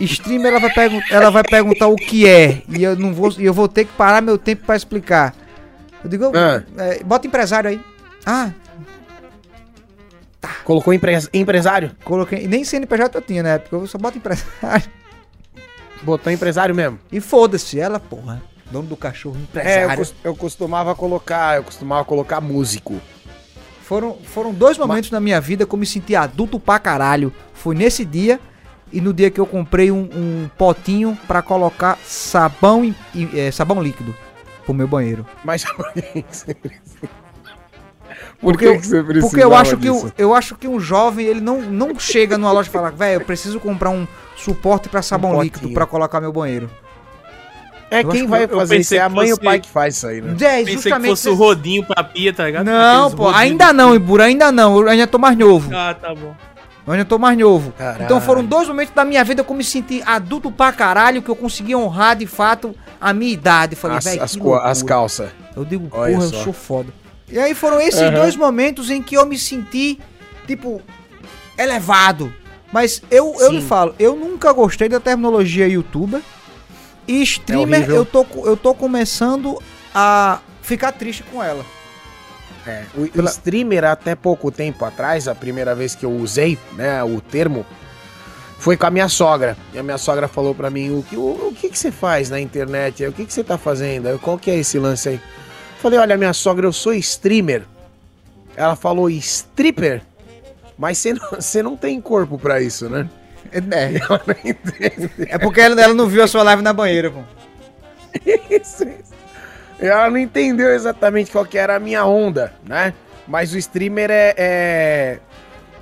Stream ela vai, ela vai perguntar o que é. E eu não vou. eu vou ter que parar meu tempo para explicar. Eu digo, ah. é, bota empresário aí. Ah. Tá. Colocou empre empresário? Coloquei. Nem CNPJ eu tinha, né? Porque eu só boto empresário. Botou empresário mesmo. E foda-se, ela, porra. Dono do cachorro empresário. É, eu, eu, costumava colocar, eu costumava colocar músico. Foram, foram dois momentos Mas... na minha vida que eu me senti adulto pra caralho. Foi nesse dia e no dia que eu comprei um, um potinho para colocar sabão e, é, sabão líquido pro meu banheiro. Mas por que você Por que, que você precisa? Porque eu acho que eu, eu acho que um jovem ele não, não chega numa loja e fala, velho, eu preciso comprar um suporte para sabão um líquido para colocar meu banheiro. É, quem vai fazer isso? É a mãe e o pai que faz isso aí, né? É, pensei que fosse o rodinho pra pia, tá ligado? Não, Aqueles pô, ainda não, Ibura, ainda não. Eu ainda tô mais novo. Ah, tá bom. Eu ainda tô mais novo. Caralho. Então foram dois momentos da minha vida que eu me senti adulto pra caralho, que eu consegui honrar de fato a minha idade. Falei, as, as, as calças. Eu digo, Olha porra, só. eu sou foda. E aí foram esses uhum. dois momentos em que eu me senti, tipo, elevado. Mas eu, eu lhe falo, eu nunca gostei da terminologia youtuber. E streamer, é eu, tô, eu tô começando a ficar triste com ela. É, o, Pela... o, streamer, até pouco tempo atrás, a primeira vez que eu usei né, o termo, foi com a minha sogra. E a minha sogra falou para mim: o que, o, o, que, que você faz na internet? O que, que você tá fazendo? Qual que é esse lance aí? Falei: olha, minha sogra, eu sou streamer. Ela falou: stripper? Mas você não, (laughs) você não tem corpo para isso, né? É. (laughs) É porque ela, ela, não viu a sua live na banheira, pô. (laughs) Isso, isso. Ela não entendeu exatamente qual que era a minha onda, né? Mas o streamer é, é...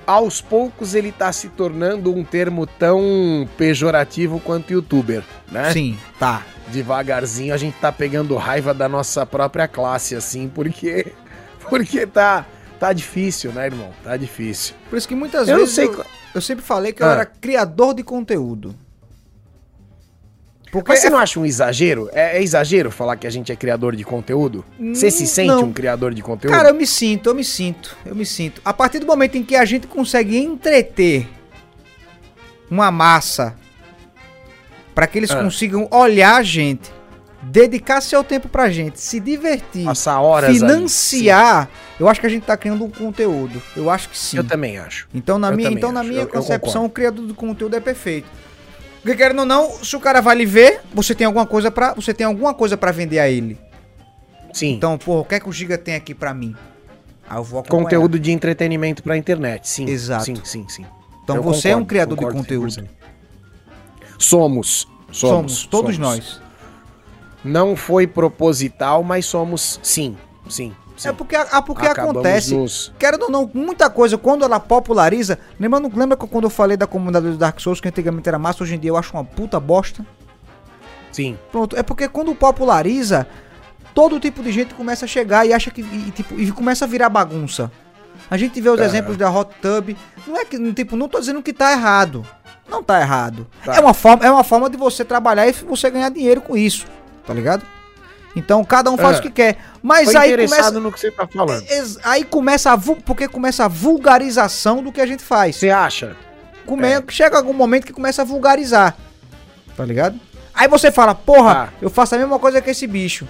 Aos poucos ele tá se tornando um termo tão pejorativo quanto youtuber, né? Sim, tá. Devagarzinho a gente tá pegando raiva da nossa própria classe, assim, porque. Porque tá. Tá difícil, né, irmão? Tá difícil. Por isso que muitas eu vezes. Sei... Eu eu sempre falei que ah. eu era criador de conteúdo. Porque Mas você é... não acha um exagero? É, é, exagero falar que a gente é criador de conteúdo? Você se sente não. um criador de conteúdo? Cara, eu me sinto, eu me sinto, eu me sinto. A partir do momento em que a gente consegue entreter uma massa para que eles ah. consigam olhar a gente, dedicar seu tempo pra gente, se divertir, Passar horas financiar eu acho que a gente tá criando um conteúdo. Eu acho que sim. Eu também acho. Então, na eu minha, então, na minha eu, concepção, eu o criador do conteúdo é perfeito. Porque querendo ou não, se o cara vai lhe ver, você tem alguma coisa para, você tem alguma coisa para vender a ele. Sim. Então, pô, o que é que o Giga tem aqui para mim? Ah, eu vou Conteúdo de entretenimento pra internet, sim. Exato. Sim, sim, sim. Então eu você concordo, é um criador de conteúdo. 100%. Somos. Somos. somos todos somos. nós. Não foi proposital, mas somos sim, sim. Sim. É porque, ah, porque acontece, nos... querendo ou não, muita coisa, quando ela populariza, lembra, lembra quando eu falei da comunidade do Dark Souls, que antigamente era massa, hoje em dia eu acho uma puta bosta? Sim. Pronto, é porque quando populariza, todo tipo de gente começa a chegar e acha que, e, tipo, e começa a virar bagunça. A gente vê os é. exemplos da Hot Tub, não é que, tipo, não tô dizendo que tá errado, não tá errado. Tá. É, uma forma, é uma forma de você trabalhar e você ganhar dinheiro com isso tá ligado? Então cada um faz é. o que quer. Mas aí começa no que você tá falando. Aí começa a porque começa a vulgarização do que a gente faz. Você acha? Come... É. Chega algum momento que começa a vulgarizar. Tá ligado? Aí você fala, porra, ah. eu faço a mesma coisa que esse bicho.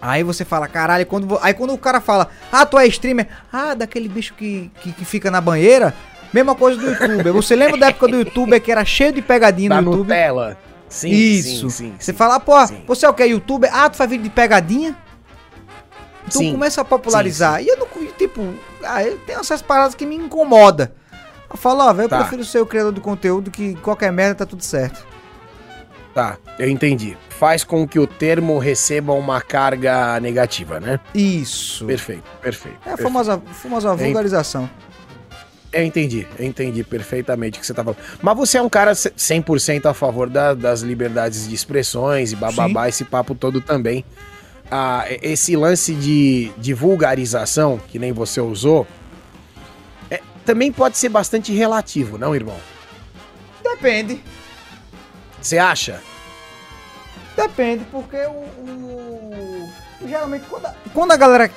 Aí você fala, caralho, quando, aí quando o cara fala, ah, tu é streamer, ah, daquele bicho que, que, que fica na banheira, mesma coisa do youtuber. Você lembra da época do youtuber que era cheio de pegadinha da no YouTube? Nutella. Sim, Isso. Sim, sim, você sim, fala, pô, você é o que? Youtuber? Ah, tu faz vídeo de pegadinha? Então começa a popularizar. E eu não, tipo, ah, eu tenho essas paradas que me incomoda. Eu falo, ó, velho, eu tá. prefiro ser o criador de conteúdo que qualquer merda tá tudo certo. Tá, eu entendi. Faz com que o termo receba uma carga negativa, né? Isso. Perfeito, perfeito. É a famosa, famosa vulgarização. Eu entendi, eu entendi perfeitamente o que você tá falando. Mas você é um cara 100% a favor da, das liberdades de expressões e bababá, Sim. esse papo todo também. Ah, esse lance de, de vulgarização, que nem você usou, é, também pode ser bastante relativo, não, irmão? Depende. Você acha? Depende, porque o. o geralmente, quando a, quando a galera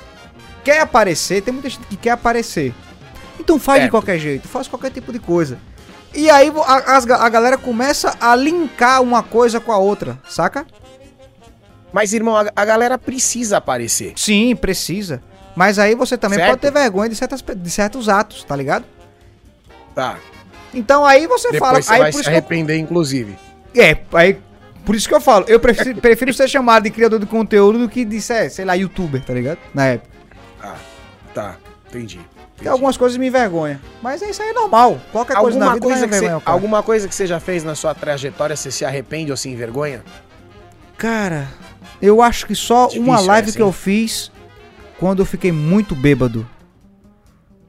quer aparecer, tem muita gente que quer aparecer. Então faz é. de qualquer jeito, faz qualquer tipo de coisa. E aí a, a, a galera começa a linkar uma coisa com a outra, saca? Mas, irmão, a, a galera precisa aparecer. Sim, precisa. Mas aí você também certo? pode ter vergonha de, certas, de certos atos, tá ligado? Tá. Então aí você Depois fala. Você aí vai se arrepender, eu... inclusive. É, aí. Por isso que eu falo, eu prefiro, (laughs) prefiro ser chamado de criador de conteúdo do que de ser, sei lá, youtuber, tá ligado? Na época. Tá, tá, entendi. Porque algumas coisas me envergonham. Mas isso aí é normal. Qualquer coisa alguma na vida coisa que você, Alguma coisa que você já fez na sua trajetória, você se arrepende ou se envergonha? Cara, eu acho que só Difícil, uma live é assim. que eu fiz quando eu fiquei muito bêbado.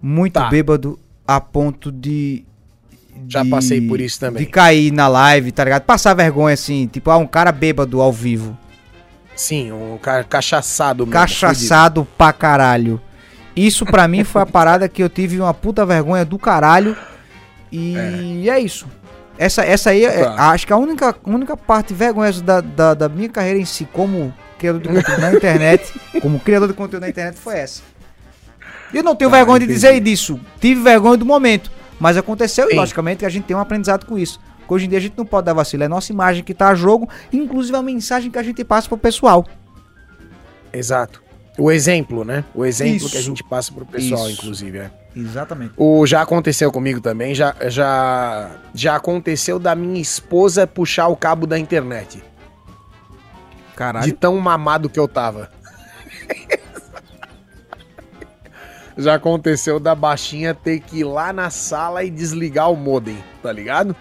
Muito tá. bêbado a ponto de, de. Já passei por isso também. De cair na live, tá ligado? Passar vergonha assim, tipo, ah, um cara bêbado ao vivo. Sim, um cara cachaçado mesmo. Cachaçado pra caralho. Isso para mim foi a parada que eu tive uma puta vergonha do caralho. E é, é isso. Essa, essa aí, é, tá. acho que a única, única parte vergonhosa da, da, da, minha carreira em si, como criador de conteúdo na internet, (laughs) como criador de conteúdo na internet, foi essa. E eu não tenho tá, vergonha entendi. de dizer disso. Tive vergonha do momento. Mas aconteceu Sim. e, logicamente, a gente tem um aprendizado com isso. Porque hoje em dia a gente não pode dar vacilo. É nossa imagem que tá a jogo, inclusive a mensagem que a gente passa pro pessoal. Exato. O exemplo, né? O exemplo Isso. que a gente passa pro pessoal, Isso. inclusive. É. Exatamente. O já aconteceu comigo também, já, já, já aconteceu da minha esposa puxar o cabo da internet. Caralho. De tão mamado que eu tava. (laughs) já aconteceu da baixinha ter que ir lá na sala e desligar o modem, tá ligado?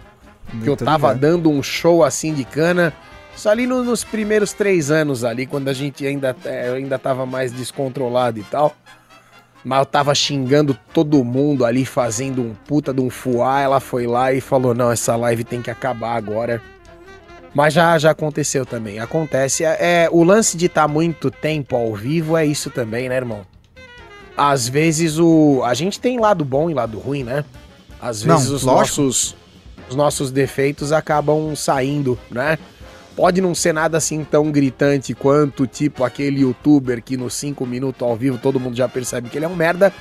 Muito que eu tava ligado. dando um show assim de cana. Só ali no, nos primeiros três anos ali, quando a gente ainda, é, ainda tava mais descontrolado e tal. Mas eu tava xingando todo mundo ali, fazendo um puta de um fuá. Ela foi lá e falou: não, essa live tem que acabar agora. Mas já, já aconteceu também. Acontece. É, é o lance de estar tá muito tempo ao vivo é isso também, né, irmão? Às vezes o. A gente tem lado bom e lado ruim, né? Às vezes não, os nossos. Os nossos defeitos acabam saindo, né? Pode não ser nada assim tão gritante quanto, tipo, aquele youtuber que nos 5 minutos ao vivo todo mundo já percebe que ele é um merda.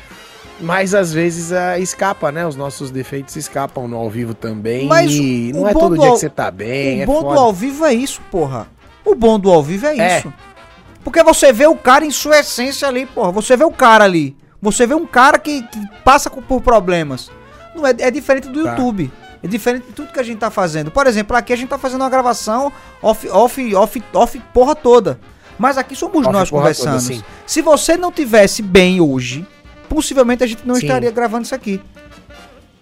Mas às vezes uh, escapa, né? Os nossos defeitos escapam no ao vivo também. Mas e não é todo dia ao... que você tá bem. O é bom foda. do ao vivo é isso, porra. O bom do ao vivo é, é, isso. Porque você vê o cara em sua essência ali, porra. Você vê o cara ali. Você vê um cara que, que passa por problemas. Não é, é diferente do tá. YouTube. É diferente de tudo que a gente tá fazendo. Por exemplo, aqui a gente tá fazendo uma gravação off, off, off, off porra toda. Mas aqui somos off nós conversando. Toda, Se você não tivesse bem hoje, possivelmente a gente não sim. estaria gravando isso aqui.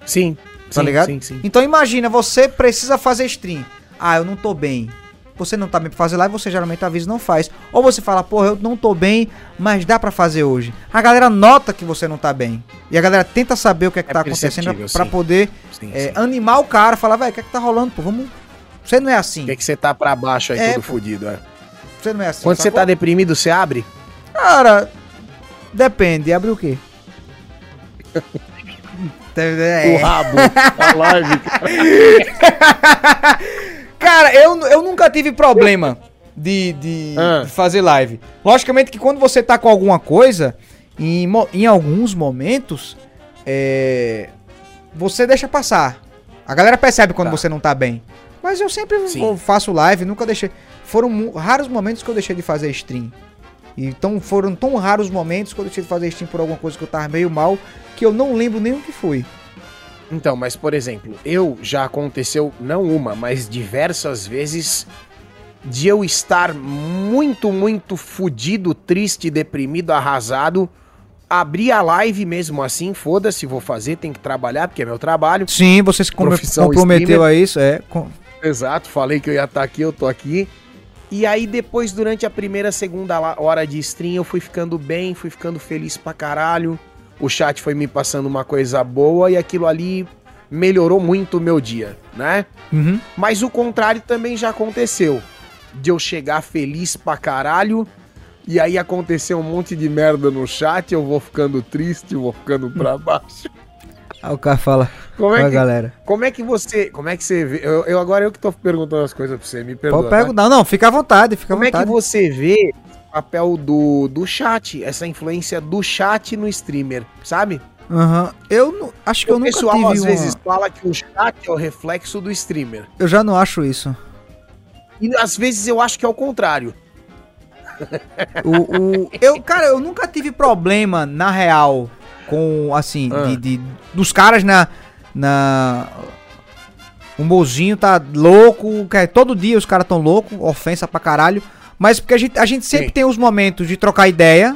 Sim, Tá sim, ligado? Sim, sim. Então imagina, você precisa fazer stream. Ah, eu não tô bem. Você não tá bem pra fazer live, você geralmente avisa não faz. Ou você fala, porra, eu não tô bem, mas dá para fazer hoje. A galera nota que você não tá bem. E a galera tenta saber o que é que é tá acontecendo para poder sim, é, sim. animar o cara, falar, velho, o que é que tá rolando, pô, vamos. Você não é assim. Por que, é que você tá pra baixo aí, é, todo fodido, é? Você não é assim. Quando você tá deprimido, você abre? Cara, depende. Abre o quê? (laughs) É. O rabo. (laughs) A live. (laughs) Cara, eu, eu nunca tive problema de, de, ah. de, fazer live. Logicamente que quando você tá com alguma coisa, em, em alguns momentos, é, você deixa passar. A galera percebe quando tá. você não tá bem. Mas eu sempre faço live, nunca deixei. Foram raros momentos que eu deixei de fazer stream. Então foram tão raros momentos que eu deixei de fazer stream por alguma coisa que eu tava meio mal, que eu não lembro nem o que foi. Então, mas por exemplo, eu já aconteceu não uma, mas diversas vezes de eu estar muito, muito fudido, triste, deprimido, arrasado, abrir a live mesmo assim, foda-se, vou fazer, tem que trabalhar, porque é meu trabalho. Sim, você se comprometeu a isso, é. Exato, falei que eu ia estar aqui, eu tô aqui. E aí depois, durante a primeira, segunda hora de stream, eu fui ficando bem, fui ficando feliz pra caralho o chat foi me passando uma coisa boa e aquilo ali melhorou muito o meu dia, né? Uhum. Mas o contrário também já aconteceu. De eu chegar feliz pra caralho e aí aconteceu um monte de merda no chat, eu vou ficando triste, vou ficando pra baixo. Aí o cara fala como é que, galera. Como é que você. Como é que você vê? Eu, eu agora eu que tô perguntando as coisas pra você, me perdoa. Pode perguntar, tá? não, fica à vontade, fica como à vontade. Como é que você vê papel do, do chat, essa influência do chat no streamer, sabe? Aham. Uhum. Eu acho que o eu nunca pessoal, tive às uma... vezes fala que o chat é o reflexo do streamer. Eu já não acho isso. E às vezes eu acho que é o contrário. o, o, eu, cara, eu nunca tive problema, na real, com, assim, ah. de, de, dos caras na... na... O mozinho tá louco, todo dia os caras tão louco, ofensa pra caralho. Mas porque a gente, a gente sempre Sim. tem os momentos de trocar ideia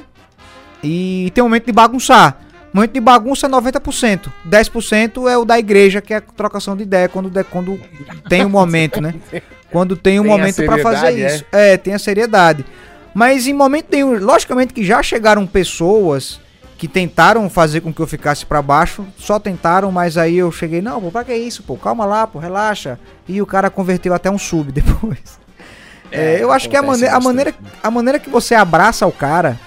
e tem o momento de bagunçar. O momento de bagunça é 90%. 10% é o da igreja, que é a trocação de ideia, quando, quando tem o um momento, né? (laughs) Quando tem um tem momento para fazer é? isso. É? é, tem a seriedade. Mas em momento nenhum, logicamente que já chegaram pessoas que tentaram fazer com que eu ficasse para baixo, só tentaram, mas aí eu cheguei, não, pô, pra que isso, pô, calma lá, pô, relaxa. E o cara converteu até um sub (laughs) depois. É, é, eu acho que a, maneira, a, maneira, a maneira que você abraça o cara.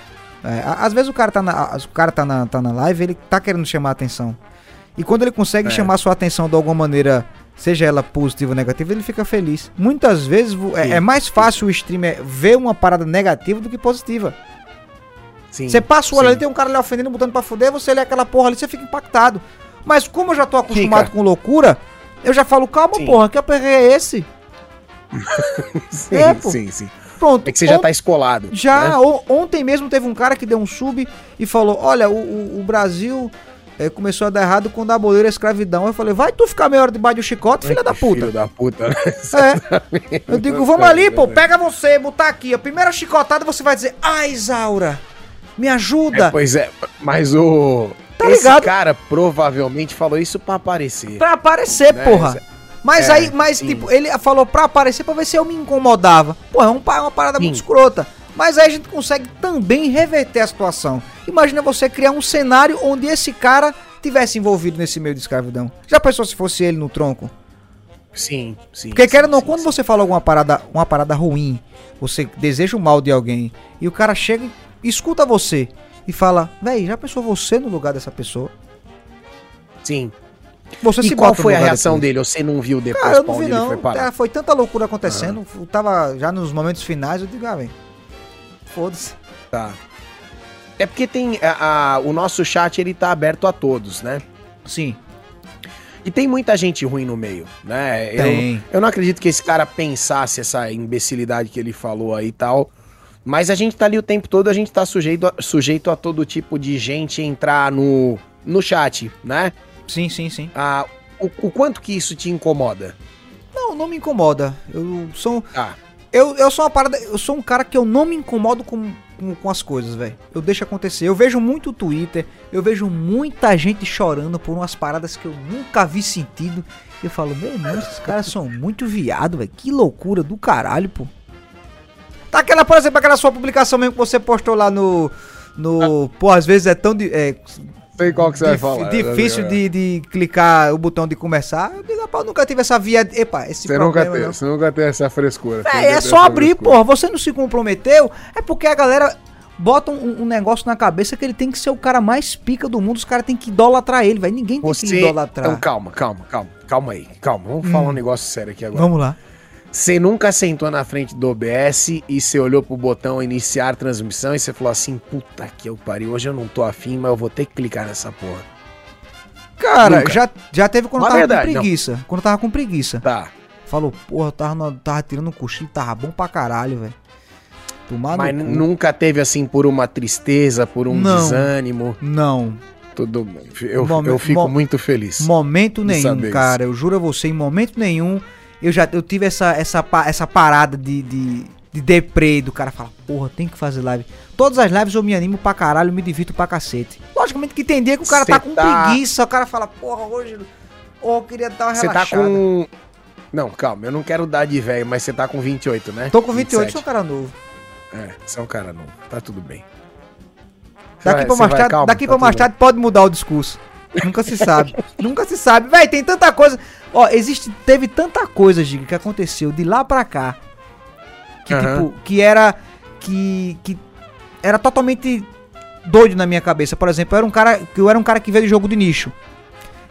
É, às vezes o cara, tá na, o cara tá, na, tá na live, ele tá querendo chamar a atenção. E quando ele consegue é. chamar a sua atenção de alguma maneira, seja ela positiva ou negativa, ele fica feliz. Muitas vezes é, é, mais fácil o streamer ver uma parada negativa do que positiva. Sim, você passa o olho ali, tem um cara ali ofendendo, botando pra fuder, você lê aquela porra ali, você fica impactado. Mas como eu já tô acostumado fica. com loucura, eu já falo, calma, sim. porra, que aperreio é esse? (laughs) sim, é, sim, sim. Pronto. É que você já tá escolado. Já, né? ontem mesmo teve um cara que deu um sub e falou: Olha, o, o, o Brasil é, começou a dar errado quando aboliram a escravidão. Eu falei: Vai tu ficar meia hora debaixo do chicote, filha da puta. Filho da puta, né? (laughs) É. Eu digo: Vamos ali, pô, pega você, botar aqui. A primeira chicotada você vai dizer: Ai, Isaura, me ajuda. É, pois é, mas o. Tá Esse ligado? cara provavelmente falou isso pra aparecer. Pra aparecer, né? porra. Mas é, aí, mas sim. tipo, ele falou pra aparecer pra ver se eu me incomodava. Pô, é, um, é uma parada sim. muito escrota. Mas aí a gente consegue também reverter a situação. Imagina você criar um cenário onde esse cara tivesse envolvido nesse meio de escravidão. Já pensou se fosse ele no tronco? Sim, sim. Porque quer ou não, quando sim. você fala alguma parada, uma parada ruim, você deseja o mal de alguém, e o cara chega e escuta você e fala, véi, já pensou você no lugar dessa pessoa? Sim. Você e qual foi a reação dele? Você não viu depois Cara, eu não vi, não. Foi, é, foi, tanta loucura acontecendo. Ah. Tava já nos momentos finais, eu digo, ah, velho. Foda-se. Tá. É porque tem. A, a, o nosso chat ele tá aberto a todos, né? Sim. E tem muita gente ruim no meio, né? Tem. Eu, eu não acredito que esse cara pensasse essa imbecilidade que ele falou aí e tal. Mas a gente tá ali o tempo todo, a gente tá sujeito a, sujeito a todo tipo de gente entrar no, no chat, né? Sim, sim, sim. Ah, o, o quanto que isso te incomoda? Não, não me incomoda. Eu sou. Ah. Eu, eu sou uma parada. Eu sou um cara que eu não me incomodo com, com com, as coisas, velho. Eu deixo acontecer. Eu vejo muito Twitter, eu vejo muita gente chorando por umas paradas que eu nunca vi sentido. Eu falo, meu irmão, esses caras são muito viado, velho. Que loucura do caralho, pô. Tá aquela, por exemplo, aquela sua publicação mesmo que você postou lá no. No. Pô, às vezes é tão. É, Sei qual que você vai falar. Difícil de, de clicar o botão de começar. Eu digo, rapaz, nunca tive essa via. Epa, esse você nunca teve, Você nunca teve essa frescura. É, é só abrir, porra. Você não se comprometeu. É porque a galera bota um, um, negócio na cabeça que ele tem que ser o cara mais pica do mundo. Os caras têm que idolatrar ele, velho. Ninguém tem você... que idolatrar. Então calma, calma, calma. Calma aí, calma. Vamos hum. falar um negócio sério aqui agora. Vamos lá. Você nunca sentou na frente do OBS e você olhou pro botão iniciar transmissão e você falou assim: puta que eu pariu, hoje eu não tô afim, mas eu vou ter que clicar nessa porra. Cara, já, já teve quando eu tava verdade, com preguiça. Não. Quando eu tava com preguiça. Tá. Falou, porra, eu tava, tava tirando um cochilo, tava bom pra caralho, velho. Mas nunca teve assim por uma tristeza, por um não, desânimo. Não. Tudo bem. Eu, eu fico muito feliz. Momento nenhum, cara. Isso. Eu juro a você, em momento nenhum eu já eu tive essa, essa, essa parada de, de, de deprê do cara falar, porra, tem que fazer live. Todas as lives eu me animo pra caralho, me divirto pra cacete. Logicamente que tem dia que o cara Cê tá com tá... preguiça, o cara fala, porra, hoje. Oh, queria dar uma Você tá com. Não, calma, eu não quero dar de velho, mas você tá com 28, né? Tô com 28, 27. sou um cara novo. É, você é um cara novo, tá tudo bem. Daqui vai, pra mais tarde, calma, daqui tá pra mais tarde pode mudar o discurso. Nunca se sabe. (laughs) Nunca se sabe. Véi, tem tanta coisa. Ó, existe, teve tanta coisa, Giga, que aconteceu de lá pra cá. Que, uhum. tipo, que era. Que. Que era totalmente doido na minha cabeça. Por exemplo, eu era um cara. Que eu era um cara que veio de jogo de nicho.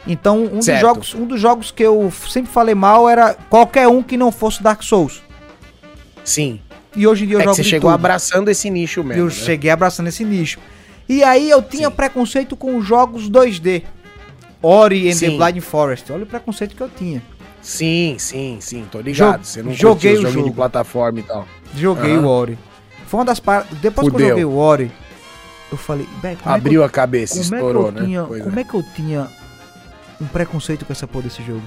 Então, um dos, jogos, um dos jogos que eu sempre falei mal era qualquer um que não fosse Dark Souls. Sim. E hoje em dia eu é jogo. você chegou tudo. abraçando esse nicho mesmo. Eu né? cheguei abraçando esse nicho. E aí eu tinha Sim. preconceito com jogos 2D. Ori and sim. the Blind Forest. Olha o preconceito que eu tinha. Sim, sim, sim, tô ligado. Você não joguei o jogo de plataforma e tal. Joguei uhum. o Ori. Foi uma das par... Depois Fudeu. que eu joguei o Ori, eu falei, abriu é a cabeça, como estourou, é né? Tinha, como é. é que eu tinha um preconceito com essa porra desse jogo?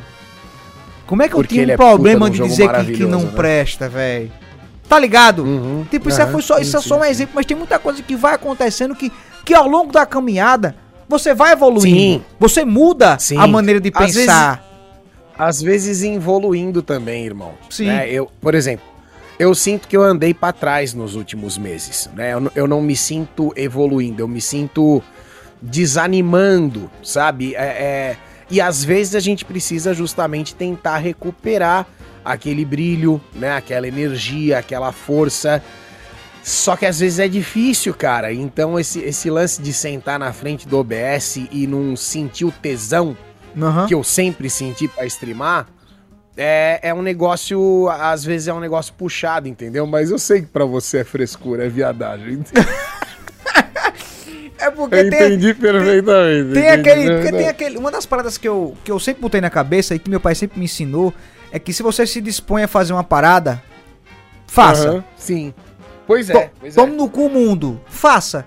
Como é que Porque eu tinha um é problema de dizer que, que não né? presta, velho? Tá ligado? Uhum, tipo, isso, é, foi só, isso sim, é só um exemplo, mas tem muita coisa que vai acontecendo que, que ao longo da caminhada você vai evoluindo. Sim. Você muda Sim. a maneira de pensar. Às vezes, às vezes evoluindo também, irmão. Sim. Né? Eu, por exemplo, eu sinto que eu andei para trás nos últimos meses, né? Eu, eu, não me sinto evoluindo, eu me sinto desanimando, sabe? É, é, e às vezes a gente precisa justamente tentar recuperar aquele brilho, né? Aquela energia, aquela força só que às vezes é difícil, cara. Então esse, esse lance de sentar na frente do OBS e não sentir o tesão uhum. que eu sempre senti para streamar, é, é um negócio, às vezes é um negócio puxado, entendeu? Mas eu sei que pra você é frescura, é viadagem. (laughs) é porque eu tem, entendi perfeitamente. Tem, aquele, porque tem aquele. Uma das paradas que eu, que eu sempre botei na cabeça e que meu pai sempre me ensinou é que se você se dispõe a fazer uma parada, faça. Uhum, sim. Pois é. Pois Tome é. no cu mundo. Faça.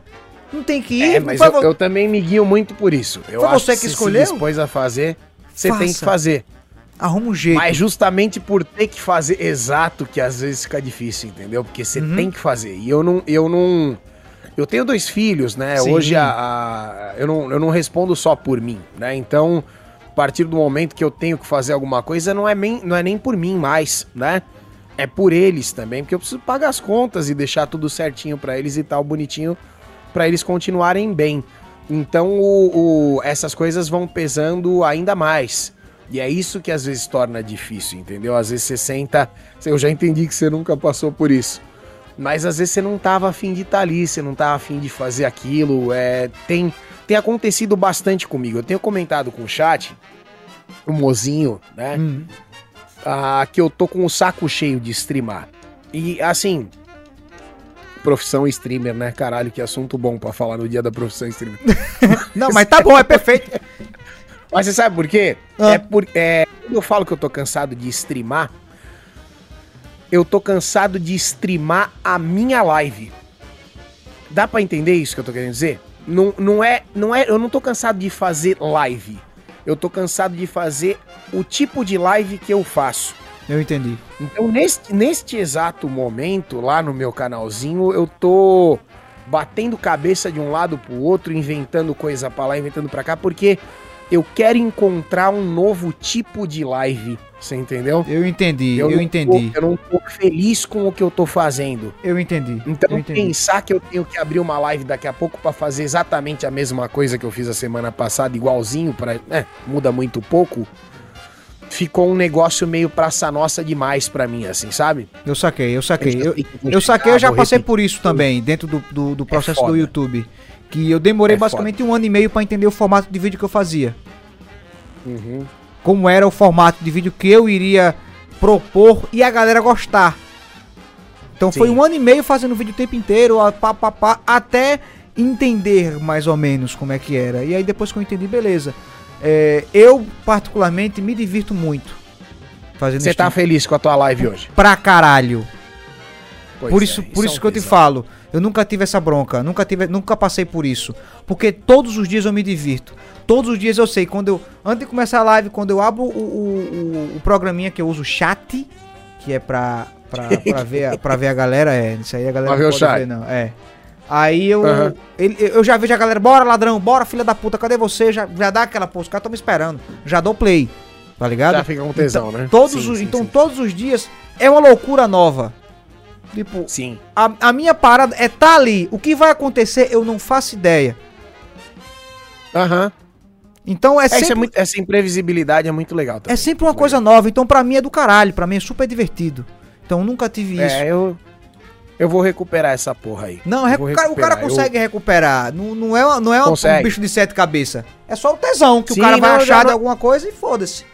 Não tem que ir. É, mas eu, eu, também me guio muito por isso. Eu foi você que, que escolheu? Se dispôs a fazer, você Faça. tem que fazer. Arruma um jeito. Mas justamente por ter que fazer exato que às vezes fica difícil, entendeu? Porque você uhum. tem que fazer. E eu não, eu não, eu tenho dois filhos, né? Sim. Hoje a, a, eu, não, eu não respondo só por mim, né? Então, a partir do momento que eu tenho que fazer alguma coisa, não é nem, não é nem por mim mais, né? É por eles também, porque eu preciso pagar as contas e deixar tudo certinho para eles e tal, bonitinho, para eles continuarem bem. Então o, o, essas coisas vão pesando ainda mais. E é isso que às vezes torna difícil, entendeu? Às vezes você senta. Eu já entendi que você nunca passou por isso. Mas às vezes você não tava afim de estar tá ali, você não tava afim de fazer aquilo. É, tem, tem acontecido bastante comigo. Eu tenho comentado com o chat, o mozinho, né? Hum ah, que eu tô com o saco cheio de streamar. E assim, profissão streamer, né? Caralho, que assunto bom para falar no dia da profissão streamer. (laughs) Não, mas tá bom, é perfeito. (laughs) Mas você sabe por quê? Ah. É por, é, quando eu falo que eu tô cansado de streamar, eu tô cansado de streamar a minha live. Dá para entender isso que eu tô querendo dizer? Não, não é, não é, eu não tô cansado de fazer live eu tô cansado de fazer o tipo de live que eu faço. Eu entendi. Então, neste, neste exato momento, lá no meu canalzinho, eu tô batendo cabeça de um lado pro outro, inventando coisa pra lá, inventando pra cá, porque eu quero encontrar um novo tipo de live. Você entendeu? Eu entendi, eu, eu entendi. Tô, eu não tô feliz com o que eu tô fazendo. Eu entendi. Então eu entendi. pensar que eu tenho que abrir uma live daqui a pouco para fazer exatamente a mesma coisa que eu fiz a semana passada, igualzinho, para, né, muda muito pouco. Ficou um negócio meio praça nossa demais para mim, assim, sabe? Eu saquei, eu saquei. Eu, eu saquei, eu já passei por isso também, dentro do, do, do é processo é do YouTube. Que eu demorei é basicamente foda. um ano e meio para entender o formato de vídeo que eu fazia. Uhum. Como era o formato de vídeo que eu iria propor e a galera gostar. Então Sim. foi um ano e meio fazendo vídeo o tempo inteiro, pá, pá, pá, até entender mais ou menos como é que era. E aí depois que eu entendi, beleza. É, eu, particularmente, me divirto muito. Fazendo Você tá feliz com a tua live hoje? Pra caralho. Pois por isso, é, por isso, é que eu te falo. Eu nunca tive essa bronca, nunca tive, nunca passei por isso, porque todos os dias eu me divirto. Todos os dias eu sei quando eu antes de começar a live, quando eu abro o, o, o, o programinha que eu uso chat, que é pra, pra, pra ver para ver a galera, é, isso aí a galera não pode ver não, é. Aí eu, uhum. ele, eu já vejo a galera, bora ladrão, bora filha da puta, cadê você? Já, já dá aquela, pô, os caras estão me esperando. Já dou play, tá ligado? Já fica com tesão, então, né? Todos sim, os, sim, então sim. todos os dias é uma loucura nova. Tipo, Sim. A, a minha parada é tá ali. O que vai acontecer, eu não faço ideia. Aham. Uhum. Então é, é, é sempre. É muito, essa imprevisibilidade é muito legal também. É sempre uma coisa nova. Então pra mim é do caralho. Pra mim é super divertido. Então nunca tive é, isso. É, eu. Eu vou recuperar essa porra aí. Não, o cara, o cara consegue eu... recuperar. Não, não é, não é um bicho de sete cabeças. É só o tesão que Sim, o cara vai não, achar não... de alguma coisa e foda-se.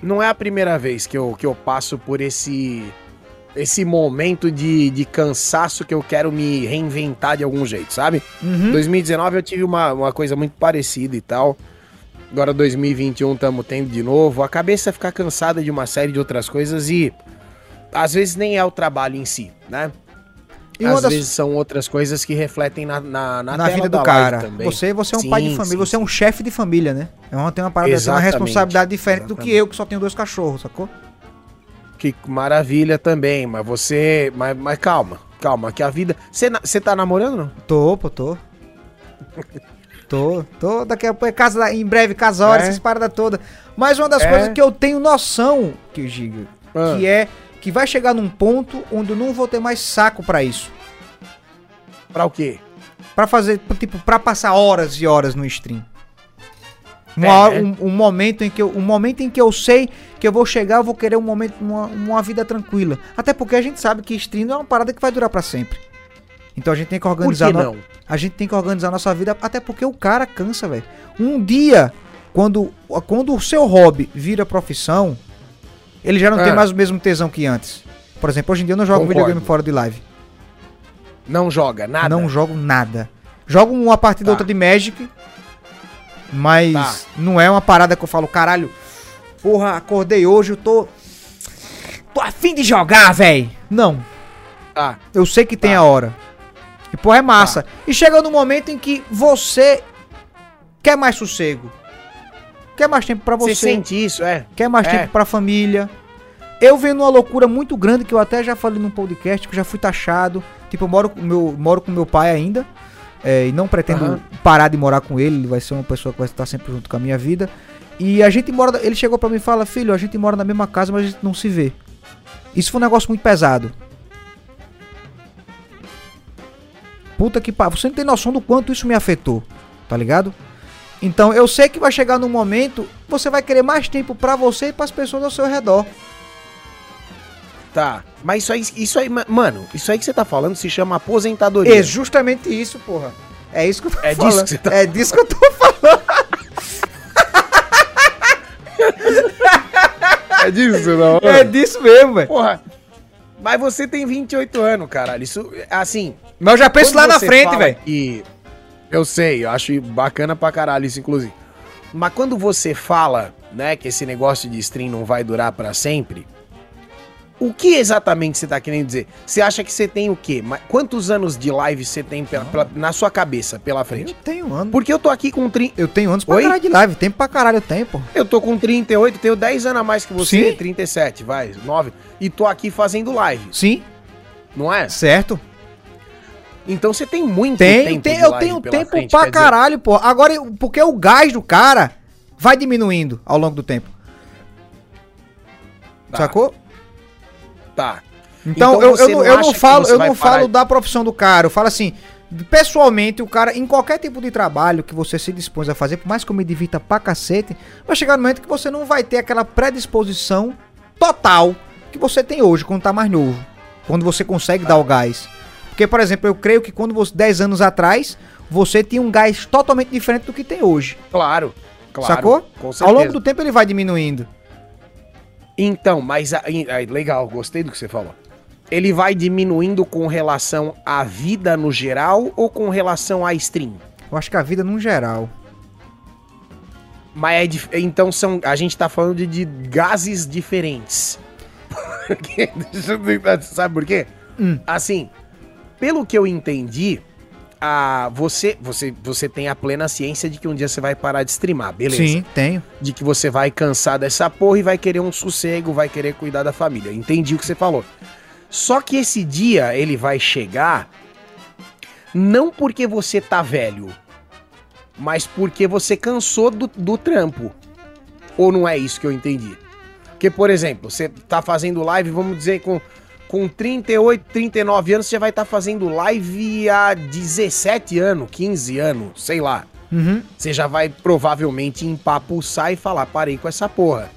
Não é a primeira vez que eu, que eu passo por esse esse momento de, de cansaço que eu quero me reinventar de algum jeito, sabe? Uhum. 2019 eu tive uma, uma coisa muito parecida e tal. Agora 2021 estamos tendo de novo. A cabeça fica cansada de uma série de outras coisas e às vezes nem é o trabalho em si, né? E Às das... vezes são outras coisas que refletem na, na, na, na vida do cara. Também. Você, você é um sim, pai de família, sim, você sim. é um chefe de família, né? É uma, tem uma parada, uma responsabilidade diferente Exatamente. do que eu, que só tenho dois cachorros, sacou? Que maravilha também, mas você. Mas, mas calma, calma, que a vida. Você tá namorando não? Tô, pô, tô. tô, tô. Daqui a pouco casa, em breve casório, é. essas paradas todas. Mas uma das é. coisas que eu tenho noção, que Giga, ah. que é que vai chegar num ponto onde eu não vou ter mais saco para isso. Pra o quê? Pra fazer, tipo, pra passar horas e horas no stream. Uma é, um, um, momento em que eu, um momento em que eu sei que eu vou chegar, eu vou querer um momento, uma, uma vida tranquila. Até porque a gente sabe que stream não é uma parada que vai durar para sempre. Então a gente tem que organizar. Por que não? A gente tem que organizar nossa vida, até porque o cara cansa, velho. Um dia, quando, quando o seu hobby vira profissão, ele já não é. tem mais o mesmo tesão que antes. Por exemplo, hoje em dia eu não jogo Concordo. videogame fora de live. Não joga nada? Não jogo nada. Jogo uma partida tá. outra de Magic, mas tá. não é uma parada que eu falo, caralho, porra, acordei hoje, eu tô. Tô afim de jogar, velho. Não. Tá. Eu sei que tem tá. a hora. E porra, é massa. Tá. E chega no momento em que você quer mais sossego. Quer mais tempo para você. Você sente isso, é? Quer mais é. tempo pra família. Eu vendo uma loucura muito grande que eu até já falei num podcast, que eu já fui taxado. Tipo, eu moro com meu, moro com meu pai ainda. É, e não pretendo uhum. parar de morar com ele, ele vai ser uma pessoa que vai estar sempre junto com a minha vida. E a gente mora, ele chegou para mim e fala: "Filho, a gente mora na mesma casa, mas a gente não se vê". Isso foi um negócio muito pesado. Puta que pariu, você não tem noção do quanto isso me afetou, tá ligado? Então eu sei que vai chegar num momento, você vai querer mais tempo para você e para as pessoas ao seu redor. Tá. Mas isso aí, isso aí, mano, isso aí que você tá falando se chama aposentadoria. É justamente isso, porra. É isso que eu tô é falando. Disso que tá... É disso que eu tô (laughs) falando. (laughs) é disso, não? Mano? É disso mesmo, velho. Porra. Mas você tem 28 anos, caralho. Isso, assim. Mas eu já penso lá na frente, velho. E eu sei, eu acho bacana pra caralho isso, inclusive. Mas quando você fala, né, que esse negócio de stream não vai durar para sempre, o que exatamente você tá querendo dizer? Você acha que você tem o quê? Quantos anos de live você tem pela, pela, na sua cabeça pela frente? Eu tenho anos. Porque eu tô aqui com 30. Eu tenho anos pra Oi? caralho de live. Tempo pra caralho tempo. Eu tô com 38, tenho 10 anos a mais que você. Sim. 37, vai, 9. E tô aqui fazendo live. Sim. Não é? Certo. Então você tem muito tem, tempo. Tem, eu tenho tempo frente, pra caralho, dizer... pô. Agora, porque o gás do cara vai diminuindo ao longo do tempo. Tá. Sacou? Tá. Então, então eu, eu, não, eu não falo, eu não falo da profissão do cara, eu falo assim, pessoalmente, o cara, em qualquer tipo de trabalho que você se dispõe a fazer, por mais que eu me divirta pra cacete, vai chegar no momento que você não vai ter aquela predisposição total que você tem hoje, quando tá mais novo. Quando você consegue dar o gás. Porque, por exemplo, eu creio que quando você, 10 anos atrás, você tinha um gás totalmente diferente do que tem hoje. Claro, claro. Sacou? Ao longo do tempo ele vai diminuindo. Então, mas legal, gostei do que você falou. Ele vai diminuindo com relação à vida no geral ou com relação à stream? Eu acho que a vida no geral. Mas é então são. A gente tá falando de, de gases diferentes. (laughs) Sabe por quê? Hum. Assim, pelo que eu entendi, a, você, você, você tem a plena ciência de que um dia você vai parar de streamar, beleza? Sim, tenho. De que você vai cansar dessa porra e vai querer um sossego, vai querer cuidar da família. Entendi o que você falou. Só que esse dia ele vai chegar não porque você tá velho, mas porque você cansou do, do trampo. Ou não é isso que eu entendi? Porque, por exemplo, você tá fazendo live, vamos dizer, com, com 38, 39 anos, você já vai estar tá fazendo live há 17 anos, 15 anos, sei lá. Uhum. Você já vai provavelmente empapuçar e falar, parei com essa porra.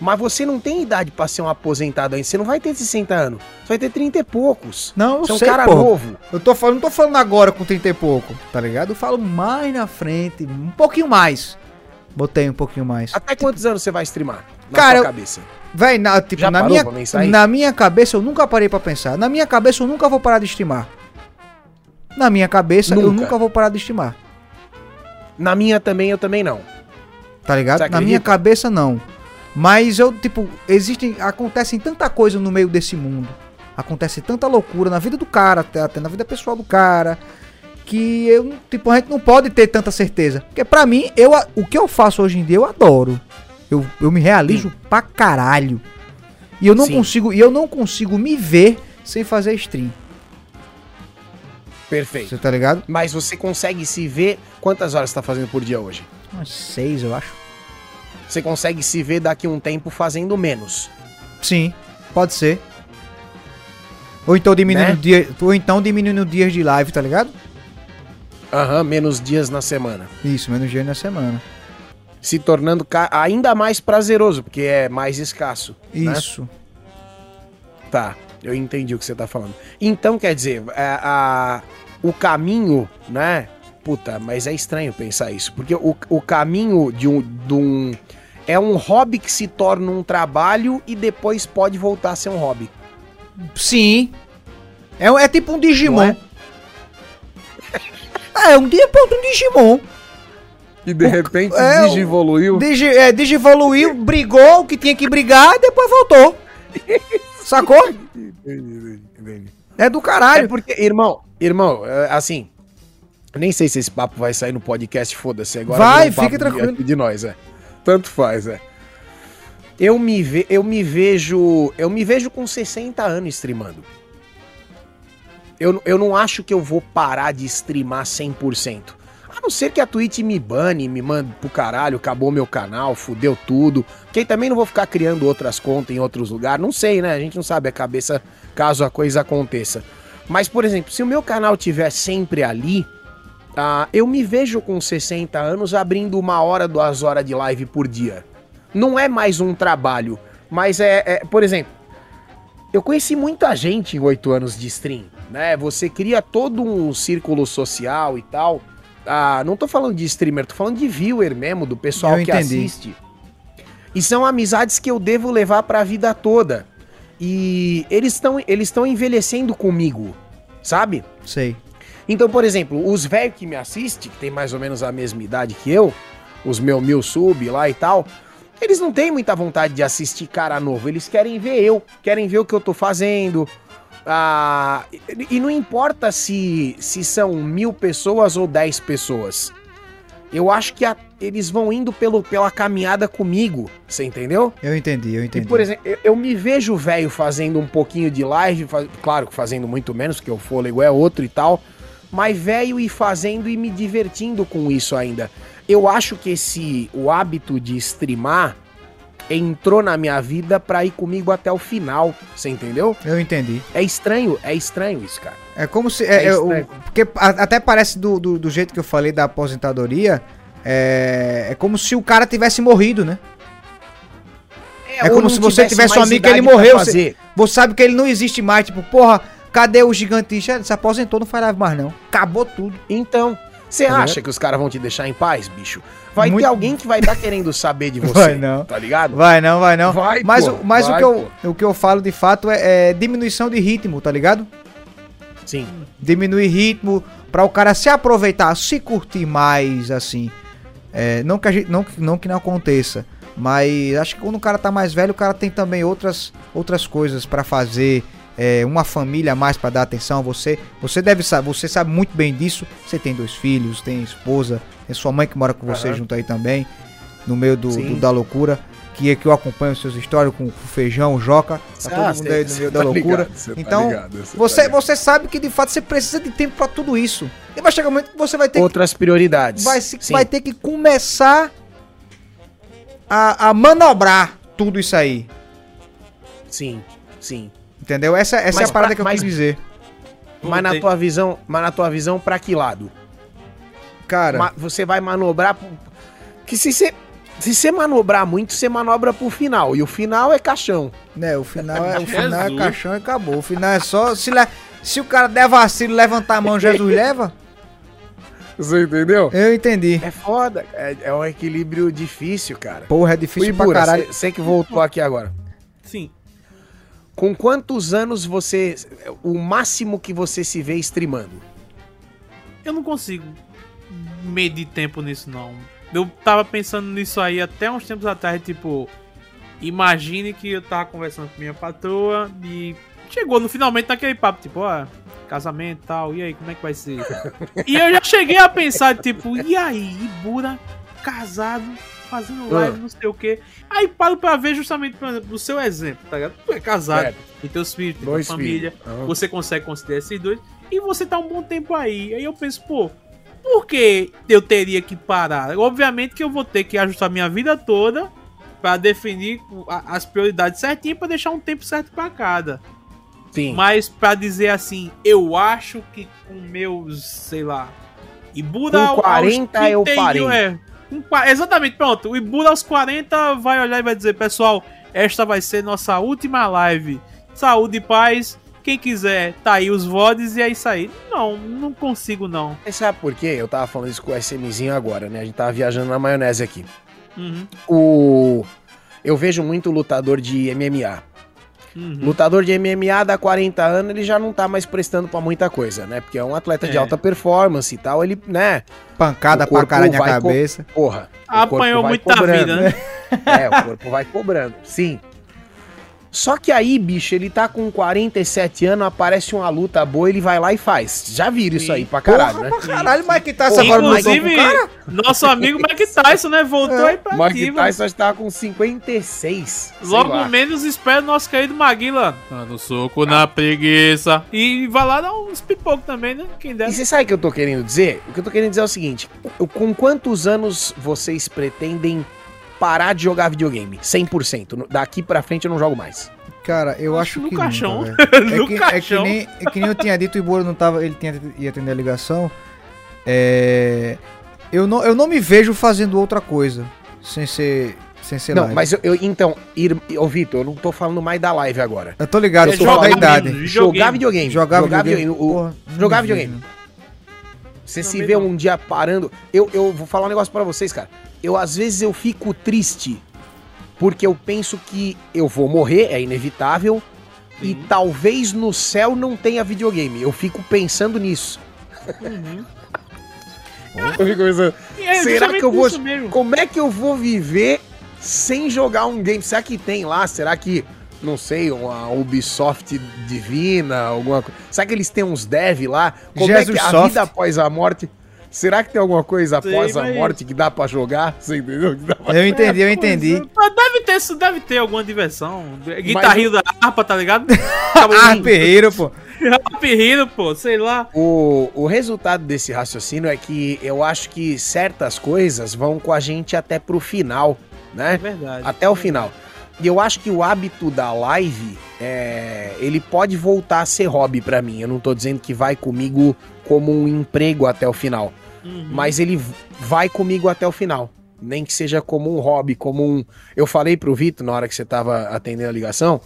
Mas você não tem idade para ser um aposentado ainda. Você não vai ter 60 anos. Você vai ter 30 e poucos. Não, eu você sei, é um cara porra. novo. Eu tô falando, não tô falando agora com 30 e pouco, tá ligado? Eu falo mais na frente, um pouquinho mais. Botei um pouquinho mais. Até quantos anos você vai streamar? Na Cara, cabeça? Véi, na, tipo, Já na minha, na minha cabeça eu nunca parei para pensar. Na minha cabeça eu nunca vou parar de streamar. Na minha cabeça nunca. eu nunca vou parar de streamar. Na minha também, eu também não. Tá ligado? Na minha cabeça não. Mas eu, tipo, existem. Acontecem tanta coisa no meio desse mundo. Acontece tanta loucura na vida do cara, até, até na vida pessoal do cara que eu, tipo, a gente não pode ter tanta certeza. Porque para mim, eu, o que eu faço hoje em dia eu adoro. Eu, eu me realizo Sim. pra caralho. E eu não Sim. consigo, e eu não consigo me ver sem fazer stream. Perfeito. Você tá ligado? Mas você consegue se ver quantas horas você tá fazendo por dia hoje? Umas seis, eu acho. Você consegue se ver daqui a um tempo fazendo menos. Sim, pode ser. Ou então diminuindo né? dia, ou então diminuindo dias de live, tá ligado? Aham, uhum, menos dias na semana. Isso, menos dias na semana. Se tornando ainda mais prazeroso, porque é mais escasso. Né? Isso. Né? Tá, eu entendi o que você tá falando. Então, quer dizer, a, é, a, o caminho, né? Puta, mas é estranho pensar isso. Porque o, o caminho de um, de um. É um hobby que se torna um trabalho e depois pode voltar a ser um hobby. Sim. É, é tipo um Digimon. É? É, um dia pronto um Digimon. E de o, repente é, Digivoluiu. Digi, é, brigou o que tinha que brigar e depois voltou. (laughs) Sacou? É do caralho. É porque, irmão, irmão, é, assim, nem sei se esse papo vai sair no podcast, foda-se agora. Vai, fique tranquilo. De nós, é. Tanto faz, é. Eu me, ve, eu me vejo, eu me vejo com 60 anos streamando eu, eu não acho que eu vou parar de streamar 100%. Não ser que a Twitch me bane, me mande pro caralho, acabou meu canal, fudeu tudo. Que também não vou ficar criando outras contas em outros lugares. Não sei, né? A gente não sabe a cabeça caso a coisa aconteça. Mas, por exemplo, se o meu canal tiver sempre ali, uh, eu me vejo com 60 anos abrindo uma hora, duas horas de live por dia. Não é mais um trabalho, mas é, é por exemplo, eu conheci muita gente em oito anos de stream né? Você cria todo um círculo social e tal. Ah, não tô falando de streamer, tô falando de viewer mesmo, do pessoal eu que entendi. assiste. E são amizades que eu devo levar para a vida toda. E eles estão eles estão envelhecendo comigo, sabe? Sei. Então, por exemplo, os velhos que me assistem, que tem mais ou menos a mesma idade que eu, os meu mil sub lá e tal, eles não têm muita vontade de assistir cara novo. Eles querem ver eu, querem ver o que eu tô fazendo, ah, e não importa se, se são mil pessoas ou dez pessoas. Eu acho que a, eles vão indo pelo, pela caminhada comigo, você entendeu? Eu entendi, eu entendi. E, por exemplo, eu, eu me vejo velho fazendo um pouquinho de live, faz, claro que fazendo muito menos, porque o fôlego é outro e tal, mas velho e fazendo e me divertindo com isso ainda. Eu acho que esse o hábito de streamar entrou na minha vida pra ir comigo até o final, você entendeu? Eu entendi. É estranho, é estranho isso, cara. É como se. É, é, o, porque até parece do, do, do, jeito que eu falei da aposentadoria. É, é como se o cara tivesse morrido, né? É, é como se você tivesse um amigo que ele morreu. Você, você sabe que ele não existe mais. Tipo, porra, cadê o gigantista? Ele se aposentou, não faz mais não. Acabou tudo. Então, você tá acha que os caras vão te deixar em paz, bicho? Vai Muito... ter alguém que vai estar tá querendo saber de (laughs) você. Vai não. Tá ligado? Vai não, vai não. Vai, mas pô, mas vai, o, que eu, o que eu falo de fato é, é diminuição de ritmo, tá ligado? Sim. Diminuir ritmo para o cara se aproveitar, se curtir mais, assim. É, não, que gente, não, não que não aconteça, mas acho que quando o cara tá mais velho, o cara tem também outras, outras coisas para fazer é, uma família a mais para dar atenção a você. Você deve saber, você sabe muito bem disso. Você tem dois filhos, tem esposa, tem sua mãe que mora com você uhum. junto aí também, no meio do, do, da loucura. Que é que eu acompanho seus histórias com o feijão, o joca, tá ah, todo mundo aí no meio da tá loucura. Ligado, então, tá ligado, você, você, tá você, sabe que de fato você precisa de tempo para tudo isso. E vai chegar um momento que você vai ter outras que, prioridades. Vai, vai ter que começar a, a manobrar tudo isso aí. Sim, sim. Entendeu? Essa, essa é a parada pra, que eu mas, quis dizer. Mas na tua visão, mas na tua visão, pra que lado? Cara. Ma você vai manobrar. Que se você. Se você manobrar muito, você manobra pro final. E o final é caixão. Né, o final é, o final é caixão e acabou. O final é só. Se, le, se o cara der vacilo levantar a mão, Jesus (laughs) leva. Você entendeu? Eu entendi. É foda. É, é um equilíbrio difícil, cara. Porra, é difícil Ibura, pra caralho. Você que voltou aqui agora. Sim. Com quantos anos você. O máximo que você se vê streamando? Eu não consigo medir tempo nisso, não. Eu tava pensando nisso aí até uns tempos atrás, tipo. Imagine que eu tava conversando com minha patroa e chegou no finalmente naquele papo, tipo, ó, casamento e tal, e aí, como é que vai ser? (laughs) e eu já cheguei a pensar, tipo, e aí, Ibura, casado, fazendo live, ah. não sei o quê. Aí paro pra ver justamente, por exemplo, o seu exemplo, tá ligado? Tu é casado, é. tem teus filhos, tem tua família, uhum. você consegue considerar esses dois, e você tá um bom tempo aí. Aí eu penso, pô, por que eu teria que parar? Obviamente que eu vou ter que ajustar minha vida toda para definir as prioridades certinho para deixar um tempo certo para cada. Sim. Mas para dizer assim, eu acho que com meus, sei lá, e Buda com 40 eu parei. É, exatamente, pronto. O Ibura aos 40 vai olhar e vai dizer, pessoal, esta vai ser nossa última live. Saúde e paz. Quem quiser, tá aí os VODs e é isso aí. Não, não consigo não. Você sabe por quê? Eu tava falando isso com o SMzinho agora, né? A gente tava viajando na maionese aqui. Uhum. O... Eu vejo muito lutador de MMA. Uhum. Lutador de MMA dá 40 anos, ele já não tá mais prestando para muita coisa, né? Porque é um atleta é. de alta performance e tal, ele, né? Pancada pra caralho na cabeça. Porra. Apanhou muita vida, né? É, o corpo vai cobrando. Sim. Só que aí, bicho, ele tá com 47 anos, aparece uma luta boa, ele vai lá e faz. Já viram isso aí pra caralho, Porra, né? Pra caralho, Mike Tyson agora Inclusive, nosso amigo Mike (laughs) Tyson, né? Voltou é. aí pra Mike Tyson tá com 56. Logo menos espera o nosso querido Maguila. Dando soco ah. na preguiça. E vai lá dar uns pipocos também, né? Quem dera. E você sabe o que eu tô querendo dizer? O que eu tô querendo dizer é o seguinte: com quantos anos vocês pretendem parar de jogar videogame. 100%. Daqui pra frente eu não jogo mais. Cara, eu acho, acho que. No caixão. Nunca, é, no que, caixão. (laughs) É, que nem, é que nem eu tinha dito, o Iboro não tava. Ele tinha, ia atender a ligação. É. Eu não, eu não me vejo fazendo outra coisa. Sem ser. Sem ser não, live. mas eu, eu então, ir, ô Vitor, eu não tô falando mais da live agora. Eu tô ligado, eu tô falando da idade. Jogar videogame. Jogar, jogar videogame. videogame. O, Porra, jogar videogame. Você se vê um dia parando. Eu, eu vou falar um negócio para vocês, cara eu às vezes eu fico triste porque eu penso que eu vou morrer, é inevitável, Sim. e talvez no céu não tenha videogame. Eu fico pensando nisso. Uhum. eu fico pensando, (laughs) é, será que eu vou. Como é que eu vou viver sem jogar um game? Será que tem lá? Será que, não sei, uma Ubisoft divina, alguma coisa? Será que eles têm uns dev lá? Como Jesus é que a vida após a morte. Será que tem alguma coisa após Sei, a morte que dá pra jogar? Você entendeu? Eu entendi, eu entendi. Deve ter, deve ter alguma diversão. Guitarrinho Mas... da harpa, tá ligado? (laughs) Arperreiro, pô. (laughs) Arperreiro, pô, sei lá. O, o resultado desse raciocínio é que eu acho que certas coisas vão com a gente até pro final, né? É verdade. Até o final. E eu acho que o hábito da live, é, ele pode voltar a ser hobby para mim. Eu não tô dizendo que vai comigo como um emprego até o final. Uhum. Mas ele vai comigo até o final. Nem que seja como um hobby, como um. Eu falei pro Vitor na hora que você tava atendendo a ligação.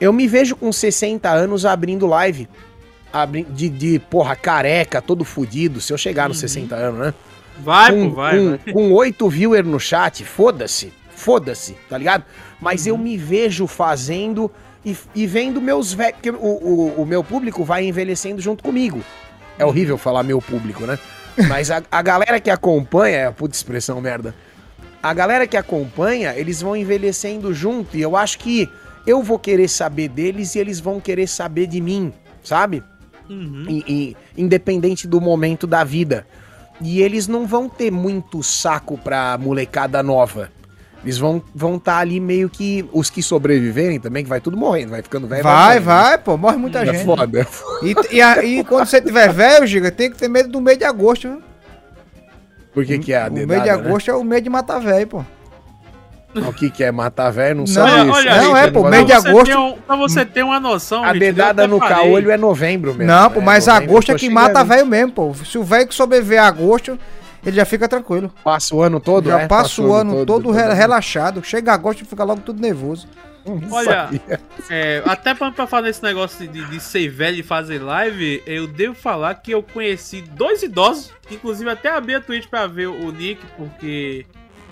Eu me vejo com 60 anos abrindo live. Abri... De, de, porra, careca, todo fudido. Se eu chegar nos 60 uhum. anos, né? Vai, com, pô, vai. Com, vai. com 8 viewers no chat, foda-se. Foda-se, tá ligado? Mas uhum. eu me vejo fazendo e, e vendo meus velhos. Porque o, o, o meu público vai envelhecendo junto comigo. É horrível falar meu público, né? Mas a, a galera que acompanha, é puta expressão merda. A galera que acompanha, eles vão envelhecendo junto. E eu acho que eu vou querer saber deles e eles vão querer saber de mim, sabe? Uhum. E, e, independente do momento da vida. E eles não vão ter muito saco pra molecada nova. Eles vão estar vão tá ali meio que. Os que sobreviverem também, que vai tudo morrendo, vai ficando velho. Vai, vai, vai, pô, morre muita é gente. Foda, é foda. E, e, a, e quando você tiver velho, Giga, tem que ter medo do mês de agosto, viu? Por que, que é a O mês de né? agosto né? é o mês de matar velho, pô. O que, que é matar velho? Não, não sabe isso. Olha, não, é, pô, mês de agosto. Um, pra você ter uma noção. A dedada no caolho é novembro mesmo. Não, pô, né? mas agosto é que mata velho mesmo, pô. Se o velho que sobreviver a agosto, ele já fica tranquilo. Passa o ano todo, Já é? passa, o ano, ano todo, todo relaxado. Chega agosto e fica logo tudo nervoso. Olha, é, até pra, pra falar nesse negócio de, de ser velho e fazer live, eu devo falar que eu conheci dois idosos, inclusive até abri a Twitch pra ver o Nick, porque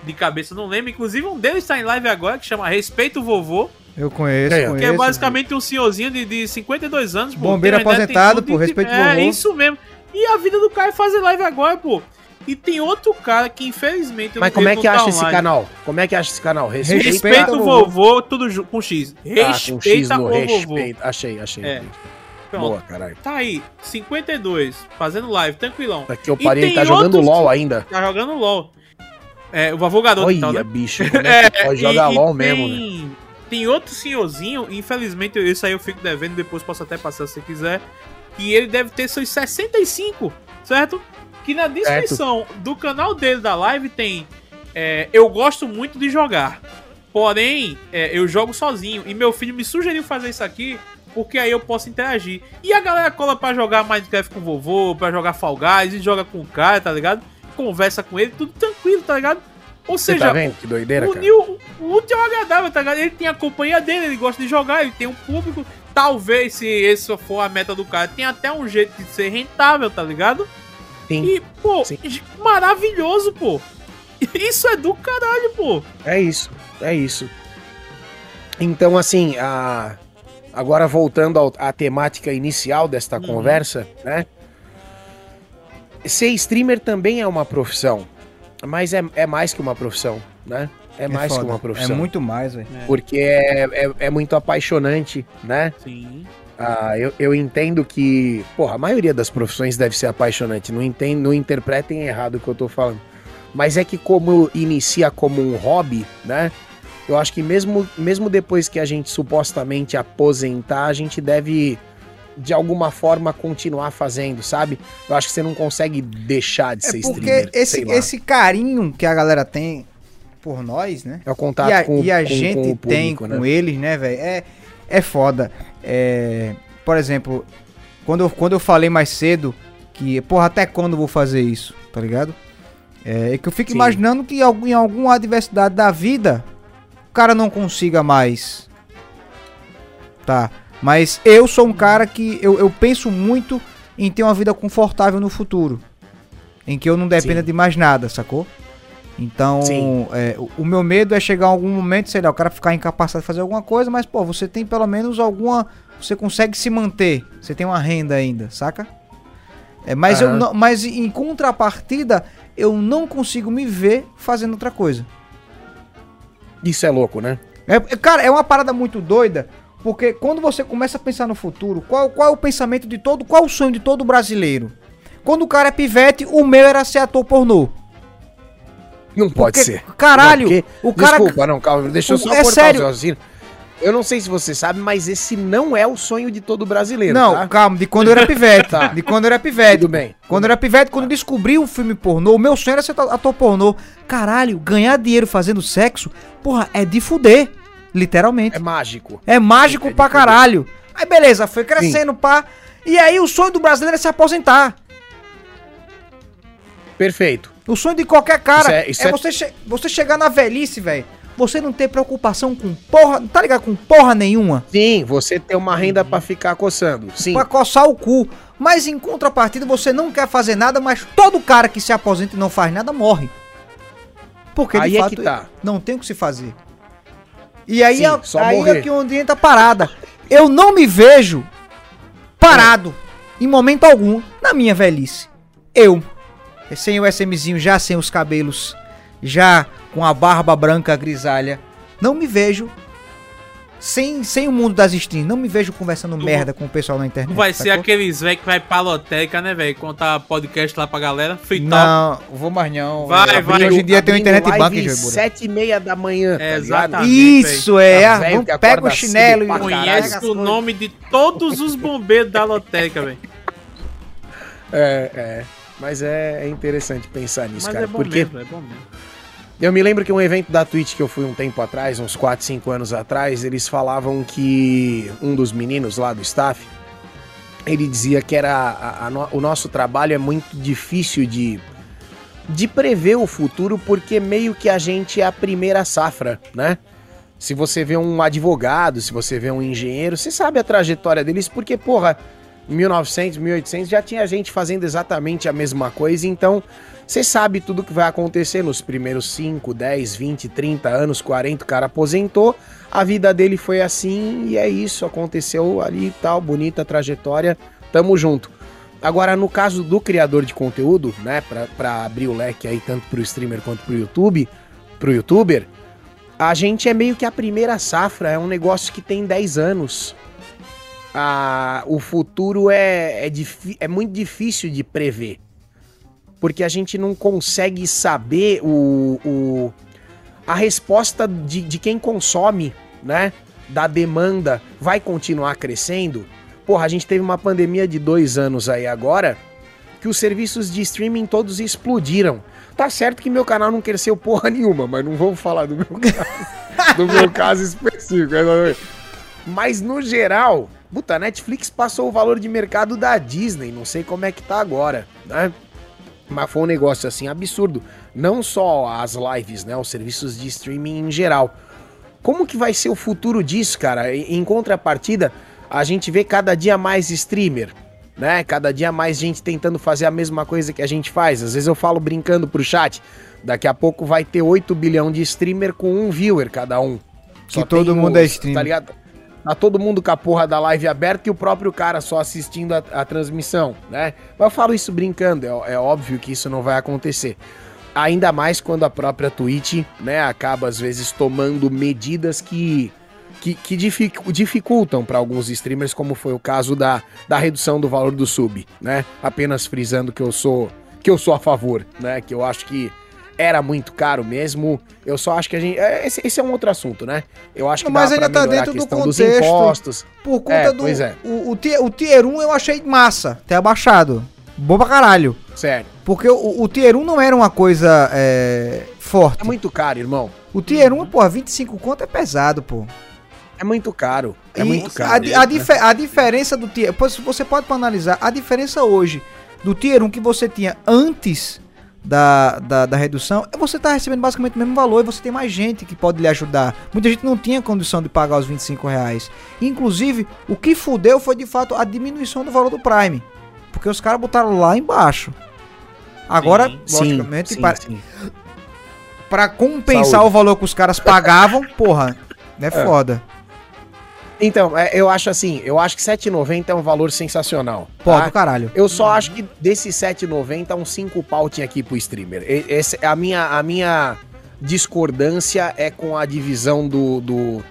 de cabeça não lembro. Inclusive um deles está em live agora, que chama Respeito o Vovô. Eu conheço, é, conheço. Que é basicamente um senhorzinho de, de 52 anos. Pô, Bombeiro aposentado, por respeito é, vovô. É, isso mesmo. E a vida do cara é fazer live agora, pô. E tem outro cara que infelizmente. Mas como é que acha esse canal? Como é que acha esse canal? Respeita, respeita o vovô, tudo com X. Respeita ah, com X no, o respeita. vovô. Achei, achei. É. Pronto. Boa, caralho. Tá aí, 52, fazendo live, tranquilão. Daqui eu parei, ele tá jogando LOL ainda. Tá jogando LOL. É, o vovô garoto Olha, então, né? bicho, (laughs) como é que pode jogar LOL mesmo, né? Tem outro senhorzinho, infelizmente isso aí eu fico devendo, depois posso até passar se quiser. E ele deve ter seus 65, certo? Que na descrição certo. do canal dele da live tem. É, eu gosto muito de jogar. Porém, é, eu jogo sozinho. E meu filho me sugeriu fazer isso aqui. Porque aí eu posso interagir. E a galera cola pra jogar Minecraft com o vovô, pra jogar Fall Guys, e joga com o cara, tá ligado? Conversa com ele, tudo tranquilo, tá ligado? Ou Você seja, tá vendo? Que doideira, o, Nil, o útil é agradável, tá ligado? Ele tem a companhia dele, ele gosta de jogar, ele tem um público. Talvez, se esse for a meta do cara, tem até um jeito de ser rentável, tá ligado? Sim. E, pô, Sim. maravilhoso, pô. (laughs) Isso é do caralho, pô. É isso, é isso. Então, assim, a... agora voltando ao, à temática inicial desta uhum. conversa, né? Ser streamer também é uma profissão, mas é, é mais que uma profissão, né? É, é mais foda. que uma profissão. É muito mais, velho. Porque é, é, é, muito apaixonante, né? Sim. Ah, eu, eu entendo que, porra, a maioria das profissões deve ser apaixonante. Não, entendo, não interpretem errado o que eu tô falando. Mas é que como inicia como um hobby, né? Eu acho que mesmo, mesmo depois que a gente supostamente aposentar, a gente deve de alguma forma continuar fazendo, sabe? Eu acho que você não consegue deixar de é ser porque streamer. Porque esse, esse carinho que a galera tem por nós, né? É o contato e a, com, e a com, gente com o público, tem né? com eles, né, velho? É, é foda. É, por exemplo, quando eu, quando eu falei mais cedo que, porra, até quando eu vou fazer isso, tá ligado? É, é que eu fico Sim. imaginando que em alguma adversidade da vida o cara não consiga mais. Tá. Mas eu sou um cara que eu, eu penso muito em ter uma vida confortável no futuro. Em que eu não dependa Sim. de mais nada, sacou? Então, é, o, meu medo é chegar algum momento, sei lá, o cara ficar incapacitado de fazer alguma coisa, mas, pô, você tem pelo menos alguma. Você consegue se manter. Você tem uma renda ainda, saca? É, mas, uhum. eu não, mas em contrapartida, eu não consigo me ver fazendo outra coisa. Isso é louco, né? É, é cara, é uma parada muito doida, porque quando você começa a pensar no futuro, qual, qual é o pensamento de todo. Qual é o sonho de todo brasileiro? Quando o cara é pivete, o meu era ser ator pornô. Não pode porque, ser. Caralho, não, o cara. Desculpa, não, calma, deixa eu só é sério. o Eu não sei se você sabe, mas esse não é o sonho de todo brasileiro. Não, tá? calma, de quando eu era pivete. tá. De quando eu era pivete. Tudo bem. Quando eu era pivete, quando eu descobri um filme pornô, o meu sonho era ser ator pornô. Caralho, ganhar dinheiro fazendo sexo, porra, é de fuder. Literalmente. É mágico. É mágico é pra caralho. Aí beleza, foi crescendo, Sim. pá. E aí o sonho do brasileiro é se aposentar. Perfeito. O sonho de qualquer cara isso é, isso é, é... Você, che você chegar na velhice, velho. Você não ter preocupação com porra, tá ligado? Com porra nenhuma. Sim, você ter uma renda para ficar coçando. Sim. Pra coçar o cu. Mas em contrapartida, você não quer fazer nada, mas todo cara que se aposenta e não faz nada morre. Porque aí de fato é tá. não tem o que se fazer. E aí, Sim, é, aí é que onde entra parada. Eu não me vejo parado em momento algum na minha velhice. Eu, sem o SMzinho, já sem os cabelos, já com a barba branca grisalha, não me vejo sem, sem o mundo das streams. Não me vejo conversando tu, merda com o pessoal na internet. vai ser aqueles velho que vai pra loteca, né, velho? Contar podcast lá pra galera. Free Não, vou mais não. Vai, vai. Hoje em dia tem internet banca, Joibura. Sete e meia da manhã, é, tá Exatamente. Isso, é. Tá Vamos, pega o chinelo e... Conhece o nome de todos os bombeiros da loteca, velho. É, é. Mas é, é interessante pensar nisso, Mas cara. É bom porque mesmo, é bom mesmo. Eu me lembro que um evento da Twitch que eu fui um tempo atrás, uns 4, 5 anos atrás, eles falavam que um dos meninos lá do staff, ele dizia que era a, a, o nosso trabalho é muito difícil de, de prever o futuro porque meio que a gente é a primeira safra, né? Se você vê um advogado, se você vê um engenheiro, você sabe a trajetória deles porque, porra, 1900, 1800 já tinha gente fazendo exatamente a mesma coisa, então você sabe tudo que vai acontecer nos primeiros 5, 10, 20, 30 anos, 40, o cara aposentou, a vida dele foi assim e é isso, aconteceu ali e tal, bonita trajetória, tamo junto. Agora, no caso do criador de conteúdo, né, pra, pra abrir o leque aí tanto pro streamer quanto pro YouTube, pro youtuber, a gente é meio que a primeira safra, é um negócio que tem 10 anos. Ah, o futuro é, é, é muito difícil de prever porque a gente não consegue saber o, o a resposta de, de quem consome, né? Da demanda vai continuar crescendo. Porra, a gente teve uma pandemia de dois anos aí agora que os serviços de streaming todos explodiram. Tá certo que meu canal não cresceu porra nenhuma, mas não vamos falar do meu (laughs) caso, do meu caso específico. Mas no geral, puta, a Netflix passou o valor de mercado da Disney, não sei como é que tá agora, né? Mas foi um negócio assim absurdo. Não só as lives, né? Os serviços de streaming em geral. Como que vai ser o futuro disso, cara? Em contrapartida, a gente vê cada dia mais streamer, né? Cada dia mais gente tentando fazer a mesma coisa que a gente faz. Às vezes eu falo brincando pro chat, daqui a pouco vai ter 8 bilhão de streamer com um viewer cada um. Que Só todo mundo é streamer. Tá ligado? Tá todo mundo com a porra da live aberta e o próprio cara só assistindo a, a transmissão, né? Mas eu falo isso brincando, é, é, óbvio que isso não vai acontecer. Ainda mais quando a própria Twitch, né, acaba às vezes tomando medidas que que, que dificultam para alguns streamers, como foi o caso da, da redução do valor do sub, né? Apenas frisando que eu sou que eu sou a favor, né? Que eu acho que era muito caro mesmo. Eu só acho que a gente. É, esse, esse é um outro assunto, né? Eu acho que Mas ainda tá dentro do contexto. Por conta é, do. Pois é. O, o, tier, o Tier 1 eu achei massa, ter abaixado. Bom pra caralho. Sério. Porque o, o Tier 1 não era uma coisa é, forte. É muito caro, irmão. O Tier 1, pô, 25 conto é pesado, pô. É muito caro. É e muito caro. A, a, dif a diferença do Tier. Você pode analisar a diferença hoje do Tier 1 que você tinha antes da, da, da, redução, é você tá recebendo basicamente o mesmo valor e você tem mais gente que pode lhe ajudar. Muita gente não tinha condição de pagar os 25 reais. Inclusive, o que fudeu foi de fato a diminuição do valor do Prime. Porque os caras botaram lá embaixo. Agora, sim, logicamente, sim, para, sim. para compensar Saúde. o valor que os caras pagavam, porra, é, é foda. Então, é, eu acho assim, eu acho que 7,90 é um valor sensacional. Pô, tá? do caralho. Eu só acho que desse 7,90 um 5 pau tinha aqui pro streamer. Esse, a, minha, a minha discordância é com a divisão do, do,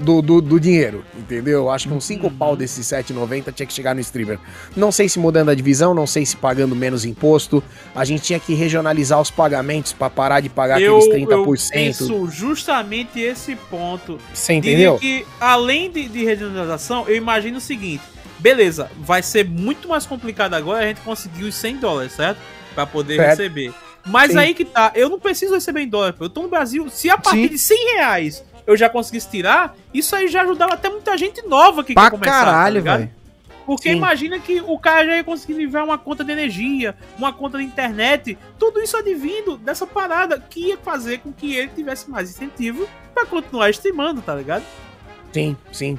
do, do, do dinheiro, entendeu? Acho que uns 5 uhum. pau desses 7,90 tinha que chegar no streamer. Não sei se mudando a divisão, não sei se pagando menos imposto. A gente tinha que regionalizar os pagamentos para parar de pagar eu, aqueles 30%. Eu penso justamente esse ponto. Você entendeu? que além de, de regionalização, eu imagino o seguinte: beleza, vai ser muito mais complicado agora a gente conseguir os 100 dólares, certo? Para poder certo. receber. Mas Sim. aí que tá, eu não preciso receber em dólar, eu tô no Brasil. Se a partir Sim. de 100 reais eu já conseguisse tirar, isso aí já ajudava até muita gente nova que pra quer começar. Tá caralho, tá velho. Porque Sim. imagina que o cara já ia conseguir livrar uma conta de energia, uma conta de internet, tudo isso advindo dessa parada que ia fazer com que ele tivesse mais incentivo para continuar streamando, tá ligado? Sim, sim.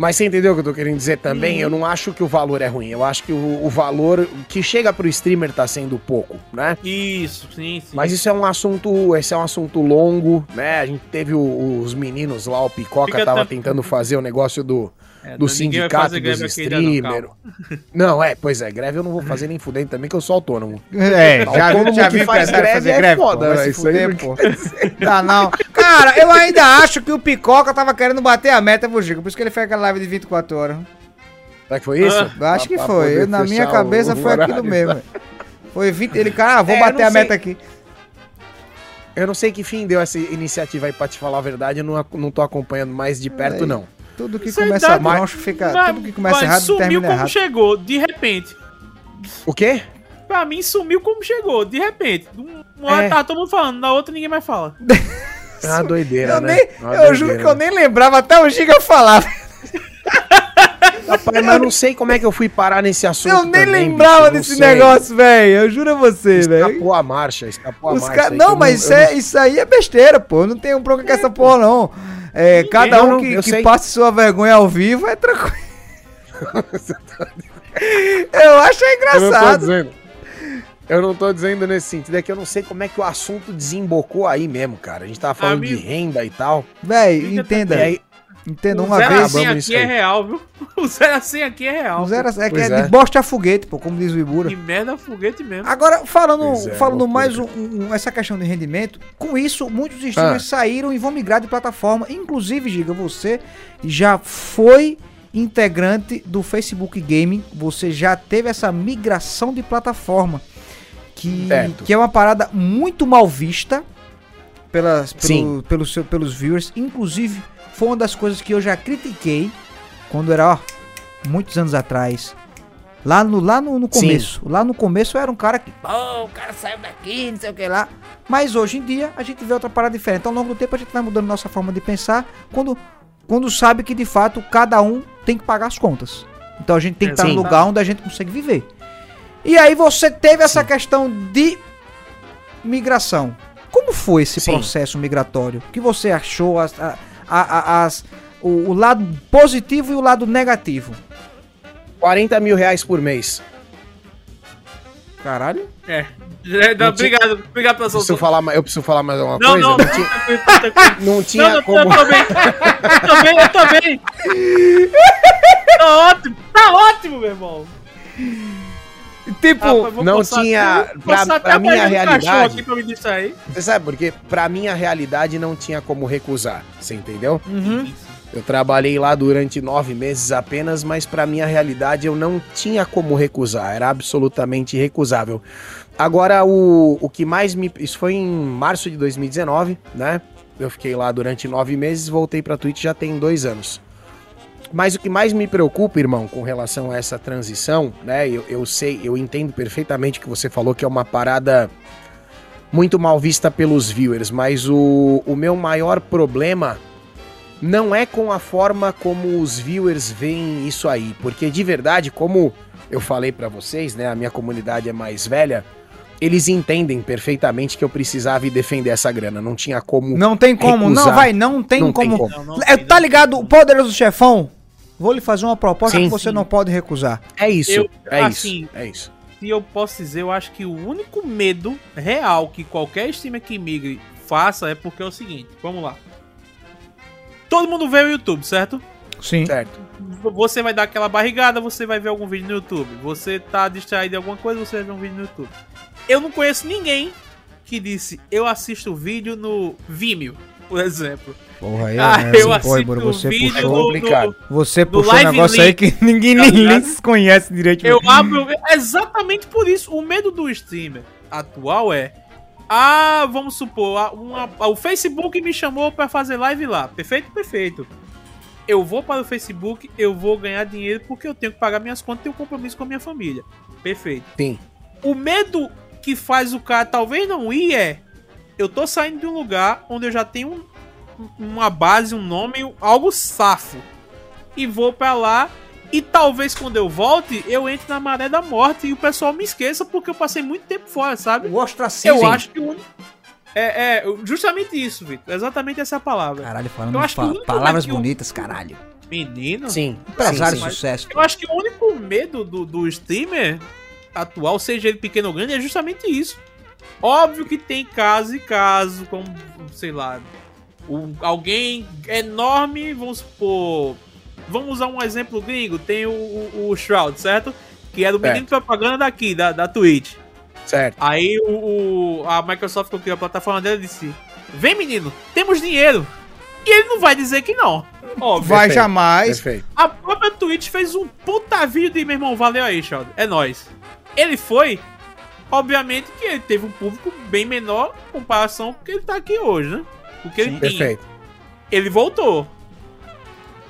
Mas você entendeu o que eu tô querendo dizer também? Uhum. Eu não acho que o valor é ruim. Eu acho que o, o, valor que chega pro streamer tá sendo pouco, né? Isso, sim, sim. Mas isso é um assunto, esse é um assunto longo, né? A gente teve o, os meninos lá, o Picoca Fica tava tentando fazer o negócio do é, do sindicato dos streamers. Não, (laughs) não, é, pois é, greve eu não vou fazer nem fudendo também, que eu sou autônomo. É, já, autônomo já que faz greve fazer é greve, foda, pô, isso fuder, aí pô. Tá, não. Cara, eu ainda acho que o Picoca tava querendo bater a meta pro Giga, por isso que ele fez aquela live de 24 horas. Será que foi isso? Ah, acho que foi. Eu, na minha cabeça foi horário, aquilo mesmo. Né? Foi 20, ele, cara, ah, vou é, bater a meta aqui. Eu não sei que fim deu essa iniciativa aí, pra te falar a verdade, eu não, não tô acompanhando mais de perto, é. não. Tudo que começa mal fica. Mas, tudo que começa errado sumiu como errado. chegou, de repente. O quê? Pra mim sumiu como chegou, de repente. Uma hora é. tá todo mundo falando, na outra ninguém mais fala. (laughs) É uma doideira, eu né? Nem, uma eu doideira. juro que eu nem lembrava, até o Giga falava. Rapaz, mas eu não sei como é que eu fui parar nesse assunto. Eu nem também, lembrava bicho, desse negócio, velho. Eu juro a você, velho. Escapou a marcha, escapou a Os marcha. Ca... Não, mas não, isso, é, não... isso aí é besteira, pô. Não tem um problema com essa porra, não. É, cada um que, que passe sua vergonha ao vivo é tranquilo. (laughs) eu acho engraçado. Eu não, eu não tô dizendo nesse sentido, é que eu não sei como é que o assunto desembocou aí mesmo, cara. A gente tava falando Amigo. de renda e tal. Véi, entenda. E aí, Entenda uma vez. Assim aqui é real, viu? (laughs) O zero assim aqui é real. O zero assim é, que é, é, de bosta a foguete, pô, como diz o Ibura. De merda a foguete mesmo. Agora, falando, é, falando mais um, um, essa questão de rendimento, com isso, muitos streamers ah. saíram e vão migrar de plataforma. Inclusive, Giga, você já foi integrante do Facebook Gaming, você já teve essa migração de plataforma. Que, que é uma parada muito mal vista pelas, pelo, pelos, pelos viewers. Inclusive, foi uma das coisas que eu já critiquei quando era, ó, muitos anos atrás. Lá no, lá no, no começo. Sim. Lá no começo eu era um cara que, pô, o cara saiu daqui, não sei o que lá. Mas hoje em dia a gente vê outra parada diferente. Ao longo do tempo a gente vai mudando nossa forma de pensar quando, quando sabe que de fato cada um tem que pagar as contas. Então a gente tem que estar no lugar onde a gente consegue viver. E aí você teve essa Sim. questão de migração. Como foi esse processo migratório? O que você achou? As, a, a, a, as, o, o, lado positivo e o lado negativo. 40 mil reais por mês. Caralho? É. é não, obrigado, obrigado pela sua falar, Eu preciso falar mais alguma não, coisa? Não, não, tinha, (laughs) não tinha não, como. Eu tô bem. Eu tô bem, eu tô bem. (laughs) Tá ótimo, tá ótimo, meu irmão. Tipo, não tinha. Pra, pra minha realidade. Pra você sabe porque Pra minha realidade não tinha como recusar. Você entendeu? Uhum. Eu trabalhei lá durante nove meses apenas, mas para minha realidade eu não tinha como recusar. Era absolutamente recusável. Agora, o, o que mais me. Isso foi em março de 2019, né? Eu fiquei lá durante nove meses, voltei pra Twitch já tem dois anos. Mas o que mais me preocupa, irmão, com relação a essa transição, né? Eu, eu sei, eu entendo perfeitamente que você falou que é uma parada muito mal vista pelos viewers, mas o, o meu maior problema não é com a forma como os viewers veem isso aí, porque de verdade, como eu falei para vocês, né, a minha comunidade é mais velha, eles entendem perfeitamente que eu precisava ir defender essa grana, não tinha como Não tem como, recusar. não vai, não tem não como. Tem como. Não, não, é, tá ligado o poderoso chefão? Vou lhe fazer uma proposta sim, que você sim. não pode recusar. É isso. Eu, é assim, isso. É isso. Se eu posso dizer, eu acho que o único medo real que qualquer streamer que migre faça é porque é o seguinte. Vamos lá. Todo mundo vê o YouTube, certo? Sim. Certo. Você vai dar aquela barrigada, você vai ver algum vídeo no YouTube. Você tá distraído de alguma coisa, você vai ver um vídeo no YouTube. Eu não conheço ninguém que disse eu assisto vídeo no Vimeo. por exemplo. Porra, aí, ah, né? eu assim, pô, você puxou. Do, complicado. você puxou um negócio link, aí que (laughs) ninguém tá nem conhece direito. Eu abro. Exatamente por isso. O medo do streamer atual é. Ah, vamos supor, uma, o Facebook me chamou para fazer live lá. Perfeito? Perfeito. Eu vou para o Facebook, eu vou ganhar dinheiro porque eu tenho que pagar minhas contas e tenho um compromisso com a minha família. Perfeito. Sim. O medo que faz o cara talvez não ir é. Eu tô saindo de um lugar onde eu já tenho uma base, um nome, algo safo. E vou para lá e talvez quando eu volte, eu entre na maré da morte e o pessoal me esqueça porque eu passei muito tempo fora, sabe? O ostracismo. Eu acho que o único... É, é, justamente isso, Vitor. Exatamente essa palavra. Caralho, falando eu acho pa palavras bonitas, caralho. Menino? Sim. Empresário de sucesso. Eu acho que o único medo do, do streamer atual, seja ele pequeno ou grande, é justamente isso. Óbvio que tem caso e caso, como, sei lá, um, alguém enorme, vamos supor. Vamos usar um exemplo gringo. Tem o, o, o Shroud, certo? Que era o menino de propaganda daqui, da, da Twitch. Certo. Aí o, o a Microsoft, que a plataforma dela, disse: Vem, menino, temos dinheiro. E ele não vai dizer que não. Óbvio. Vai Perfeito. jamais. Perfeito. A própria Twitch fez um puta vídeo de meu irmão, valeu aí, Shroud. É nóis. Ele foi. Obviamente que ele teve um público bem menor em comparação com o que ele tá aqui hoje, né? O que Sim, ele tinha. Perfeito. Ele voltou.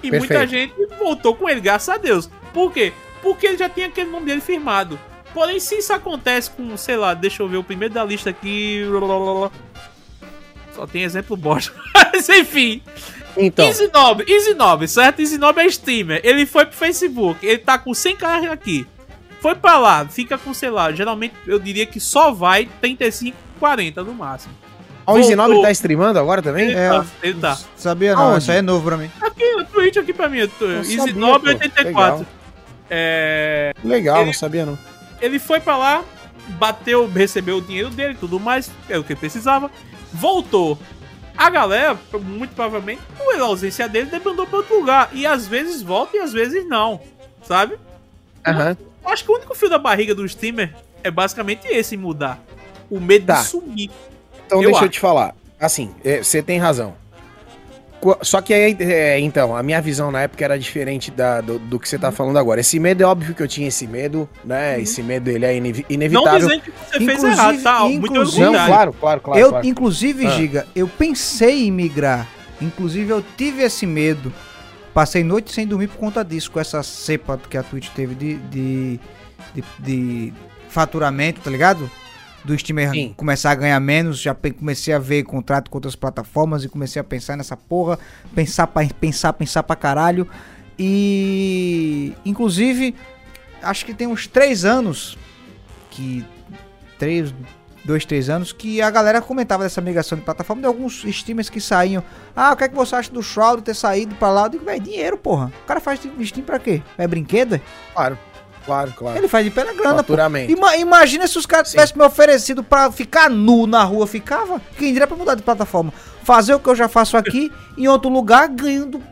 E perfeito. muita gente voltou com ele, graças a Deus. Por quê? Porque ele já tinha aquele nome dele firmado. Porém, se isso acontece com, sei lá, deixa eu ver o primeiro da lista aqui. Só tem exemplo bosta. (laughs) Mas enfim. Então. Easy Nob, Easy Nob, certo? Easy Nob é streamer. Ele foi pro Facebook. Ele tá com 100 carros aqui. Foi pra lá, fica com, sei lá, geralmente eu diria que só vai 35, 40 no máximo. O Easy Nobre tá streamando agora também? Ele é, tá, ele tá. Sabia não, isso aí é novo pra mim. Aqui, no Twitch aqui pra mim. Easy Nobre 84. Legal. É... Legal, ele, não sabia não. Ele foi pra lá, bateu, recebeu o dinheiro dele tudo mais, é o que ele precisava. Voltou. A galera, muito provavelmente, por ausência dele, demandou pra outro lugar. E às vezes volta e às vezes não. Sabe? Aham. Uhum. Acho que o único fio da barriga do streamer é basicamente esse mudar. O medo tá. de sumir. Então eu deixa acho. eu te falar. Assim, é, você tem razão. Só que aí, é, então, a minha visão na época era diferente da, do, do que você tá uhum. falando agora. Esse medo é óbvio que eu tinha esse medo, né? Uhum. Esse medo ele é inevitável. Não dizendo que você inclusive, fez errado, tá? Muito não, claro, claro, claro. Eu, claro. inclusive, ah. Giga, eu pensei em migrar. Inclusive, eu tive esse medo. Passei noite sem dormir por conta disso, com essa cepa que a Twitch teve de, de, de, de faturamento, tá ligado? Do streamer Sim. começar a ganhar menos, já comecei a ver contrato com outras plataformas e comecei a pensar nessa porra, pensar, pra, pensar, pensar pra caralho. E inclusive, acho que tem uns três anos que. Três, dois, três anos, que a galera comentava dessa migração de plataforma de alguns streamers que saíam. Ah, o que é que você acha do Shroud ter saído pra lá? Eu digo, velho, dinheiro, porra. O cara faz Steam pra quê? É brinquedo? Claro. Claro, claro. Ele faz de pé na grana, pô. Ima imagina se os caras tivessem me oferecido pra ficar nu na rua, ficava. Quem diria pra mudar de plataforma? Fazer o que eu já faço aqui em outro lugar, ganhando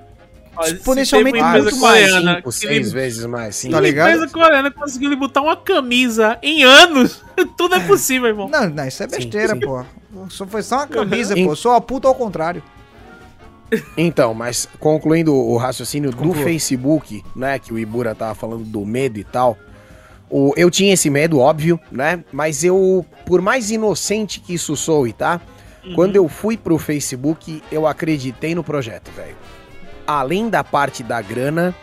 exponencialmente muito mais. Cinco, seis vezes mais, sim. Tá ligado? empresa coreana conseguiu lhe botar uma camisa em anos. (laughs) Tudo é possível, irmão. Não, não, isso é besteira, sim, sim. pô. Só foi só uma (laughs) camisa, pô. Sou a puta ao contrário. Então, mas concluindo o raciocínio do Facebook, né, que o Ibura tava falando do medo e tal, o, eu tinha esse medo, óbvio, né, mas eu, por mais inocente que isso soe, tá, uhum. quando eu fui pro Facebook, eu acreditei no projeto, velho além da parte da grana,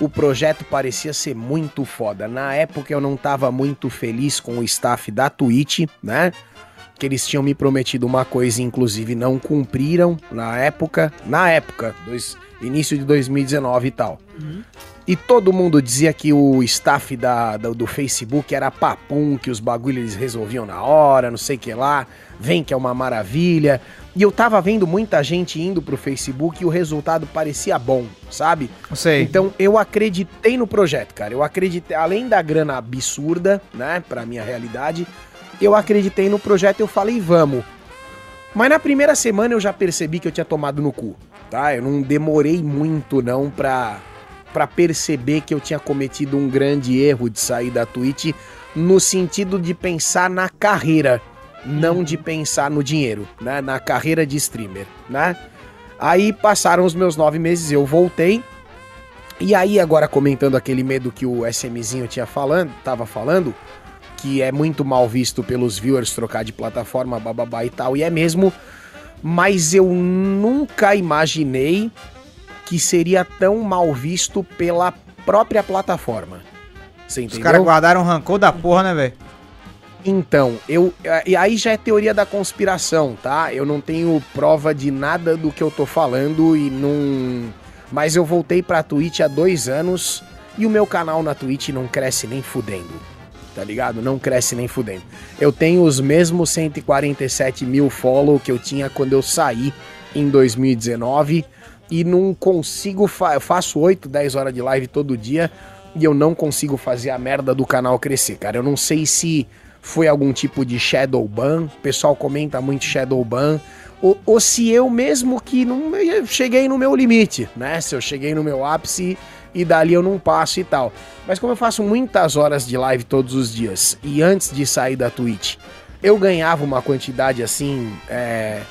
o projeto parecia ser muito foda. Na época eu não tava muito feliz com o staff da Twitch, né? Que eles tinham me prometido uma coisa, inclusive não cumpriram na época. Na época, dois, início de 2019 e tal. Uhum. E todo mundo dizia que o staff da, da, do Facebook era papum, que os bagulhos eles resolviam na hora, não sei o que lá. Vem que é uma maravilha. E eu tava vendo muita gente indo pro Facebook e o resultado parecia bom, sabe? Sei. Então eu acreditei no projeto, cara. Eu acreditei, além da grana absurda, né, pra minha realidade, eu acreditei no projeto eu falei, vamos. Mas na primeira semana eu já percebi que eu tinha tomado no cu, tá? Eu não demorei muito não pra, pra perceber que eu tinha cometido um grande erro de sair da Twitch no sentido de pensar na carreira não de pensar no dinheiro, né? Na carreira de streamer, né? Aí passaram os meus nove meses, eu voltei. E aí, agora comentando aquele medo que o SMzinho tinha falando, tava falando, que é muito mal visto pelos viewers trocar de plataforma, bababá e tal, e é mesmo, mas eu nunca imaginei que seria tão mal visto pela própria plataforma. Você entendeu? Os caras guardaram rancor da porra, né, velho? Então, eu. E aí já é teoria da conspiração, tá? Eu não tenho prova de nada do que eu tô falando e não. Mas eu voltei pra Twitch há dois anos e o meu canal na Twitch não cresce nem fudendo. Tá ligado? Não cresce nem fudendo. Eu tenho os mesmos 147 mil follow que eu tinha quando eu saí em 2019 e não consigo. Fa eu faço 8, 10 horas de live todo dia e eu não consigo fazer a merda do canal crescer, cara. Eu não sei se foi algum tipo de shadow ban, o pessoal comenta muito shadow ban, ou, ou se eu mesmo que não cheguei no meu limite, né? Se eu cheguei no meu ápice e dali eu não passo e tal. Mas como eu faço muitas horas de live todos os dias e antes de sair da Twitch, eu ganhava uma quantidade assim, é,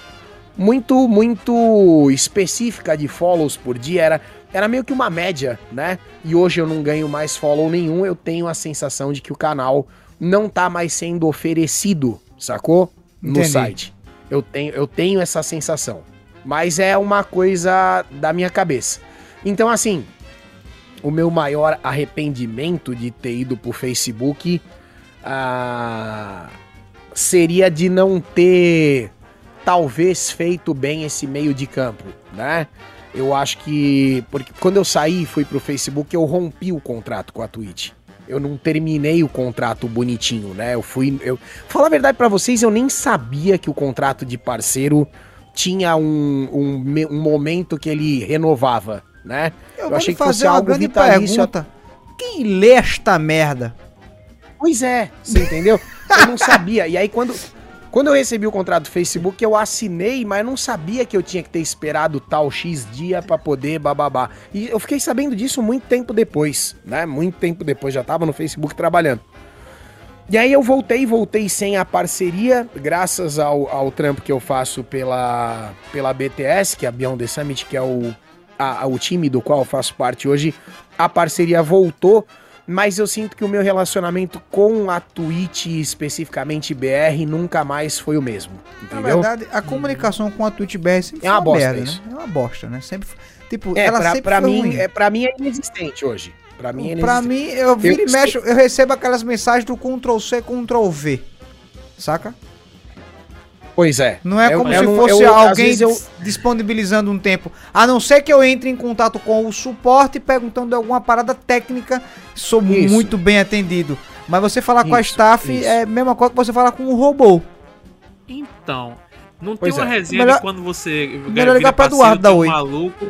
muito, muito específica de follows por dia, era, era meio que uma média, né? E hoje eu não ganho mais follow nenhum, eu tenho a sensação de que o canal não tá mais sendo oferecido, sacou? No Entendi. site. Eu tenho, eu tenho essa sensação. Mas é uma coisa da minha cabeça. Então, assim, o meu maior arrependimento de ter ido pro Facebook ah, seria de não ter, talvez, feito bem esse meio de campo, né? Eu acho que. Porque quando eu saí e fui pro Facebook, eu rompi o contrato com a Twitch eu não terminei o contrato bonitinho, né? Eu fui. Eu... Falar a verdade para vocês, eu nem sabia que o contrato de parceiro tinha um, um, um momento que ele renovava, né? Eu, eu achei que fosse algo vitalício. Pergunta. Quem lê esta merda? Pois é, você (laughs) entendeu? Eu não sabia. E aí, quando, quando eu recebi o contrato do Facebook, eu assinei, mas não sabia que eu tinha que ter esperado tal X dia para poder bababá. E eu fiquei sabendo disso muito tempo depois, né? Muito tempo depois, já tava no Facebook trabalhando. E aí eu voltei, voltei sem a parceria, graças ao, ao trampo que eu faço pela, pela BTS, que é a Beyond the Summit, que é o, a, o time do qual eu faço parte hoje. A parceria voltou mas eu sinto que o meu relacionamento com a Twitch, especificamente BR, nunca mais foi o mesmo. Entendeu? Na verdade, a comunicação com a Twitch BR sempre é uma bosta, merda, né? É uma bosta, né? Sempre, tipo, é, ela pra, sempre pra mim, é, pra mim é inexistente hoje. Pra mim é inexistente. Pra mim, eu viro eu, e mexo, eu recebo aquelas mensagens do Ctrl C, Ctrl V. Saca? Pois é. Não é como eu, se eu, fosse eu, alguém eu... disponibilizando um tempo. A não ser que eu entre em contato com o suporte perguntando alguma parada técnica, sou isso. muito bem atendido. Mas você falar isso, com a staff isso. é a mesma coisa que você falar com um robô. Então, não pois tem uma é. resenha melhor, quando você melhor ligar pra Eduardo da Oi. maluco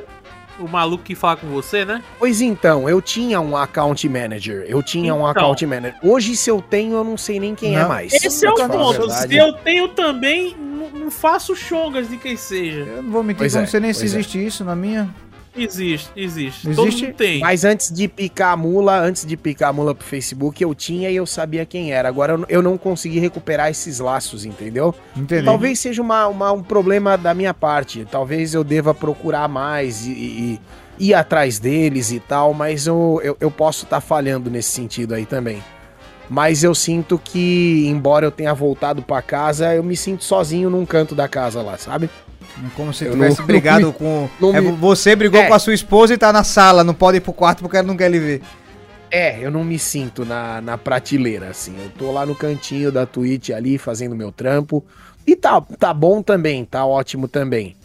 o maluco que fala com você, né? Pois então, eu tinha um account manager. Eu tinha então, um account manager. Hoje, se eu tenho, eu não sei nem quem é não. é mais. Esse é o ponto. Se eu tenho também, não faço chongas de quem seja. Eu não vou mentir, pois eu é, não sei nem se é. existe é. isso na minha. Existe, existe. existe. Todo mundo tem. Mas antes de picar a mula, antes de picar a mula pro Facebook, eu tinha e eu sabia quem era. Agora eu não consegui recuperar esses laços, entendeu? Entendi. Talvez seja uma, uma, um problema da minha parte. Talvez eu deva procurar mais e, e, e ir atrás deles e tal, mas eu, eu, eu posso estar tá falhando nesse sentido aí também. Mas eu sinto que, embora eu tenha voltado para casa, eu me sinto sozinho num canto da casa lá, sabe? Como se eu tivesse não, brigado não, com. Não, é, você brigou é. com a sua esposa e tá na sala, não pode ir pro quarto porque ela não quer lhe ver. É, eu não me sinto na, na prateleira, assim. Eu tô lá no cantinho da Twitch ali, fazendo meu trampo. E tá, tá bom também, tá ótimo também.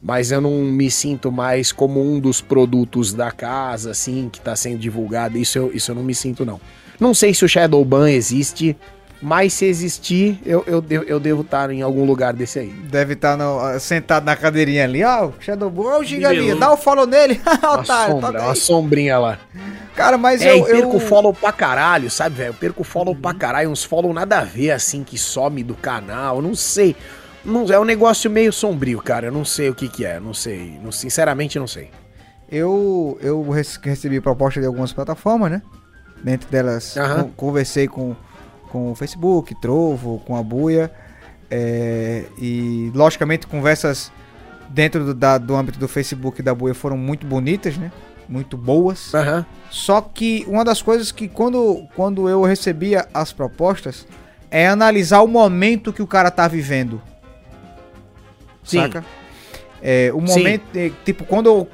Mas eu não me sinto mais como um dos produtos da casa, assim, que tá sendo divulgado. Isso eu, isso eu não me sinto, não. Não sei se o Shadowban existe. Mas se existir, eu, eu, eu devo estar em algum lugar desse aí. Deve estar no, sentado na cadeirinha ali. Ó, oh, Shadow Ó, o Giga ali, dá o follow nele. (laughs) Otário, sombra, tá uma sombrinha lá. Cara, mas é, eu, eu perco follow pra caralho, sabe, velho? Eu perco follow uhum. pra caralho, uns follow nada a ver, assim, que some do canal, não sei. Não, é um negócio meio sombrio, cara. Eu não sei o que que é, não sei. Não, sinceramente, não sei. Eu, eu recebi proposta de algumas plataformas, né? Dentro delas, uhum. conversei com com o Facebook, Trovo, com a Buia. É, e, logicamente, conversas dentro do, da, do âmbito do Facebook e da Buia foram muito bonitas, né? Muito boas. Uhum. Só que uma das coisas que quando, quando eu recebia as propostas é analisar o momento que o cara tá vivendo. Sim. Saca? É, o momento, é, tipo, quando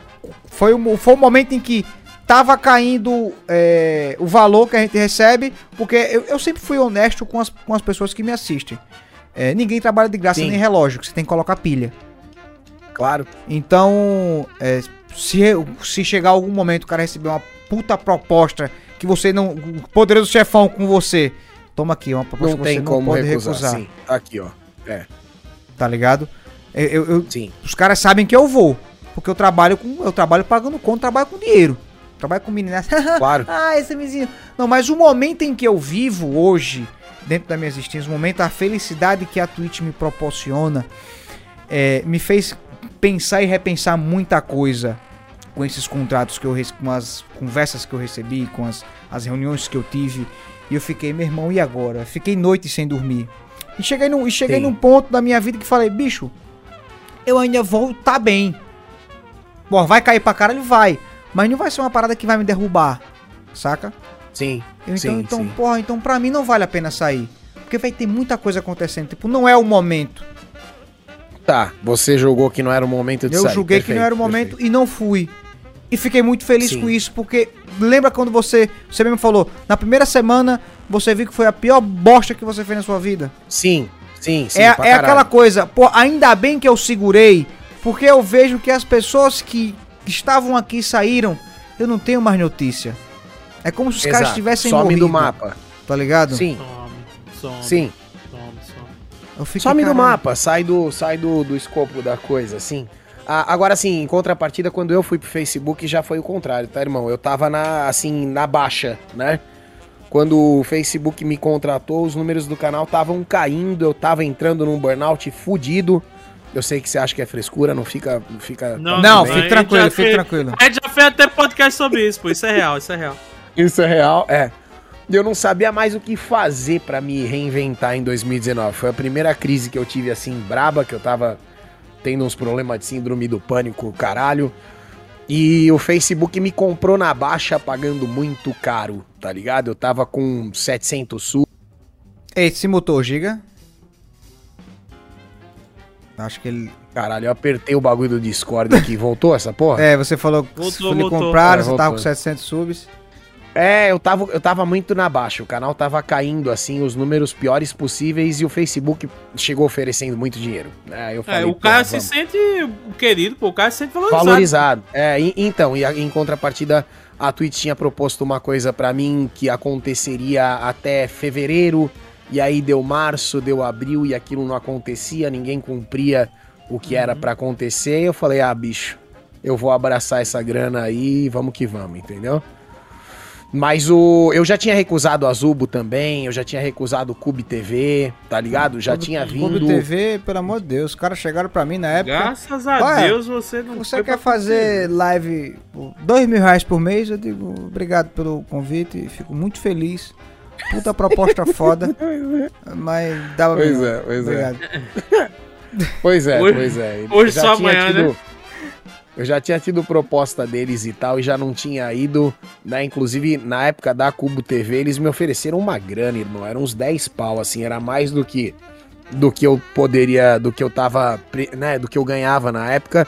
foi o, foi o momento em que tava caindo é, o valor que a gente recebe, porque eu, eu, sempre fui honesto com as, com as pessoas que me assistem. É, ninguém trabalha de graça Sim. nem relógio, você tem que colocar pilha. Claro. Então, é, se, se chegar algum momento o cara receber uma puta proposta que você não. O poderoso chefão com você. Toma aqui, uma proposta não que você não pode recusar. recusar. Sim, tá aqui, ó. É. Tá ligado? Eu, eu, eu, Sim. Os caras sabem que eu vou. Porque eu trabalho com. Eu trabalho pagando conta, trabalho com dinheiro. Trabalho com meninas. (laughs) Claro. ah, esse vizinho. Não, mas o momento em que eu vivo hoje, dentro da minha existência, o momento, a felicidade que a Twitch me proporciona, é, me fez pensar e repensar muita coisa com esses contratos que eu com as conversas que eu recebi, com as, as reuniões que eu tive. E eu fiquei, meu irmão, e agora? Fiquei noite sem dormir. E cheguei, no, e cheguei num ponto da minha vida que falei, bicho, eu ainda vou tá bem. Bom, vai cair pra caralho? Vai. Mas não vai ser uma parada que vai me derrubar, saca? Sim. Então, sim, então sim. porra, então pra mim não vale a pena sair. Porque vai ter muita coisa acontecendo. Tipo, não é o momento. Tá, você julgou que não era o momento de Eu sair. Eu julguei perfeito, que não era o momento perfeito. e não fui. E fiquei muito feliz sim. com isso, porque lembra quando você, você mesmo falou, na primeira semana você viu que foi a pior bosta que você fez na sua vida? Sim, sim, sim. É, é aquela coisa, pô, ainda bem que eu segurei, porque eu vejo que as pessoas que estavam aqui saíram, eu não tenho mais notícia. É como se os Exato. caras tivessem some morrido. do mapa. Tá ligado? Sim. Some, some, Sim. Some, some. do mapa, sai do, sai do, do escopo da coisa, assim. Ah, agora, sim, em contrapartida, quando eu fui pro Facebook, já foi o contrário, tá, irmão? Eu tava na, assim, na baixa, né? Quando o Facebook me contratou, os números do canal estavam caindo, eu tava entrando num burnout fudido. Eu sei que você acha que é frescura, não fica. Não, fica não, não fique tranquilo, fique tranquilo. A gente já fez até podcast sobre isso, pô. Isso é real, isso é real. Isso é real, é. Eu não sabia mais o que fazer para me reinventar em 2019. Foi a primeira crise que eu tive assim, braba, que eu tava tendo uns problemas de síndrome do pânico, caralho. E o Facebook me comprou na baixa pagando muito caro, tá ligado? Eu tava com 700 sul. Esse motor giga? Acho que ele. Caralho, eu apertei o bagulho do Discord aqui. (laughs) Voltou essa porra? É, você falou que voltou, ele compraram, é, você tava com 700 subs. É, eu tava, eu tava muito na baixa. O canal tava caindo, assim, os números piores possíveis e o Facebook chegou oferecendo muito dinheiro. É, eu falei, é, o cara se sente querido, pô, o cara se sente valorizado. Valorizado. É, e, então, e em contrapartida, a Twitch tinha proposto uma coisa para mim que aconteceria até fevereiro e aí deu março, deu abril e aquilo não acontecia, ninguém cumpria o que era uhum. para acontecer. Eu falei, ah, bicho, eu vou abraçar essa grana aí, vamos que vamos, entendeu? Mas o eu já tinha recusado a Zubo também, eu já tinha recusado o Cube TV, tá ligado? Já Cube, tinha vindo. Cube TV, pelo amor de Deus, os caras chegaram pra mim na época. Graças a Deus você não Você quer fazer live dois mil reais por mês? Eu digo obrigado pelo convite, fico muito feliz. Puta proposta foda. Mas dava Pois é, pois é. Obrigado. é. Pois é, hoje, pois é. Hoje só amanhã, tido, né? Eu já tinha tido proposta deles e tal, e já não tinha ido, né? Inclusive, na época da Cubo TV, eles me ofereceram uma grana, irmão. Eram uns 10 pau, assim, era mais do que do que eu poderia, do que eu tava, né, do que eu ganhava na época.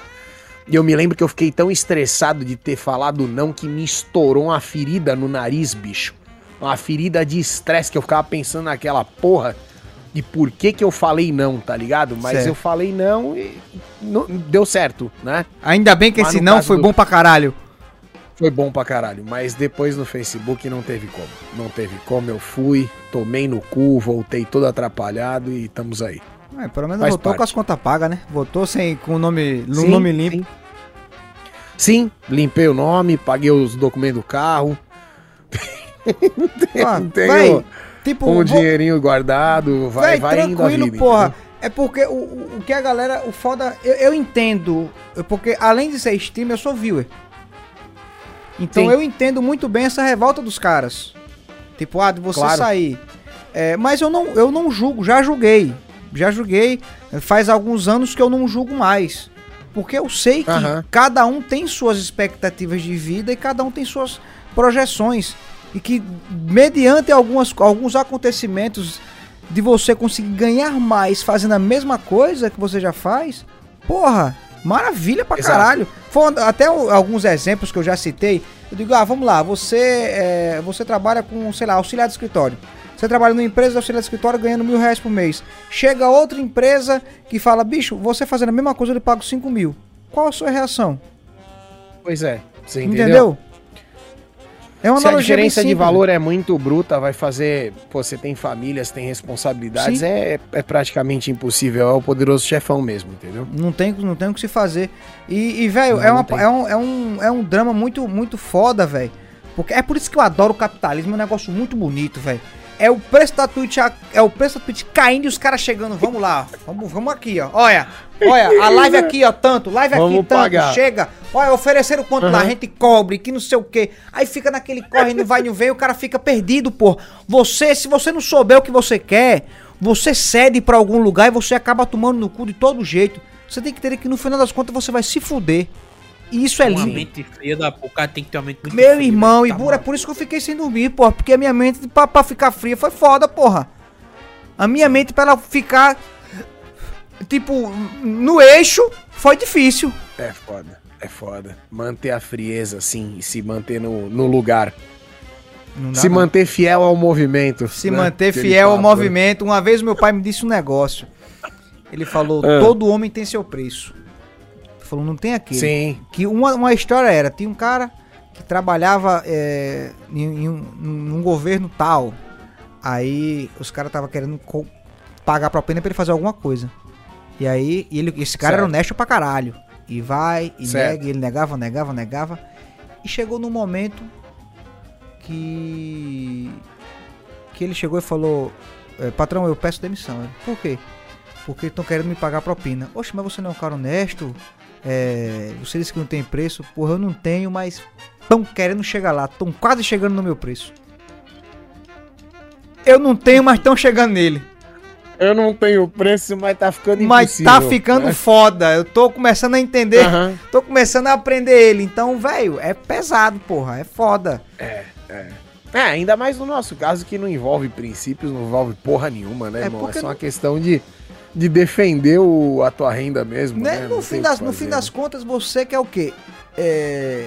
E eu me lembro que eu fiquei tão estressado de ter falado não que me estourou uma ferida no nariz, bicho uma ferida de estresse que eu ficava pensando naquela porra de por que que eu falei não, tá ligado? Mas certo. eu falei não e não, deu certo, né? Ainda bem que mas esse não foi do... bom pra caralho. Foi bom pra caralho, mas depois no Facebook não teve como. Não teve como, eu fui, tomei no cu, voltei todo atrapalhado e estamos aí. É, pelo menos Faz voltou parte. com as contas pagas, né? Voltou sem, com o nome, sim, nome limpo. Sim. sim, limpei o nome, paguei os documentos do carro. (laughs) Ah, tenho véi, tipo, um vou... dinheirinho guardado, vai, véi, vai tranquilo, vida, porra. Entendeu? É porque o, o que a galera, o foda, eu, eu entendo, porque além de ser streamer, eu sou viewer. Então Sim. eu entendo muito bem essa revolta dos caras. Tipo, ah, de você claro. sair. É, mas eu não, eu não julgo, já julguei. já julguei. Faz alguns anos que eu não julgo mais. Porque eu sei que uhum. cada um tem suas expectativas de vida e cada um tem suas projeções. E que, mediante algumas, alguns acontecimentos de você conseguir ganhar mais fazendo a mesma coisa que você já faz, porra, maravilha pra Exato. caralho. Foram até alguns exemplos que eu já citei. Eu digo, ah, vamos lá, você, é, você trabalha com, sei lá, auxiliar de escritório. Você trabalha numa empresa de auxiliar de escritório ganhando mil reais por mês. Chega outra empresa que fala, bicho, você fazendo a mesma coisa, eu lhe pago cinco mil. Qual a sua reação? Pois é, você entendeu? entendeu? É uma Se a diferença de valor é muito bruta, vai fazer. Pô, você tem famílias, tem responsabilidades, é, é praticamente impossível. É o poderoso chefão mesmo, entendeu? Não tem, não tem o que se fazer. E, e velho, é, uma, é, um, é, um, é um drama muito, muito foda, velho. Porque é por isso que eu adoro o capitalismo, é um negócio muito bonito, velho. É o preço da Twitch, é o preço da Twitch caindo e os caras chegando. Vamos lá, vamos, vamos aqui, ó. Olha, olha, a live aqui, ó, tanto, live aqui, vamos tanto, pagar. chega. Olha, ofereceram quanto uhum. lá, a gente cobre, que não sei o quê. Aí fica naquele corre, não vai, não vem, o cara fica perdido, pô. Você, se você não souber o que você quer, você cede para algum lugar e você acaba tomando no cu de todo jeito. Você tem que ter que no final das contas você vai se fuder. E isso é lindo. mente fria da porra, tem que ter uma mente muito Meu fria, irmão, né? e tá é por isso que eu fiquei sem dormir, porra. Porque a minha mente pra, pra ficar fria foi foda, porra. A minha mente pra ela ficar, tipo, no eixo, foi difícil. É foda, é foda. Manter a frieza, assim, e se manter no, no lugar. Se não. manter fiel ao movimento. Se né? manter que fiel ao movimento. Uma vez meu pai me disse um negócio. Ele falou: ah. todo homem tem seu preço falou, não tem aquele. Sim. Que uma, uma história era, tinha um cara que trabalhava é, em, em, um, num governo tal. Aí os caras estavam querendo pagar propina pra ele fazer alguma coisa. E aí ele, esse cara certo. era honesto pra caralho. E vai, e certo. nega, e ele negava, negava, negava. E chegou num momento que. Que ele chegou e falou: é, Patrão, eu peço demissão. Ele, Por quê? Porque estão querendo me pagar propina. Oxe, mas você não é um cara honesto? É, você disse que não tem preço. Porra, eu não tenho, mas estão querendo chegar lá. Estão quase chegando no meu preço. Eu não tenho, mas estão chegando nele. Eu não tenho preço, mas tá ficando Mas tá ficando né? foda. Eu tô começando a entender. Uhum. Tô começando a aprender ele. Então, velho, é pesado, porra. É foda. É, é. É, ainda mais no nosso caso que não envolve princípios, não envolve porra nenhuma, né, é irmão? É só uma questão de de defender o, a tua renda mesmo. Né? né? No, fim das, no fim das contas, você quer o quê? É.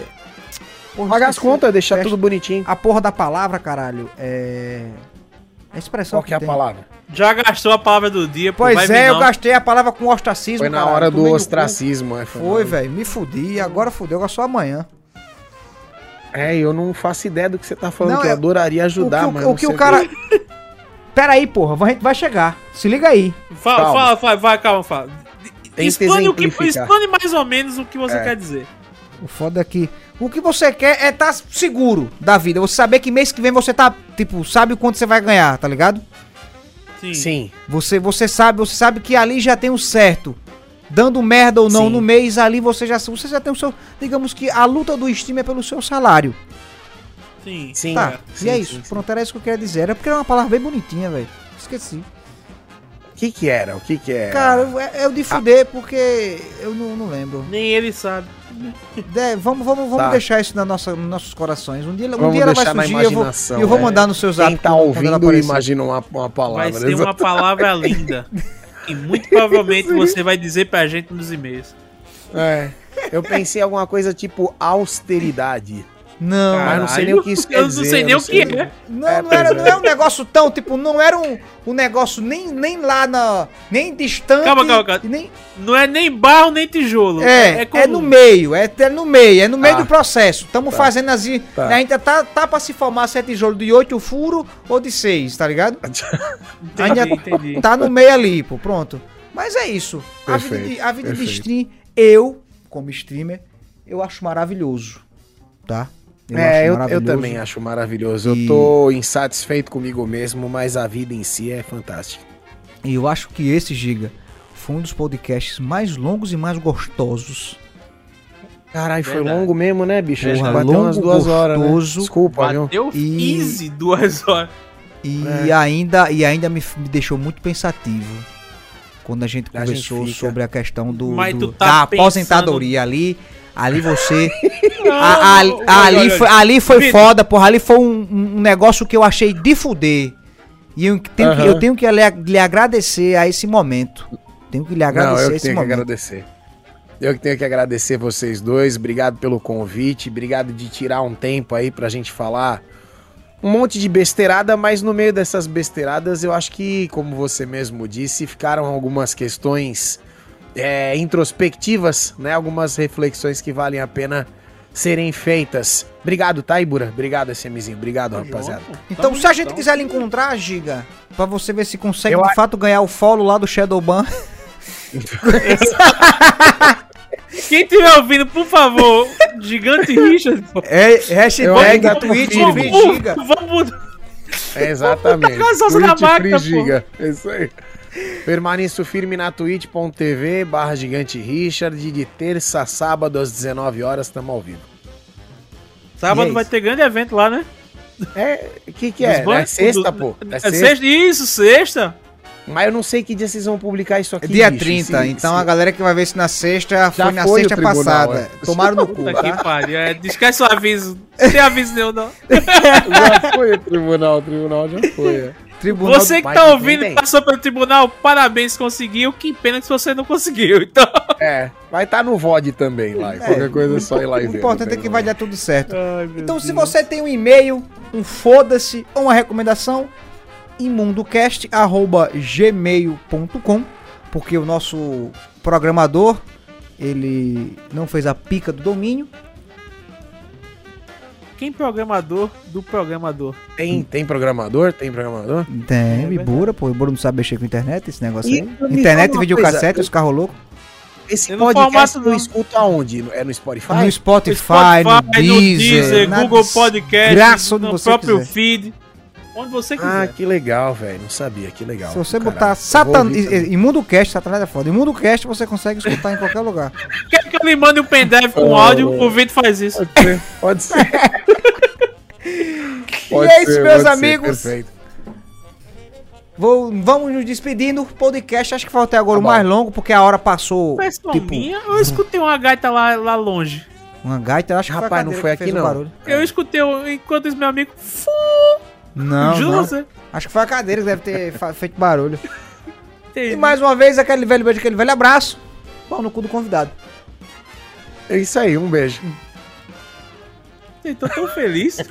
Porra, Pagar as contas, deixar fecha... tudo bonitinho. A porra da palavra, caralho, é. A expressão. Qual que, que é a palavra? Já gastou a palavra do dia, pô, Pois é, eu gastei a palavra com ostracismo. Foi na caralho, hora do ostracismo, é. Foi, velho, me fudi, agora fudeu, agora só amanhã. É, eu não faço ideia do que você tá falando, não, que eu é... adoraria ajudar, o que, O que o cara. (laughs) Pera aí, porra, a gente vai chegar. Se liga aí. Fala, calma. fala, fala, vai, calma, fala. Explane, o que, explane mais ou menos o que você é. quer dizer. O foda é que o que você quer é estar tá seguro da vida. Você saber que mês que vem você tá, tipo, sabe o quanto você vai ganhar, tá ligado? Sim. Sim. Você, você sabe, você sabe que ali já tem o um certo. Dando merda ou não Sim. no mês ali você já você já tem o seu, digamos que a luta do Steam é pelo seu salário. Sim. Sim. Tá, é. sim, e é isso. Sim, Pronto, era isso que eu queria dizer. Era porque era uma palavra bem bonitinha, velho. Esqueci. O que que era? O que que era? Cara, é, é o de fuder ah. porque eu não, não lembro. Nem ele sabe. É, vamos vamos, vamos tá. deixar isso na nossa, nos nossos corações. Um dia, um dia ela vai surgir e eu vou, eu vou é. mandar no seu zap. Quem tá ouvindo imagina uma, uma palavra. Vai ser uma palavra linda. e muito provavelmente (laughs) você vai dizer pra gente nos e-mails. É. Eu pensei em alguma coisa tipo austeridade. Não, mas não sei nem o que isso quer dizer. Eu não sei nem o que é. Não, é, não, era, não é um negócio tão, tipo, não era um, um negócio nem, nem lá na. nem distante. Calma, calma, calma. Nem... Não é nem barro nem tijolo. É, é, é no meio, é, é, no meio, é no meio ah, do processo. Estamos tá, fazendo assim. Tá. Ainda tá, tá pra se formar se é tijolo de 8 furo ou de 6, tá ligado? (laughs) entendi, ainda entendi. Tá no meio ali, pô, pronto. Mas é isso. Perfeito, a vida, de, a vida de stream, eu, como streamer, eu acho maravilhoso. Tá? Eu é, eu, eu, também acho maravilhoso. E... Eu tô insatisfeito comigo mesmo, mas a vida em si é fantástica. E eu acho que esse, Giga, foi um dos podcasts mais longos e mais gostosos. Caralho, foi longo mesmo, né, bicho? Porra, Acho bateu umas duas gostoso, horas. Né? Desculpa, bateu viu? E... easy duas horas. E é. ainda, e ainda me, me deixou muito pensativo. quando a gente A conversou gente fica. sobre a questão do, do- tá da pensando- aposentadoria ali. Ali você. Não, a- ali, olha, ali olha, foi, ali foi Vitor. foda, porra. Ali foi um, um negócio que eu achei de fuder. E eu tenho, que, Aham. eu tenho que lhe, lhe agradecer a esse momento. Tenho que lhe Não, agradecer eu a que esse tenho que momento. agradecer. Eu que tenho que agradecer vocês dois. Obrigado pelo convite. Obrigado de tirar um tempo aí pra gente falar um monte de besteirada, mas no meio dessas besteiradas eu acho que, como você mesmo disse, ficaram algumas questões é, introspectivas, né? Algumas reflexões que valem a pena serem feitas. Obrigado, tá, Ibura? Obrigado, SMzinho. Obrigado, rapaziada. Então, se a gente quiser lhe encontrar, Giga, pra você ver se consegue Eu de a- fato ganhar o follow lá do Shadowban. (laughs) Quem estiver ouvindo, por favor, Gigante Richard. É hashtag free Vamos, Giga. vamos, É exatamente. As Twitch máquina, Free pô. Giga. É isso aí. Permaneço firme na twitch.tv barra gigante Richard de terça a sábado às 19 horas, estamos ao vivo. Sábado é vai ter grande evento lá, né? É, o que que é? Dos bancos, É sexta, do- pô. É É sexta. sexta, isso, sexta. Mas eu não sei que dia vocês vão publicar isso aqui, Dia bicho. 30, Se- então a galera que vai ver isso na sexta foi na foi sexta tribunal, passada. é. Tomaram no (laughs) cu, Puta que tá? pariu. É, esquece o aviso. Não (laughs) tem aviso nenhum, não. (laughs) Já foi o tribunal, o tribunal já foi. é. Tribunal Você que tá não ouvindo e passou pelo tribunal, parabéns, conseguiu. Que pena que você não conseguiu. (laughs) Então. É, vai estar no VOD também lá. Qualquer coisa é só ir lá e O ver. importante é não que vai dar tudo certo. Ai, Então, se Deus. você tem um e-mail, um foda-se ou uma recomendação, imundocast.gmail.com porque o nosso programador, ele não fez a pica do domínio. Quem programador do programador? Tem, tem programador? Tem programador? Tem, É Ibura, pô, o Ibura não sabe mexer com internet, esse negócio E aí. Internet, videocassete, coisa, os carros loucos. Esse Eu podcast eu não. escuto aonde? No- É no Spotify? No Spotify, Spotify, no Deezer, na Google Podcast, no próprio quiser. feed. Onde você Ah, quiser. que legal, velho. Não sabia, que legal. Se você Do botar caralho. Satan... Também. ImundoCast, Satanás é foda. ImundoCast você consegue escutar em qualquer lugar. (laughs) Quer que eu lhe mande um pendrive com Oh. áudio? O Vitor faz isso. Pode ser, pode ser. (laughs) Pode E é isso, ser, meus ser, amigos. perfeito. Vou, vamos nos despedindo. Podcast, acho que foi até agora Tá o mais longo, porque a hora passou. Pessoal tipo, minha, eu escutei uma gaita lá, lá longe. uma gaita. Acho que Rapaz, foi a não foi aqui, não. barulho. Eu escutei enquanto esse meu amigo. Fu, Não, juro não. você. Acho que foi a cadeira que deve ter feito barulho. Entendi. E mais uma vez, aquele velho beijo, aquele velho abraço. Pau no cu do convidado. É isso aí, um beijo. Eu tô tão feliz. (laughs)